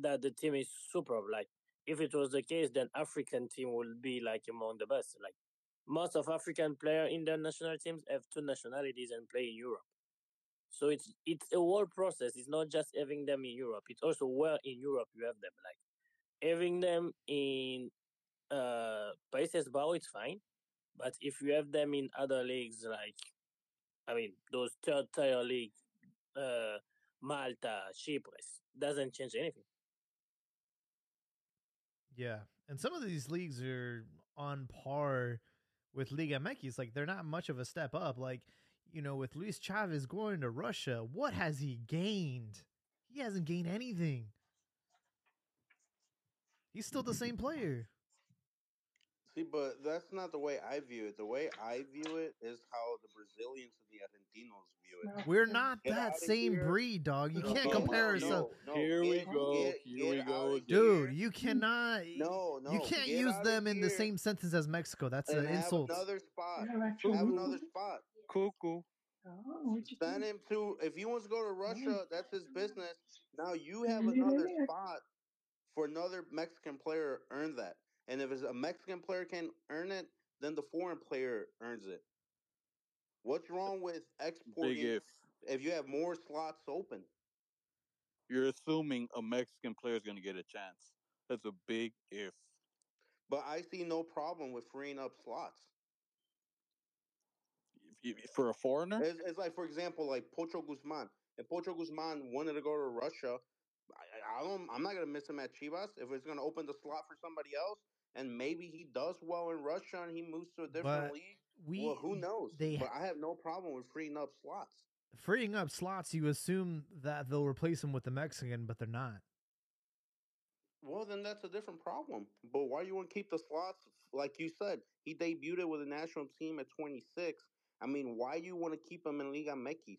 Speaker 6: that the team is superb. Like, if it was the case, then African team will be like among the best. Like, most of African player in their national teams have two nationalities and play in Europe. So it's it's a whole process. It's not just having them in Europe. It's also where in Europe you have them. Like having them in uh Países it's fine. But if you have them in other leagues, like I mean those third tier league, uh, Malta, Cyprus, doesn't change anything.
Speaker 1: Yeah. And some of these leagues are on par with Liga MX. Like they're not much of a step up. Like, you know, with Luis Chavez going to Russia, what has he gained? He hasn't gained anything. He's still the same player.
Speaker 4: See, but that's not the way I view it. The way I view it is how the Brazilians and the Argentinos view it.
Speaker 1: We're mm-hmm. not
Speaker 4: Get
Speaker 1: that
Speaker 4: outta
Speaker 1: same
Speaker 4: here.
Speaker 1: breed, dog. You
Speaker 4: No,
Speaker 1: can't
Speaker 4: no,
Speaker 1: compare
Speaker 4: no,
Speaker 1: yourself.
Speaker 4: no,
Speaker 5: Here we
Speaker 4: get-
Speaker 5: go,
Speaker 4: get-
Speaker 5: here we go
Speaker 4: outta
Speaker 5: again.
Speaker 1: Dude, you cannot.
Speaker 4: No, no.
Speaker 1: you can't
Speaker 4: get
Speaker 1: use
Speaker 4: outta
Speaker 1: them in the
Speaker 4: here
Speaker 1: same sentence as Mexico. That's
Speaker 4: and
Speaker 1: an
Speaker 4: have
Speaker 1: insult.
Speaker 4: another spot.
Speaker 2: Yeah, actually,
Speaker 4: Have another spot.
Speaker 5: Cuckoo.
Speaker 2: Oh, what you
Speaker 4: Send
Speaker 2: think?
Speaker 4: him to. If he wants to go to Russia, that's his business. Now you have another spot for another Mexican player earn that. And if it's a Mexican player can earn it, then the foreign player earns it. What's wrong with
Speaker 5: Big
Speaker 4: exporting
Speaker 5: if.
Speaker 4: if you have more slots open?
Speaker 5: You're assuming a Mexican player is going to get a chance. That's a big if.
Speaker 4: But I see no problem with freeing up slots.
Speaker 5: For a foreigner,
Speaker 4: It's, it's like, for example, like Pocho Guzman. If Pocho Guzman wanted to go to Russia, I, I don't. I'm not gonna miss him at Chivas. If it's gonna open the slot for somebody else, and maybe he does well in Russia and he moves to a different
Speaker 1: But
Speaker 4: league.
Speaker 1: we
Speaker 4: well, who knows?
Speaker 1: They
Speaker 4: but I have no problem with freeing up slots.
Speaker 1: freeing up slots. You assume that they'll replace him with the Mexican, but they're not.
Speaker 4: Well, then that's a different problem. But why you want to keep the slots? Like you said, he debuted with the national team at 26. I mean, why you want to keep him in Liga MX?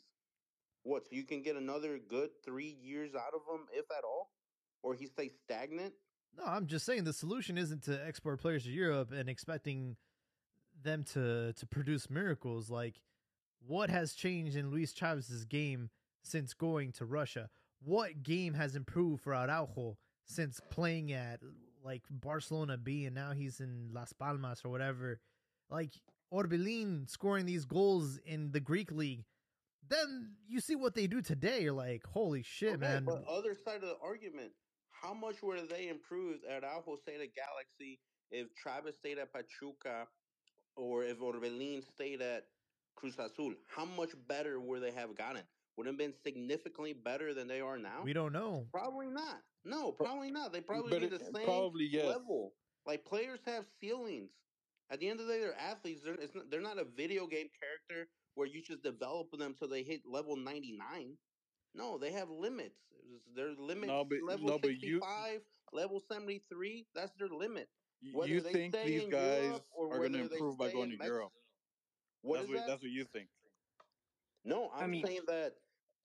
Speaker 4: What, so you can get another good three years out of him, if at all? Or he stays stagnant?
Speaker 1: No, I'm just saying the solution isn't to export players to Europe and expecting them to to produce miracles. Like, what has changed in Luis Chavez's game since going to Russia? What game has improved for Araujo since playing at like Barcelona B and now he's in Las Palmas or whatever? Like Orbelin scoring these goals in the Greek league. Then you see what they do today. You're like, holy shit,
Speaker 4: Okay,
Speaker 1: man!
Speaker 4: But other side of the argument, how much were they improved at Araujo stayed at Galaxy if Chavez stayed at Pachuca or if Orbelin stayed at Cruz Azul? How much better would they have gotten? Would have been significantly better than they are now?
Speaker 1: we don't know.
Speaker 4: Probably not. No, probably not. They probably
Speaker 5: but
Speaker 4: be
Speaker 5: it-
Speaker 4: the same
Speaker 5: probably yes.
Speaker 4: level. Like players have ceilings. At the end of the day, they're athletes. They're it's not, they're not a video game character where you just develop them till they hit level ninety nine. No, they have limits. It's- Their limits
Speaker 5: No, but-
Speaker 4: level
Speaker 5: no, but
Speaker 4: sixty
Speaker 5: you-
Speaker 4: level seventy three. That's their limit. Whether
Speaker 5: you think these guys are going to improve by going to
Speaker 4: Mex-
Speaker 5: Europe?
Speaker 4: What
Speaker 5: that's what
Speaker 4: that?
Speaker 5: that's what you think.
Speaker 4: No,
Speaker 6: I
Speaker 4: I'm
Speaker 6: mean-
Speaker 4: saying that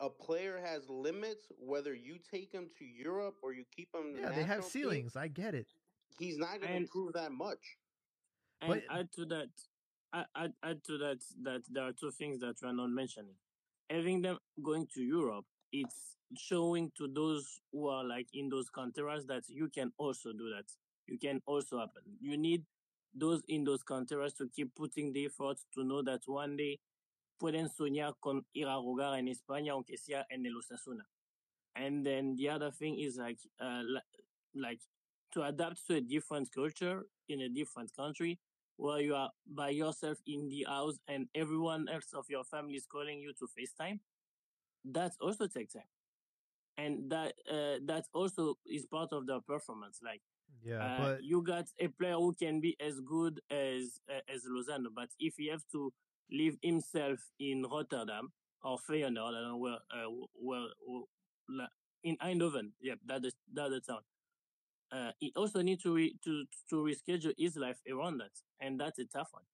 Speaker 4: a player has limits. Whether you take him to Europe or you keep him,
Speaker 1: Yeah, they have
Speaker 4: national team,
Speaker 1: ceilings. I get it.
Speaker 4: He's not going to improve that much.
Speaker 6: And
Speaker 1: But-
Speaker 6: add to that, add, add, add to that that there are two things that we are not mentioning. Having them going to Europe, it's showing to those who are like in those canteras that you can also do that. You can also happen. You need those in those canteras to keep putting the effort to know that one day pueden soñar con ir a jugar en España aunque sea en el Osasuna. And then the other thing is like uh, like to adapt to a different culture in a different country where you are by yourself in the house and everyone else of your family is calling you to FaceTime, that also takes time. And that uh, that also is part of the performance. Like
Speaker 1: Yeah,
Speaker 6: uh,
Speaker 1: but
Speaker 6: you got a player who can be as good as uh, as Lozano, but if he have to leave himself in Rotterdam or Feyenoord, I don't know where, uh, where, where in Eindhoven, yeah, that is that the town. Uh, he also need to re, to to reschedule his life around that, and that's a tough one.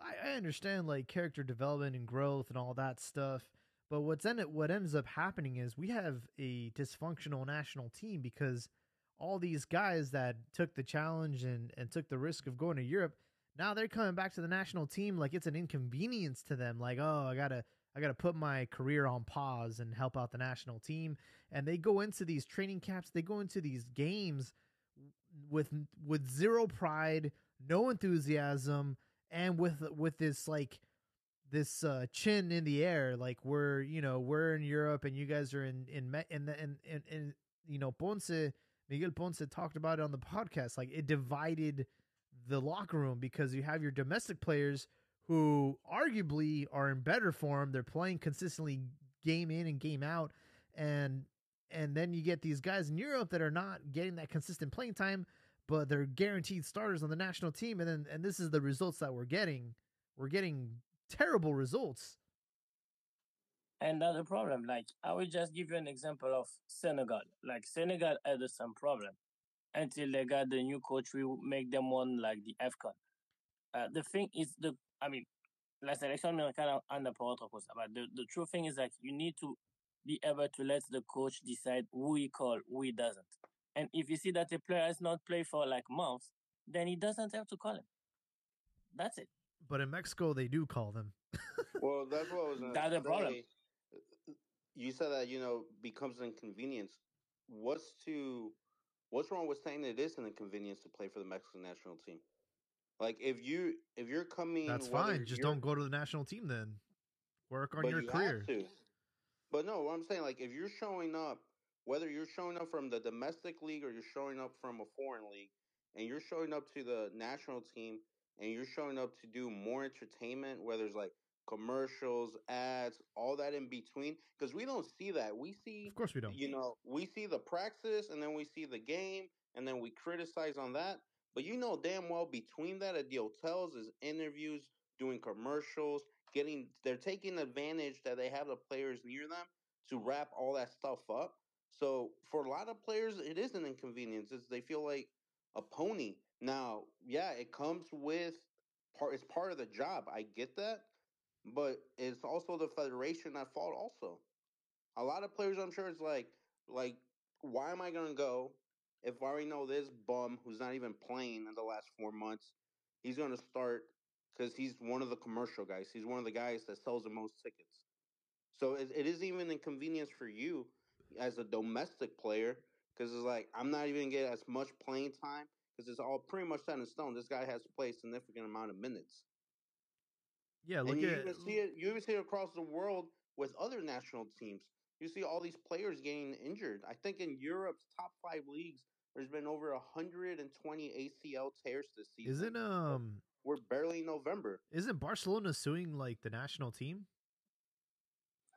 Speaker 1: I, I understand like character development and growth and all that stuff. But what's in it, what ends up happening is we have a dysfunctional national team because all these guys that took the challenge and, and took the risk of going to Europe, now they're coming back to the national team like it's an inconvenience to them. Like, oh, I gotta I gotta put my career on pause and help out the national team. And they go into these training camps, they go into these games with with zero pride, no enthusiasm, and with with this like this uh, chin in the air, like we're you know we're in Europe and you guys are in in in in, in, in you know Ponce Miguel Ponce talked about it on the podcast. Like it divided the locker room because you have your domestic players who arguably are in better form. They're playing consistently game in and game out, and and then you get these guys in Europe that are not getting that consistent playing time, but they're guaranteed starters on the national team. And then and this is the results that we're getting. We're getting terrible results.
Speaker 6: And that's a problem. Like I will just give you an example of Senegal. Like Senegal had the same problem until they got the new coach. We make them won like the AFCON. Uh, the thing is the I mean, la anda por otra cosa. But the, the true thing is like you need to be able to let the coach decide who he call, who he doesn't. And if you see that a player has not played for like months, then he doesn't have to call him. That's it.
Speaker 1: But in Mexico, they do call them.
Speaker 4: Well, that's what I was going
Speaker 6: That's the problem.
Speaker 4: You said that you know becomes an inconvenience. What's to what's wrong with saying that it is an inconvenience to play for the Mexican national team? Like if you if you're coming,
Speaker 1: That's fine. Just don't go to the national team then. Work on
Speaker 4: but
Speaker 1: your
Speaker 4: you
Speaker 1: career.
Speaker 4: Have to. But no, what I'm saying, like if you're showing up, whether you're showing up from the domestic league or you're showing up from a foreign league, and you're showing up to the national team and you're showing up to do more entertainment, whether it's like commercials, ads, all that in between, because we don't see that. We see
Speaker 1: Of course we don't.
Speaker 4: you know, we see the practice and then we see the game and then we criticize on that. But you know damn well between that at the hotels is interviews, doing commercials, getting they're taking advantage that they have the players near them to wrap all that stuff up. So for a lot of players, it is an inconvenience. It's, they feel like a pony. Now, yeah, it comes with part. It's part of the job. I get that, but it's also the federation at fault. Also, a lot of players, I'm sure, it's like, like, why am I gonna go if I already know this bum who's not even playing in the last four months? He's gonna start because he's one of the commercial guys. He's one of the guys that sells the most tickets. So it, it is even inconvenience for you as a domestic player because it's like I'm not even gonna get as much playing time because it's all pretty much set in stone. This guy has to play a significant amount of minutes.
Speaker 1: Yeah, look
Speaker 4: and you
Speaker 1: at
Speaker 4: even see it. You even see it across the world with other national teams. You see all these players getting injured. I think in Europe's top five leagues, there's been over 120 ACL tears this season.
Speaker 1: isn't um
Speaker 4: We're barely in November.
Speaker 1: isn't Barcelona suing like the national team?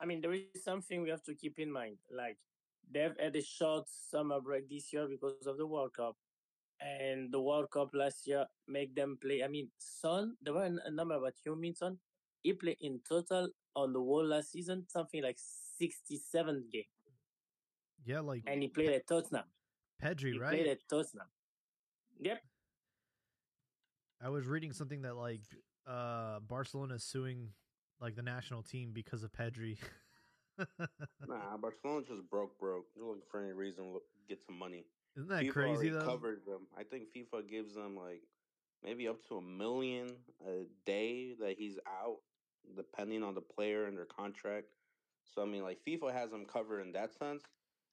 Speaker 6: I mean, there is something we have to keep in mind. Like they've had a short summer break this year because of the World Cup, and the World Cup last year make them play. I mean, Son, there were a number, but you mean Son, he played in total on the whole last season something like sixty-seven games,
Speaker 1: Yeah, like
Speaker 6: and he played at Tottenham.
Speaker 1: Pedri,
Speaker 6: He
Speaker 1: right?
Speaker 6: played at Tottenham. Yep.
Speaker 1: I was reading something that like uh Barcelona is suing like the national team because of Pedri.
Speaker 4: Nah, Barcelona just broke, broke. They're looking for any reason to get some money.
Speaker 1: Isn't that
Speaker 4: FIFA
Speaker 1: crazy though?
Speaker 4: Covered them. I think FIFA gives them like maybe up to a million a day that he's out, depending on the player and their contract. So I mean, like FIFA has them covered in that sense.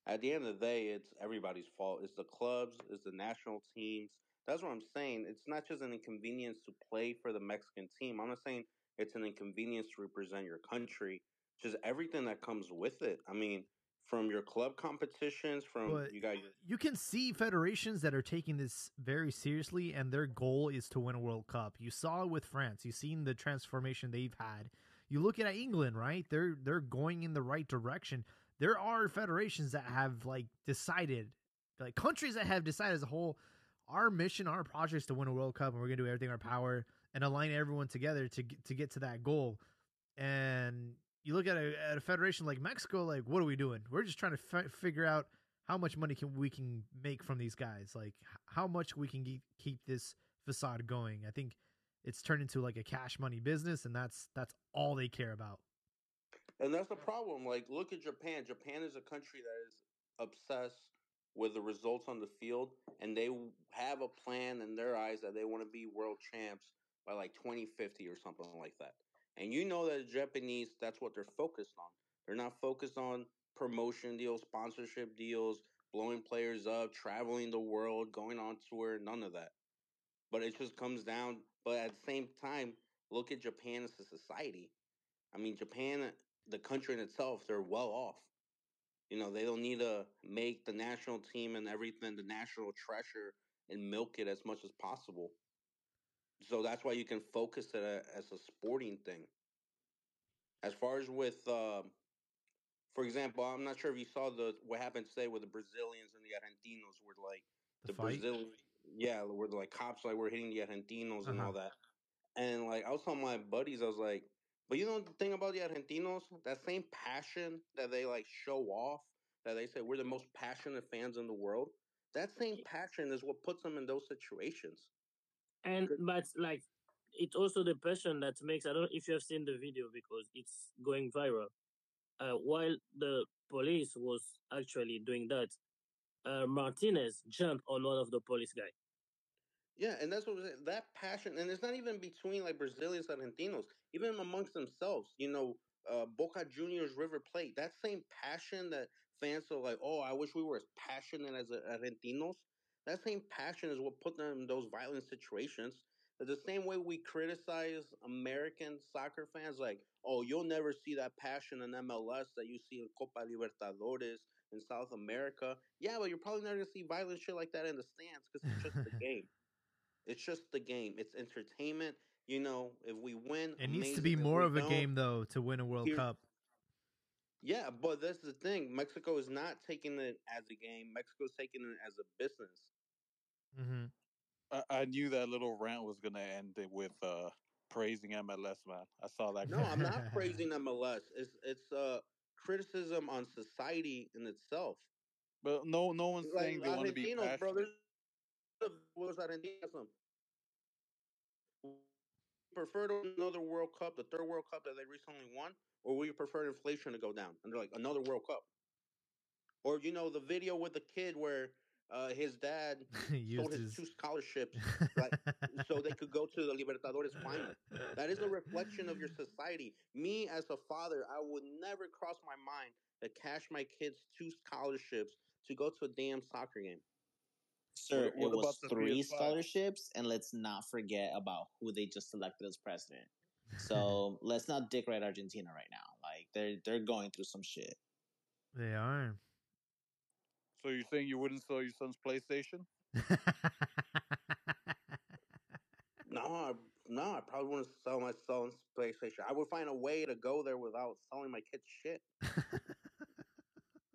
Speaker 4: At the end of the day, it's everybody's fault. It's the clubs, it's the national teams. That's what I'm saying. It's not just an inconvenience to play for the Mexican team. I'm not saying it's an inconvenience to represent your country. Just everything that comes with it. I mean, from your club competitions, from
Speaker 1: But
Speaker 4: you got your
Speaker 1: you can see federations that are taking this very seriously and their goal is to win a World Cup. You saw it with France. You've seen the transformation they've had. You look at England, right? They're they're going in the right direction. There are federations that have like decided like countries that have decided as a whole our mission, our project is to win a World Cup and we're going to do everything in our power and align everyone together to to get to that goal. And you look at a, at a federation like Mexico, like what are we doing? We're just trying to fi- figure out how much money can we can make from these guys, like how much we can ge- keep this facade going. I think it's turned into like a cash money business, and that's that's all they care about.
Speaker 4: And that's the problem. Like, look at Japan. Japan is a country that is obsessed with the results on the field, and they have a plan in their eyes that they want to be world champs by like 2050 or something like that. And you know that the Japanese, that's what they're focused on. They're not focused on promotion deals, sponsorship deals, blowing players up, traveling the world, going on tour, none of that. But it just comes down. But at the same time, look at Japan as a society. I mean, Japan, the country in itself, they're well off. You know, they don't need to make the national team and everything the national treasure and milk it as much as possible. So that's why you can focus it a- as a sporting thing. As far as with, um, for example, I'm not sure if you saw the what happened today with the Brazilians and the Argentinos, where like
Speaker 1: The,
Speaker 4: the
Speaker 1: fight,
Speaker 4: Brazil, yeah, where the like cops like were hitting the Argentinos and
Speaker 1: Uh-huh.
Speaker 4: all that. And like I was telling my buddies, I was like, but you know the thing about the Argentinos, that same passion that they like show off, that they say we're the most passionate fans in the world. That same passion is what puts them in those situations.
Speaker 6: And but like it's also the person that makes I don't know if you have seen the video because it's going viral. Uh, while the police was actually doing that, uh, Martinez jumped on one of the police guy.
Speaker 4: Yeah, and that's what I'm that passion, and it's not even between like Brazilians Argentinos, even amongst themselves. You know, uh, Boca Juniors, River Plate, that same passion that fans are like, oh, I wish we were as passionate as Argentinos. That same passion is what put them in those violent situations. The same way we criticize American soccer fans, like, oh, you'll never see that passion in MLS that you see in Copa Libertadores in South America. Yeah, but you're probably never gonna see violent shit like that in the stands because it's just the game. It's just the game. It's entertainment. You know, if we win,
Speaker 1: It needs to be more of a game though to win a World
Speaker 4: Here's-
Speaker 1: Cup.
Speaker 4: Yeah, but that's the thing. Mexico is not taking it as a game. Mexico's taking it as a business.
Speaker 1: Hmm
Speaker 5: I, I knew that little rant was gonna end with uh praising MLS, man. I saw that.
Speaker 4: No. I'm not praising MLS. It's it's uh criticism on society in itself.
Speaker 5: But no, no one's
Speaker 4: Like
Speaker 5: saying they want to be
Speaker 4: Argentinos, bro.
Speaker 5: passionate.
Speaker 4: There's was Argentinos. Prefer to another World Cup, the third World Cup that they recently won, or will you prefer inflation to go down? And they're like another World Cup, or you know the video with the kid where uh, his dad sold
Speaker 1: Used
Speaker 4: his
Speaker 1: his
Speaker 4: two scholarships like, so they could go to the Libertadores final. That is a reflection of your society. Me as a father, I would never cross my mind to cash my kids two scholarships to go to a damn soccer game.
Speaker 3: Sir,
Speaker 5: what
Speaker 3: it was three
Speaker 5: PS5?
Speaker 3: scholarships, and let's not forget about who they just elected as president. So let's not dick right Argentina right now. Like they're they're going through some shit.
Speaker 1: they are.
Speaker 5: So you're saying you wouldn't sell your son's PlayStation?
Speaker 4: No, I, no, I probably wouldn't sell my son's PlayStation. I would find a way to go there without selling my kids shit.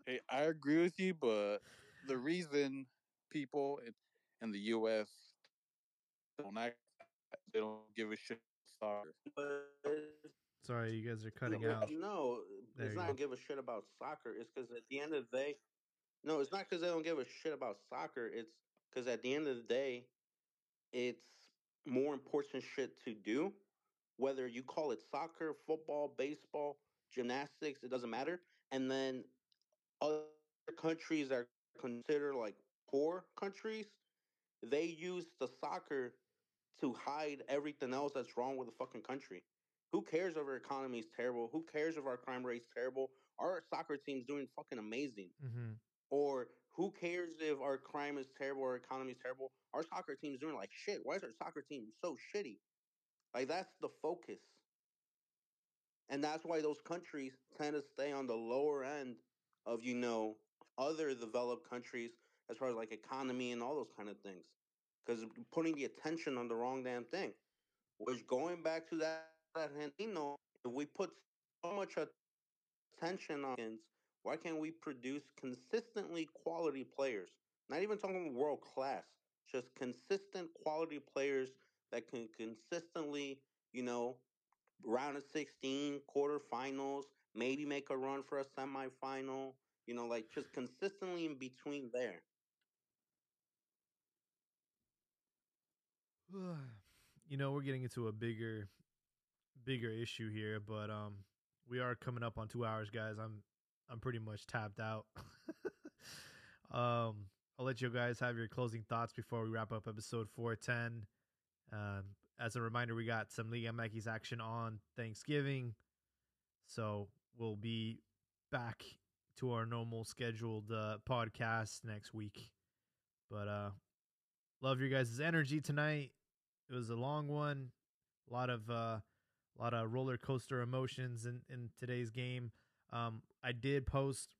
Speaker 5: Hey, I agree with you, but the reason people in, in the U.S. don't act, they don't give a shit. Soccer.
Speaker 1: Sorry, you guys are cutting
Speaker 4: no,
Speaker 1: out.
Speaker 4: No,
Speaker 1: There
Speaker 4: it's not
Speaker 1: go.
Speaker 4: give a shit about soccer. It's because at the end of the day, no, it's not because they don't give a shit about soccer. It's because at the end of the day, it's more important shit to do. Whether you call it soccer, football, baseball, gymnastics, it doesn't matter. And then other countries are considered like poor countries, they use the soccer to hide everything else that's wrong with the fucking country. Who cares if our economy is terrible? Who cares if our crime rate's terrible? Our soccer team's doing fucking amazing.
Speaker 1: hmm
Speaker 4: Or who cares if our crime is terrible or our economy is terrible? Our soccer team's doing like shit. Why is our soccer team so shitty? Like that's the focus. And that's why those countries tend to stay on the lower end of, you know, other developed countries as far as like economy and all those kind of things. Because putting the attention on the wrong damn thing. Which going back to that Argentino, if we put so much attention on why can't we produce consistently quality players? Not even talking world class, just consistent quality players that can consistently, you know, round of 16, quarterfinals, maybe make a run for a semifinal, you know, like just consistently in between there.
Speaker 1: you know, we're getting into a bigger bigger issue here, but um we are coming up on 2 hours, guys. I'm I'm pretty much tapped out. um I'll let you guys have your closing thoughts before we wrap up episode 410. Um as a reminder, we got some Liga MX action on Thanksgiving. So, we'll be back to our normal scheduled uh, podcast next week. But uh love your guys' energy tonight. It was a long one. A lot of uh a lot of roller coaster emotions in in today's game. Um I did post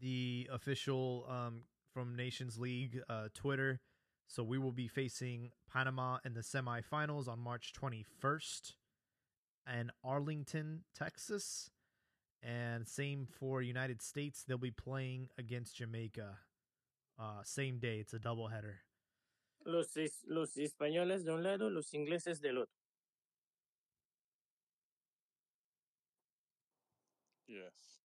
Speaker 1: the official um from Nations League uh Twitter. So we will be facing Panama in the semifinals on March 21st and Arlington, Texas. And same for United States. They'll be playing against Jamaica. Uh, same day. It's a doubleheader.
Speaker 6: Los, los españoles de un lado, los ingleses del otro.
Speaker 5: Yes.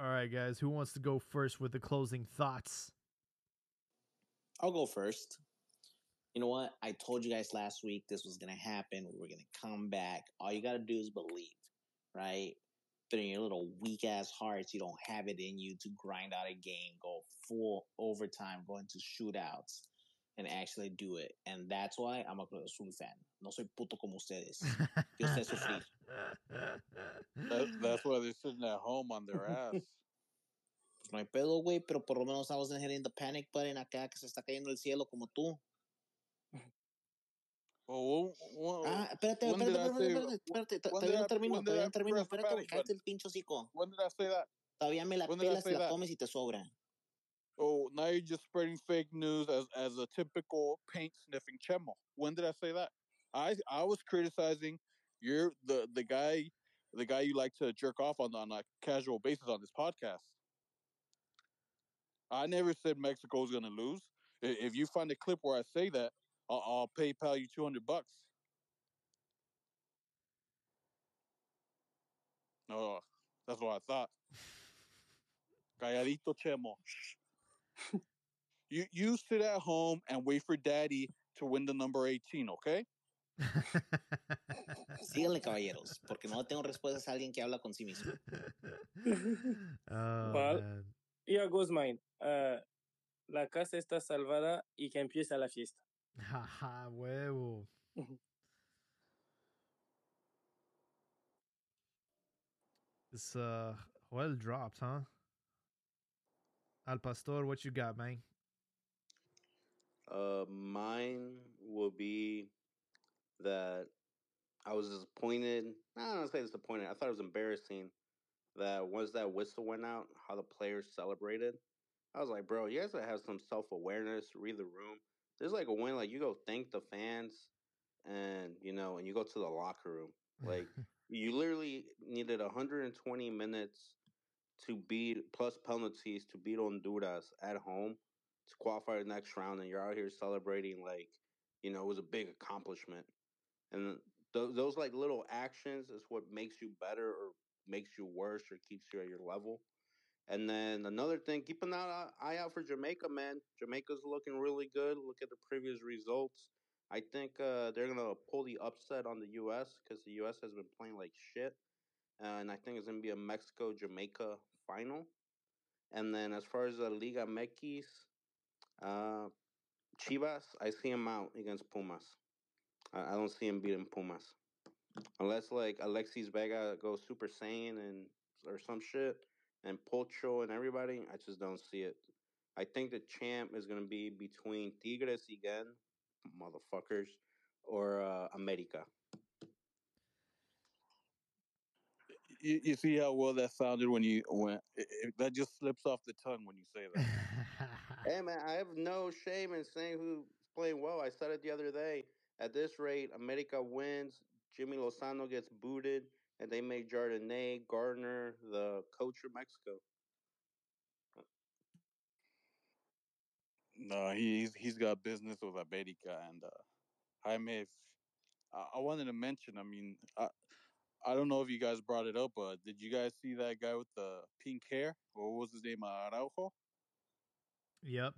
Speaker 1: All right, guys. Who wants to go first with the closing thoughts?
Speaker 3: I'll go first. You know what? I told you guys last week this was gonna happen. We were gonna come back. All you gotta do is believe, right? But in your little weak ass hearts, you don't have it in you to grind out a game, go full overtime, go into shootouts, and actually do it. And that's why I'm a Cruz Azul fan. No soy puto como ustedes. Yo sé sufrir.
Speaker 5: That, that's why they're sitting at home on their ass.
Speaker 3: No hay pedo, güey, pero por lo menos I wasn't hitting the panic button acá que se está cayendo el cielo como tú.
Speaker 5: Oh, well,
Speaker 3: Ah, espérate, espérate, espérate, espérate, espérate, todavía no termino, todavía no termino, espérate, cállate el pincho hocico. Todavía me la pelas, la comes y te sobra.
Speaker 5: Oh, now you're just spreading fake news as as a typical paint sniffing chemo. When did I say that? I I was criticizing you're the the guy the guy you like to jerk off on on a casual basis on this podcast. I never said Mexico's gonna lose. If you find a clip where I say that, I'll, I'll PayPal you two hundred bucks. Oh, that's what I thought. Calladito chemo. Shh. you you sit at home and wait for daddy to win the number 18, okay?
Speaker 3: Síganle, caballeros, porque no tengo respuestas a alguien que habla con sí mismo.
Speaker 1: oh,
Speaker 6: Well,
Speaker 1: man.
Speaker 6: Here goes mine. Uh, la casa está salvada y que empieza la fiesta.
Speaker 1: Jaja, huevo. It's uh well dropped, huh? Al Pastor, what you got, man?
Speaker 4: Uh, mine will be that I was disappointed. I don't want to say disappointed. I thought it was embarrassing that once that whistle went out, how the players celebrated. I was like, bro, you guys gotta have some self awareness. Read the room. There's like a win. Like you go thank the fans, and you know, and you go to the locker room. Like you literally needed 120 minutes to beat plus penalties to beat Honduras at home to qualify the next round, and you're out here celebrating like you know it was a big accomplishment. And th- those like little actions is what makes you better or makes you worse or keeps you at your level. And then another thing, keep an eye out for Jamaica, man. Jamaica's looking really good. Look at the previous results. I think uh, they're gonna pull the upset on the U.S. because the U.S. has been playing like shit, uh, and I think it's gonna be a Mexico Jamaica final. And then as far as the Liga MX, uh, Chivas, I see him out against Pumas. I, I don't see him beating Pumas unless like Alexis Vega goes Super Saiyan and or some shit, and Pocho and everybody. I just don't see it. I think the champ is gonna be between Tigres again, motherfuckers, or uh, America.
Speaker 5: You, you see how well that sounded when you when it, it- that just slips off the tongue when you say that.
Speaker 4: Hey man, I have no shame in saying who's playing well. I said it the other day. At this rate, America wins. Jimmy Lozano gets booted, and they make Jardine Gardner the coach of Mexico.
Speaker 5: No, he's he's got business with America and uh, Jaime. If, I, I wanted to mention. I mean, I I don't know if you guys brought it up, but did you guys see that guy with the pink hair? What was his name? Araujo.
Speaker 1: yep.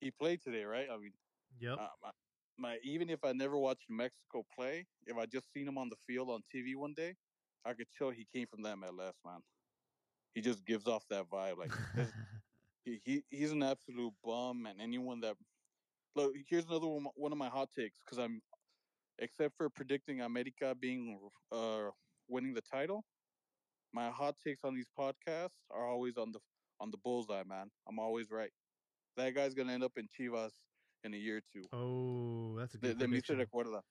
Speaker 5: He played today, right? I mean,
Speaker 1: Yep.
Speaker 5: uh, my, my even if I never watched Mexico play, if I just seen him on the field on TV one day, I could tell he came from that MLS, man. He just gives off that vibe, like he, he he's an absolute bum, and anyone that look here's another one, one of my hot takes because I'm except for predicting America being uh winning the title, my hot takes on these podcasts are always on the on the bullseye, man. I'm always right. That guy's gonna end up in Chivas in a year or two.
Speaker 1: oh, that's a
Speaker 5: De,
Speaker 1: good
Speaker 5: de mí se
Speaker 1: prediction.
Speaker 5: recuerda.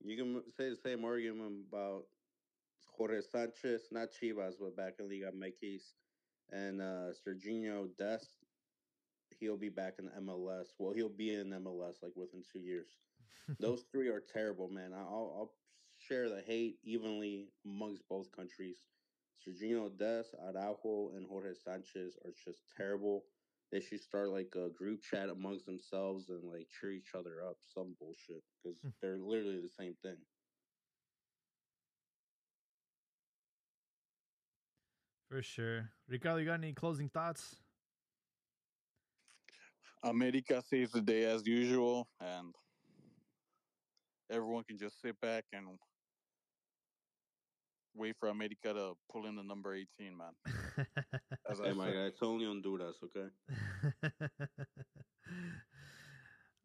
Speaker 4: You can say the same argument about Jorge Sanchez, not Chivas, but back in Liga MX, and uh, Serginho Dest. He'll be back in MLS. Well, he'll be in MLS like within two years. Those three are terrible, man. I'll, I'll share the hate evenly amongst both countries. Sergio Dest, Araujo, and Jorge Sanchez are just terrible. They should start like a group chat amongst themselves and like cheer each other up. Some bullshit because hmm. they're literally the same thing.
Speaker 1: For sure. Ricardo, you got any closing thoughts?
Speaker 5: America saves the day as usual, and everyone can just sit back and wait for America to pull in the number 18, man. As I
Speaker 4: Hey, my
Speaker 5: said.
Speaker 4: guy, it's only Honduras, okay?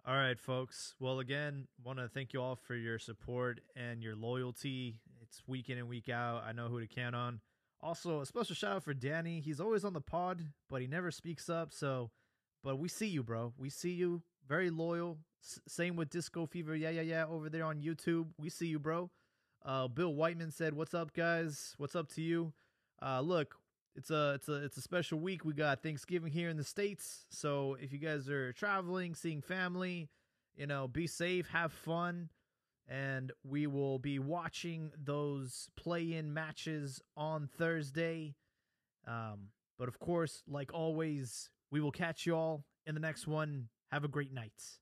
Speaker 1: all right, folks. Well, again, want to thank you all for your support and your loyalty. It's week in and week out. I know who to count on. Also, a special shout out for Danny. He's always on the pod, but he never speaks up. So, but we see you, bro. We see you. Very loyal. S- same with Disco Fever. Yeah, yeah, yeah. Over there on YouTube, we see you, bro. Uh, Bill Whiteman said, "What's up, guys? What's up to you?" Uh, look, it's a it's a it's a special week. We got Thanksgiving here in the states, so if you guys are traveling, seeing family, you know, be safe, have fun, and we will be watching those play-in matches on Thursday. Um, but of course, like always, we will catch you all in the next one. Have a great night.